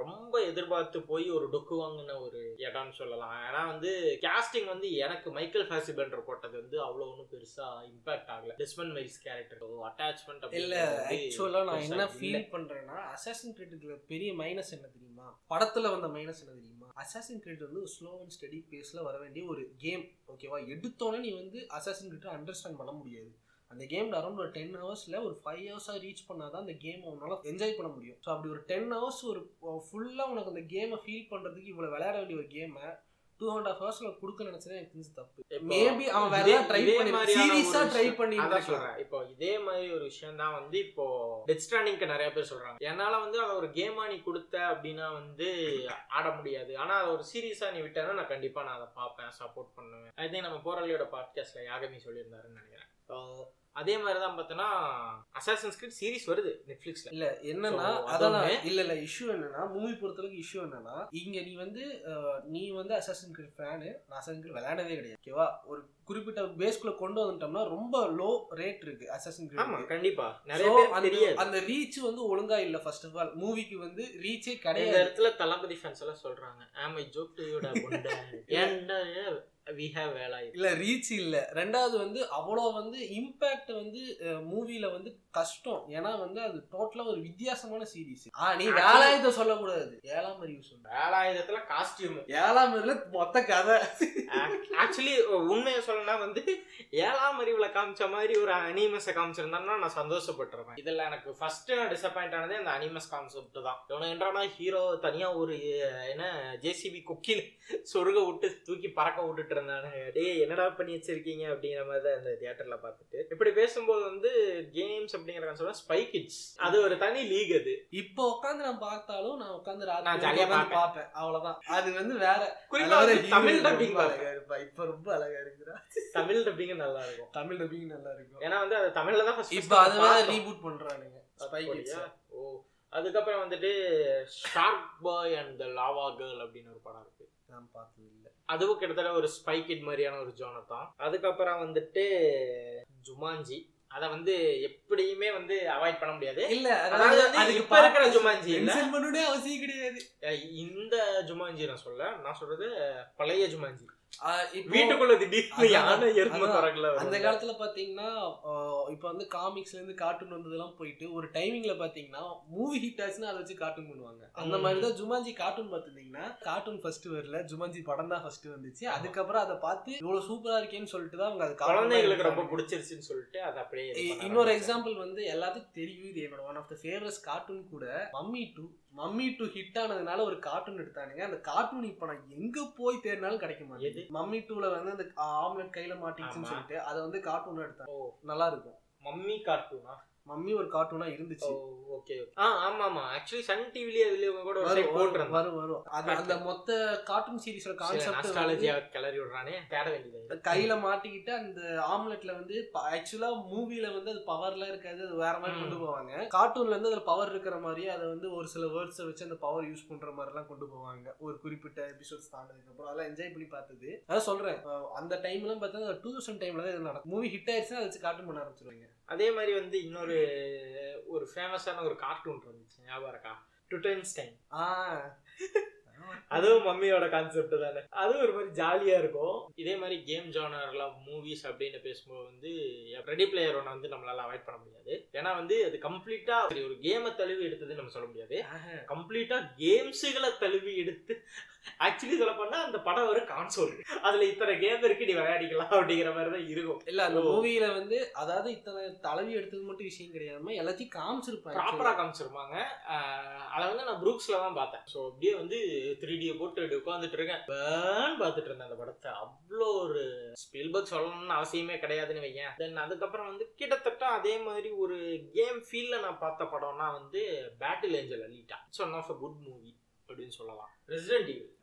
ரொம்ப எதிர்பார்த்து போய் ஒரு டொக்கு வாங்கின ஒரு இடம்னு சொல்லலாம். ஏன்னா வந்து கேஸ்டிங் வந்து எனக்கு மைக்கேல் ஃபேசிபென்டர் போட்டது வந்து அவ்வளவு ஒன்றும் பெருசா இம்பாக்ட் ஆகல. டிஸ்மன் மைல்ஸ் கேரக்டர் அட்டாச்மெண்ட் இல்ல ஆக்சுவலா நான் என்ன ஃபீல் பண்றேன்னா அசாசின் கிரெடிட்ல பெரிய மைனஸ் என்ன தெரியுமா? படத்துல வந்த மைனஸ் என்ன தெரியுமா? அசாசின் கிரெடிட் வந்து ஒரு ஸ்லோ அண்ட் ஸ்டடி பேஸ்ல வர வேண்டிய ஒரு கேம் ஓகேவா எடுத்தோன்னே நீ வந்து அசாசின் கிரெடிட் அண்டர்ஸ்டாண்ட் பண்ண முடியாது. அந்த கேம்ல அரௌண்ட் ஒரு டென் ஹவர்ஸ்ல ஒரு ஃபைவ் ஹவர்ஸா ரீச் பண்ணாதான் அந்த கேம் உன்னால என்ஜாய் பண்ண முடியும். ஸோ அப்படி ஒரு டென் ஹவர்ஸ் ஒரு ஃபுல்லா உனக்கு அந்த கேமை ஃபீல் பண்றதுக்கு இவ்வளவு விளையாட வேண்டிய ஒரு கேமை டூ அண்ட் ஹாஃப் ஹவர்ஸ்ல கொடுக்க நினைச்சதே எனக்கு தெரிஞ்சு தப்பு. மேபி அவன் வேற ட்ரை பண்ணி மாதிரியான சீரியஸா ட்ரை. பண்ணி அதான் சொல்றேன். இப்போ இதே மாதிரி ஒரு விஷயம் தான் வந்து இப்போ டெத் ஸ்டாண்டிங்க்கு நிறைய பேர் சொல்றாங்க. என்னால வந்து அதை ஒரு கேமா நீ கொடுத்த அப்படின்னா வந்து ஆட முடியாது. ஆனா அதை ஒரு சீரியஸா நீ விட்டேன்னா நான் கண்டிப்பா நான் அதை பார்ப்பேன் சப்போர்ட் பண்ணுவேன். ஐ திங்க் நம்ம போராளியோட பாட்காஸ்ட்ல யாகமி சொல்லியிருந்தாருன்னு நினைக்கிறேன். அதே மாதிரி தான் பார்த்தோன்னா அசாசன் ஸ்கிரிப்ட் சீரிஸ் வருது நெட்ஃபிளிக்ஸ்ல இல்ல என்னன்னா அதான். இல்ல இல்ல இஷ்யூ என்னன்னா மூவி பொறுத்தளவுக்கு இஷ்யூ என்னன்னா இங்க நீ வந்து நீ வந்து அசாசின் கிரிட் ஃபேனு நான் அசாசின் கிரிட் விளையாடவே கிடையாது ஓகேவா ஒரு குறிப்பிட்ட பேஸ்குள்ள கொண்டு வந்துட்டோம்னா ரொம்ப லோ ரேட் இருக்கு அசாசின் ஆமா கண்டிப்பா. நிறைய பேர் அந்த ரீச் வந்து ஒழுங்கா இல்ல ஃபர்ஸ்ட் ஆஃப் ஆல் மூவிக்கு வந்து ரீச்சே இந்த கிடையாது. இடத்துல தளபதி ஃபேன்ஸ் எல்லாம் சொல்றாங்க ஆமை ஜோக் டுயோட புண்டை ஏன்டா வி ஹேவ் வேலாயுதம் இல்ல ரீச் இல்ல. ரெண்டாவது வந்து அவ்வளோ வந்து இம்பாக்ட் வந்து மூவில வந்து கஷ்டம். ஏன்னா வந்து அது டோட்டலா ஒரு வித்தியாசமான சீரிஸ் ஆ நீ Actually- வேலாயுதம் சொல்லக்கூடாது. ஏழாம் அறிவு சொல்லு. வேலாயுதத்துல காஸ்டியூம் ஏழாம் அறிவுல மொத்த கதை. ஆக்சுவலி உண்மையை சொல்லணும்னா வந்து ஏழாம் அறிவுல காமிச்ச மாதிரி ஒரு அனிமஸை காமிச்சிருந்தான்னா நான் சந்தோஷப்பட்டிருப்பேன். இதுல எனக்கு ஃபர்ஸ்ட் நான் டிசப்பாயிண்ட் ஆனதே அந்த அனிமஸ் கான்செப்ட் தான். இவனை என்றானா ஹீரோ தனியா ஒரு என்ன ஜேசிபி கொக்கில் சொருக விட்டு தூக்கி பறக்க விட்டுட்டு இருந்தானு. டேய் என்னடா பண்ணி வச்சிருக்கீங்க அப்படிங்கிற மாதிரி தான் இந்த தியேட்டர்ல பார்த்துட்டு. இப்படி பேசும்போது வந்து கேம்ஸ் அப்படிங்கிற கான்செப்ட் ஸ்பை கிட்ஸ் அது ஒரு தனி லீக் அது. இப்போ உட்காந்து நான் பார்த்தாலும் நான் உட்காந்து நான் ஜாலியா பார்ப்பேன். அவ்வளவுதான். அது வந்து வேற குறிப்பா தமிழ் டப்பிங் அழகா இருப்பா. இப்ப ரொம்ப அழகா இருக்கிறா தமிழ் டப்பிங் நல்லா இருக்கும். தமிழ் டப்பிங் நல்லா இருக்கும். ஏன்னா வந்து அது தமிழ்ல தான் இப்ப அது வேற ரீபூட் பண்றானுங்க. ஸ்பை அப்படியா? ஓ. அதுக்கப்புறம் வந்துட்டு Shark Boy and the Lava Girl அப்படின்னு ஒரு படம் இருக்கு. நான் பார்த்தது இல்ல அதுவும் கிட்டத்தட்ட ஒரு ஸ்பை கிட் மாதிரியான ஒரு ஜோனர் தான். அதுக்கப்புறம் வந்துட்டு ஜுமான்ஜி அதை வந்து எப்படியுமே வந்து அவாய்ட் பண்ண முடியாது. இல்ல அதாவது வந்து இப்ப இருக்கிற பண்ணவே அவசியம் கிடையாது. இந்த ஜுமான்ஜி நான் சொல்ல நான் சொல்றது பழைய இப்போ வீட்டுக்குள்ள திடீர்னு யானை அந்த. காலத்துல பாத்தீங்கன்னா இப்ப வந்து காமிக்ஸ்ல இருந்து கார்ட்டூன் வந்ததெல்லாம் போயிட்டு ஒரு டைமிங்ல பாத்தீங்கன்னா மூவி ஹிட் ஆச்சுன்னா அதை வச்சு கார்ட்டூன் பண்ணுவாங்க அந்த. மாதிரி தான் ஜுமான்ஜி கார்ட்டூன் பாத்துட்டீங்கன்னா கார்ட்டூன் ஃபர்ஸ்ட் வரல ஜுமான்ஜி படம் தான் ஃபர்ஸ்ட் வந்துச்சு அதுக்கப்புறம் அதை பார்த்து இவ்வளவு சூப்பரா இருக்கேன்னு சொல்லிட்டு தான் அவங்க அது குழந்தைங்களுக்கு ரொம்ப. பிடிச்சிருச்சுன்னு சொல்லிட்டு அதை அப்படியே இன்னொரு. எக்ஸாம்பிள் வந்து எல்லாத்துக்கும் தெரியும் இது என்னோட one of the favourite cartoon கூட Mummy two Mummy two hit ஆனதுனால ஒரு கார்ட்டூன் எடுத்தானுங்க. அந்த கார்ட்டூன் இப்ப நான் எங்க போய் தேடினாலும் கிடைக்க எது? மாட்டேங்குது மம்மி டூல வந்து அந்த ஆம்லெட் கையில மாட்டிச்சுன்னு. சொல்லிட்டு அதை வந்து கார்ட்டூன் எடுத்தாங்க. நல்லா இருக்கும். மம்மி கார்ட்டூனா மம்மி ஒரு கார்ட்டூனா இருந்துச்சு. ஓகே ஆ ஆமா ஆமா ஆக்சுவலி சன் டிவிலயே அதுல கூட ஒரு சைட் வரும், போட்டுருந்தான் வரும் வரும். அது அந்த மொத்த கார்ட்டூன் சீரிஸோட கான்செப்ட் நாஸ்டாலஜியா கிளறி விடுறானே. தேட வேண்டியது. கையில மாட்டிக்கிட்டு அந்த ஆம்லெட்ல வந்து ஆக்சுவலா மூவில வந்து அது பவர்லாம் இருக்காது அது வேற மாதிரி. கொண்டு போவாங்க. கார்ட்டூன்ல இருந்து அதுல பவர் இருக்கிற மாதிரியே அதை வந்து ஒரு சில வேர்ட்ஸை வச்சு அந்த பவர் யூஸ் பண்ற மாதிரி எல்லாம் கொண்டு போவாங்க. ஒரு குறிப்பிட்ட எபிசோட்ஸ் தாண்டதுக்கு அப்புறம். அதெல்லாம் என்ஜாய் பண்ணி பார்த்தது. அதான் சொல்றேன். அந்த டைம்லாம் பார்த்தா டூ தௌசண்ட் டைம்ல தான் இது நடக்கும். மூவி ஹிட் ஆயிடுச்சுன்னா அதை வச்சு கார்ட்டூன் பண்ண ஆரம்பிச்சிருவாங்க. அதே மாதிரி வந்து இன்னொரு ஒரு ஃபேமஸான ஒரு கார்ட்டூன் இருந்துச்சு ஞாபகம் இருக்கா? டைம் ஆஹ் அதுவும் மம்மியோட கான்செப்ட் தானே. அதுவும் ஒரு மாதிரி ஜாலியா இருக்கும். இதே மாதிரி கேம் ஜானர்ல மூவிஸ் அப்படின்னு பேசும்போது வந்து ரெடி பிளேயர் ஒன்று வந்து நம்மளால அவாய்ட் பண்ண முடியாது. ஏன்னா வந்து அது கம்ப்ளீட்டா ஒரு கேமை தழுவி எடுத்தது நம்ம சொல்ல முடியாது. கம்ப்ளீட்டா கேம்ஸுகளை தழுவி எடுத்து ஆக்சுவலி சொல்ல போனா அந்த படம் ஒரு கான்சோல் அதுல இத்தனை கேம் இருக்கு நீ விளையாடிக்கலாம் அப்படிங்கிற மாதிரி தான் இருக்கும். இல்ல அந்த ஓ. மூவில வந்து அதாவது இத்தனை தளவி எடுத்தது மட்டும் விஷயம் கிடையாம எல்லாத்தையும் காமிச்சிருப்பாங்க ப்ராப்பரா காமிச்சிருப்பாங்க. அதை வந்து நான் ப்ரூக்ஸ்ல தான் பார்த்தேன். ஸோ அப்படியே வந்து த்ரீ டியை போட்டு அப்படி உட்காந்துட்டு இருக்கேன். பேன் பார்த்துட்டு இருந்தேன் அந்த படத்தை. அவ்வளோ ஒரு ஸ்பீல்பர்க் சொல்லணும்னு அவசியமே கிடையாதுன்னு வையேன். தென் அதுக்கப்புறம் வந்து கிட்டத்தட்ட அதே மாதிரி ஒரு கேம் ஃபீல்ல நான் பார்த்த படம்னா வந்து Battle Angel Alita it's one of a good movie அப்படின்னு சொல்லலாம். ரெசிடென்ட் ஈவில்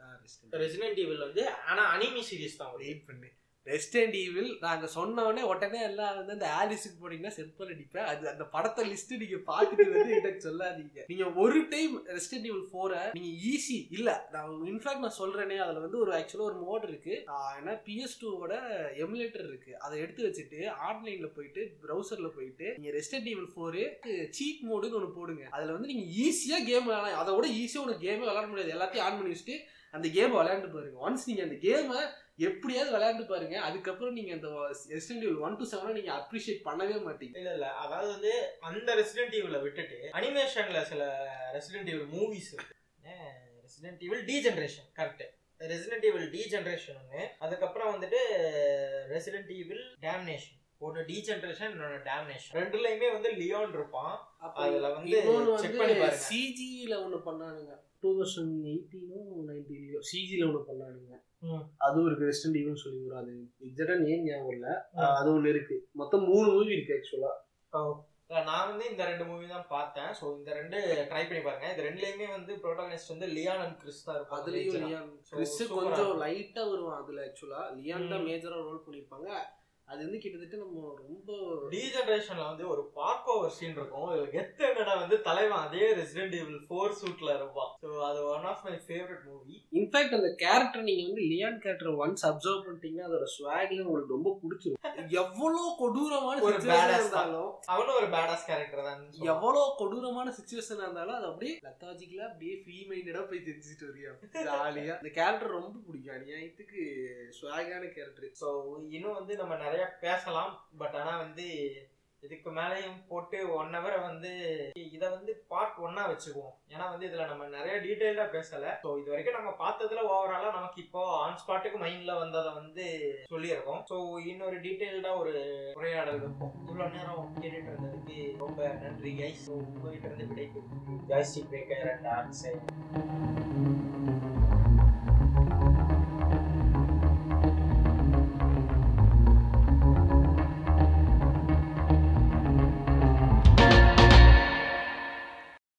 ரெசிடென்ட் ஈவில் வந்து ஆனா அனிமி சீரிஸ் தான் வருது. வெயிட் பண்ணு. ரெஸ்ட் ஈவில் நாங்கள் சொன்னோடனே உடனே எல்லாம் வந்து அந்த ஆலிஸுக்கு போனீங்கன்னா செருப்பல் அடிப்பேன். அது அந்த படத்தை லிஸ்ட்டு நீங்கள் பார்த்துட்டு வந்து எனக்கு சொல்லாதீங்க. நீங்கள் ஒரு டைம் ரெஸ்ட் ஈவில் ஃபோரை நீங்கள் ஈஸி இல்லை. நான் இன்ஃபேக்ட் நான் சொல்கிறேனே அதில் வந்து ஒரு ஆக்சுவலாக ஒரு மோட் இருக்குது ஏன்னா பிஎஸ் டூவோட எமுலேட்டர் இருக்குது அதை எடுத்து வச்சுட்டு ஆன்லைனில் போயிட்டு ப்ரௌசரில் போயிட்டு நீங்கள் ரெஸ்ட் ஈவில் ஃபோரு சீட் மோடுன்னு ஒன்று போடுங்க. அதில் வந்து நீங்கள் ஈஸியாக கேம் விளாடலாம் அதை விட ஈஸியாக உனக்கு கேமே விளையாட முடியாது. எல்லாத்தையும் ஆன் பண்ணி வச்சுட்டு அந்த கேமை விளையாண்டு பாருங்க ஒன்ஸ் நீங்கள் அந்த கேமை எப்படியாவது விளையாண்டு பாருங்க. அதுக்கப்புறம் நீங்க அந்த ரெசிடென்ட் ஈவில் ஒன் டு செவனை நீங்க அப்ரிஷியேட் பண்ணவே மாட்டீங்க. இல்ல இல்ல. அதாவது வந்து அந்த ரெசிடென்ட் ஈவில விட்டுட்டு அனிமேஷன்ல சில Resident Evil movies Resident Evil Degeneration correct Resident Evil Degeneration ஒன்று அதுக்கப்புறம் வந்துட்டு ரெசிடென்ட் ஈவில் டேம்னேஷன் ஒன்று டி ஜென்ரேஷன் இன்னொன்று டேம்னேஷன் ரெண்டுலயுமே வந்து லியோன் இருப்பான். அதுல வந்து check பண்ணி பாருங்க. சிஜில ஒண்ணு பண்ணானுங்க. டூ தௌசண்ட் எயிட்டீனோ நைன்டீன்லயோ சிஜில ஒண்ணு பண்ணானுங்க. அதுவும் இருக்கு ரெஸ்டன்ட் ஈவன் சொல்லி வரும் அது எக்ஸாக்டா நேம் ஞாபகம் இல்ல. அது ஒண்ணு இருக்கு. மொத்தம் மூணு மூவி இருக்கு ஆக்சுவலா நான் வந்து இந்த ரெண்டு மூவி தான் பார்த்தேன். ஸோ இந்த ரெண்டு ட்ரை பண்ணி பாருங்க. இது ரெண்டுலயுமே வந்து ப்ரோட்டாகனிஸ்ட் வந்து லியான் அண்ட் கிறிஸ் தான் இருப்பாங்க. அதுலயும். லியான். கிறிஸ் கொஞ்சம் இருக்கும். லைட்டா வருவான் அதுல ஆக்சுவலா லியான் தான் ம். மேஜரா ரோல் பண்ணிருப்பாங்க. அது வந்து கிட்டத்தட்ட நம்ம ரொம்ப டி ஜெனரேஷன்ல வந்து ஒரு பார்க் ஓவர் சீன் இருக்கும். இதுல என்னடா வந்து தலைவன் அதே ரெசிடென்ட் ஈவில் ஃபோர் சூட்ல இருப்பான். ஸோ அது one of my favourite movie in fact அந்த கேரக்டர் நீங்க வந்து லியான் கேரக்டர் ஒன்ஸ் அப்சர்வ் பண்ணிட்டீங்கன்னா அதோட ஸ்வாக்ல உங்களுக்கு ரொம்ப பிடிச்சிரும். எவ்வளவு கொடூரமான ஒரு badass இருந்தாலும் அவனும் ஒரு பேடாஸ் கேரக்டர் தான். எவ்வளவு கொடூரமான சுச்சுவேஷன் இருந்தாலும் அது அப்படியே லத்தாஜிக்கலா அப்படியே ஃப்ரீ மைண்டடா போய் தெரிஞ்சுட்டு வரியா? ஜாலியா இந்த கேரக்டர் ரொம்ப பிடிக்கும். அநியாயத்துக்கு ஸ்வாகான கேரக்டர் ஸோ இன்னும் வந்து நம்ம நிறைய பேசலாம் பட் ஆனால் வந்து இதுக்கு மேலேயும் போட்டு ஒன் ஹவரை வந்து இதை வந்து பார்ட் ஒன்னா வச்சுக்குவோம். ஏன்னா வந்து இதுல நம்ம நிறைய டீட்டெயிலாக பேசல. ஸோ இது வரைக்கும் நம்ம பார்த்ததுல ஓவராலா நமக்கு இப்போ ஆன் ஸ்பாட்டுக்கு மைண்ட்ல வந்ததை வந்து சொல்லியிருக்கோம். ஸோ இன்னொரு டீட்டெயில்டா ஒரு உரையாடல் இருக்கும். இவ்வளோ நேரம் கேட்டுட்டு இருந்ததுக்கு ரொம்ப நன்றி கைஸ் உங்ககிட்ட இருந்து விடைக்கு ஜாய்ஸ்டிக் பிரேக்கர் அண்ட் ஆன்சை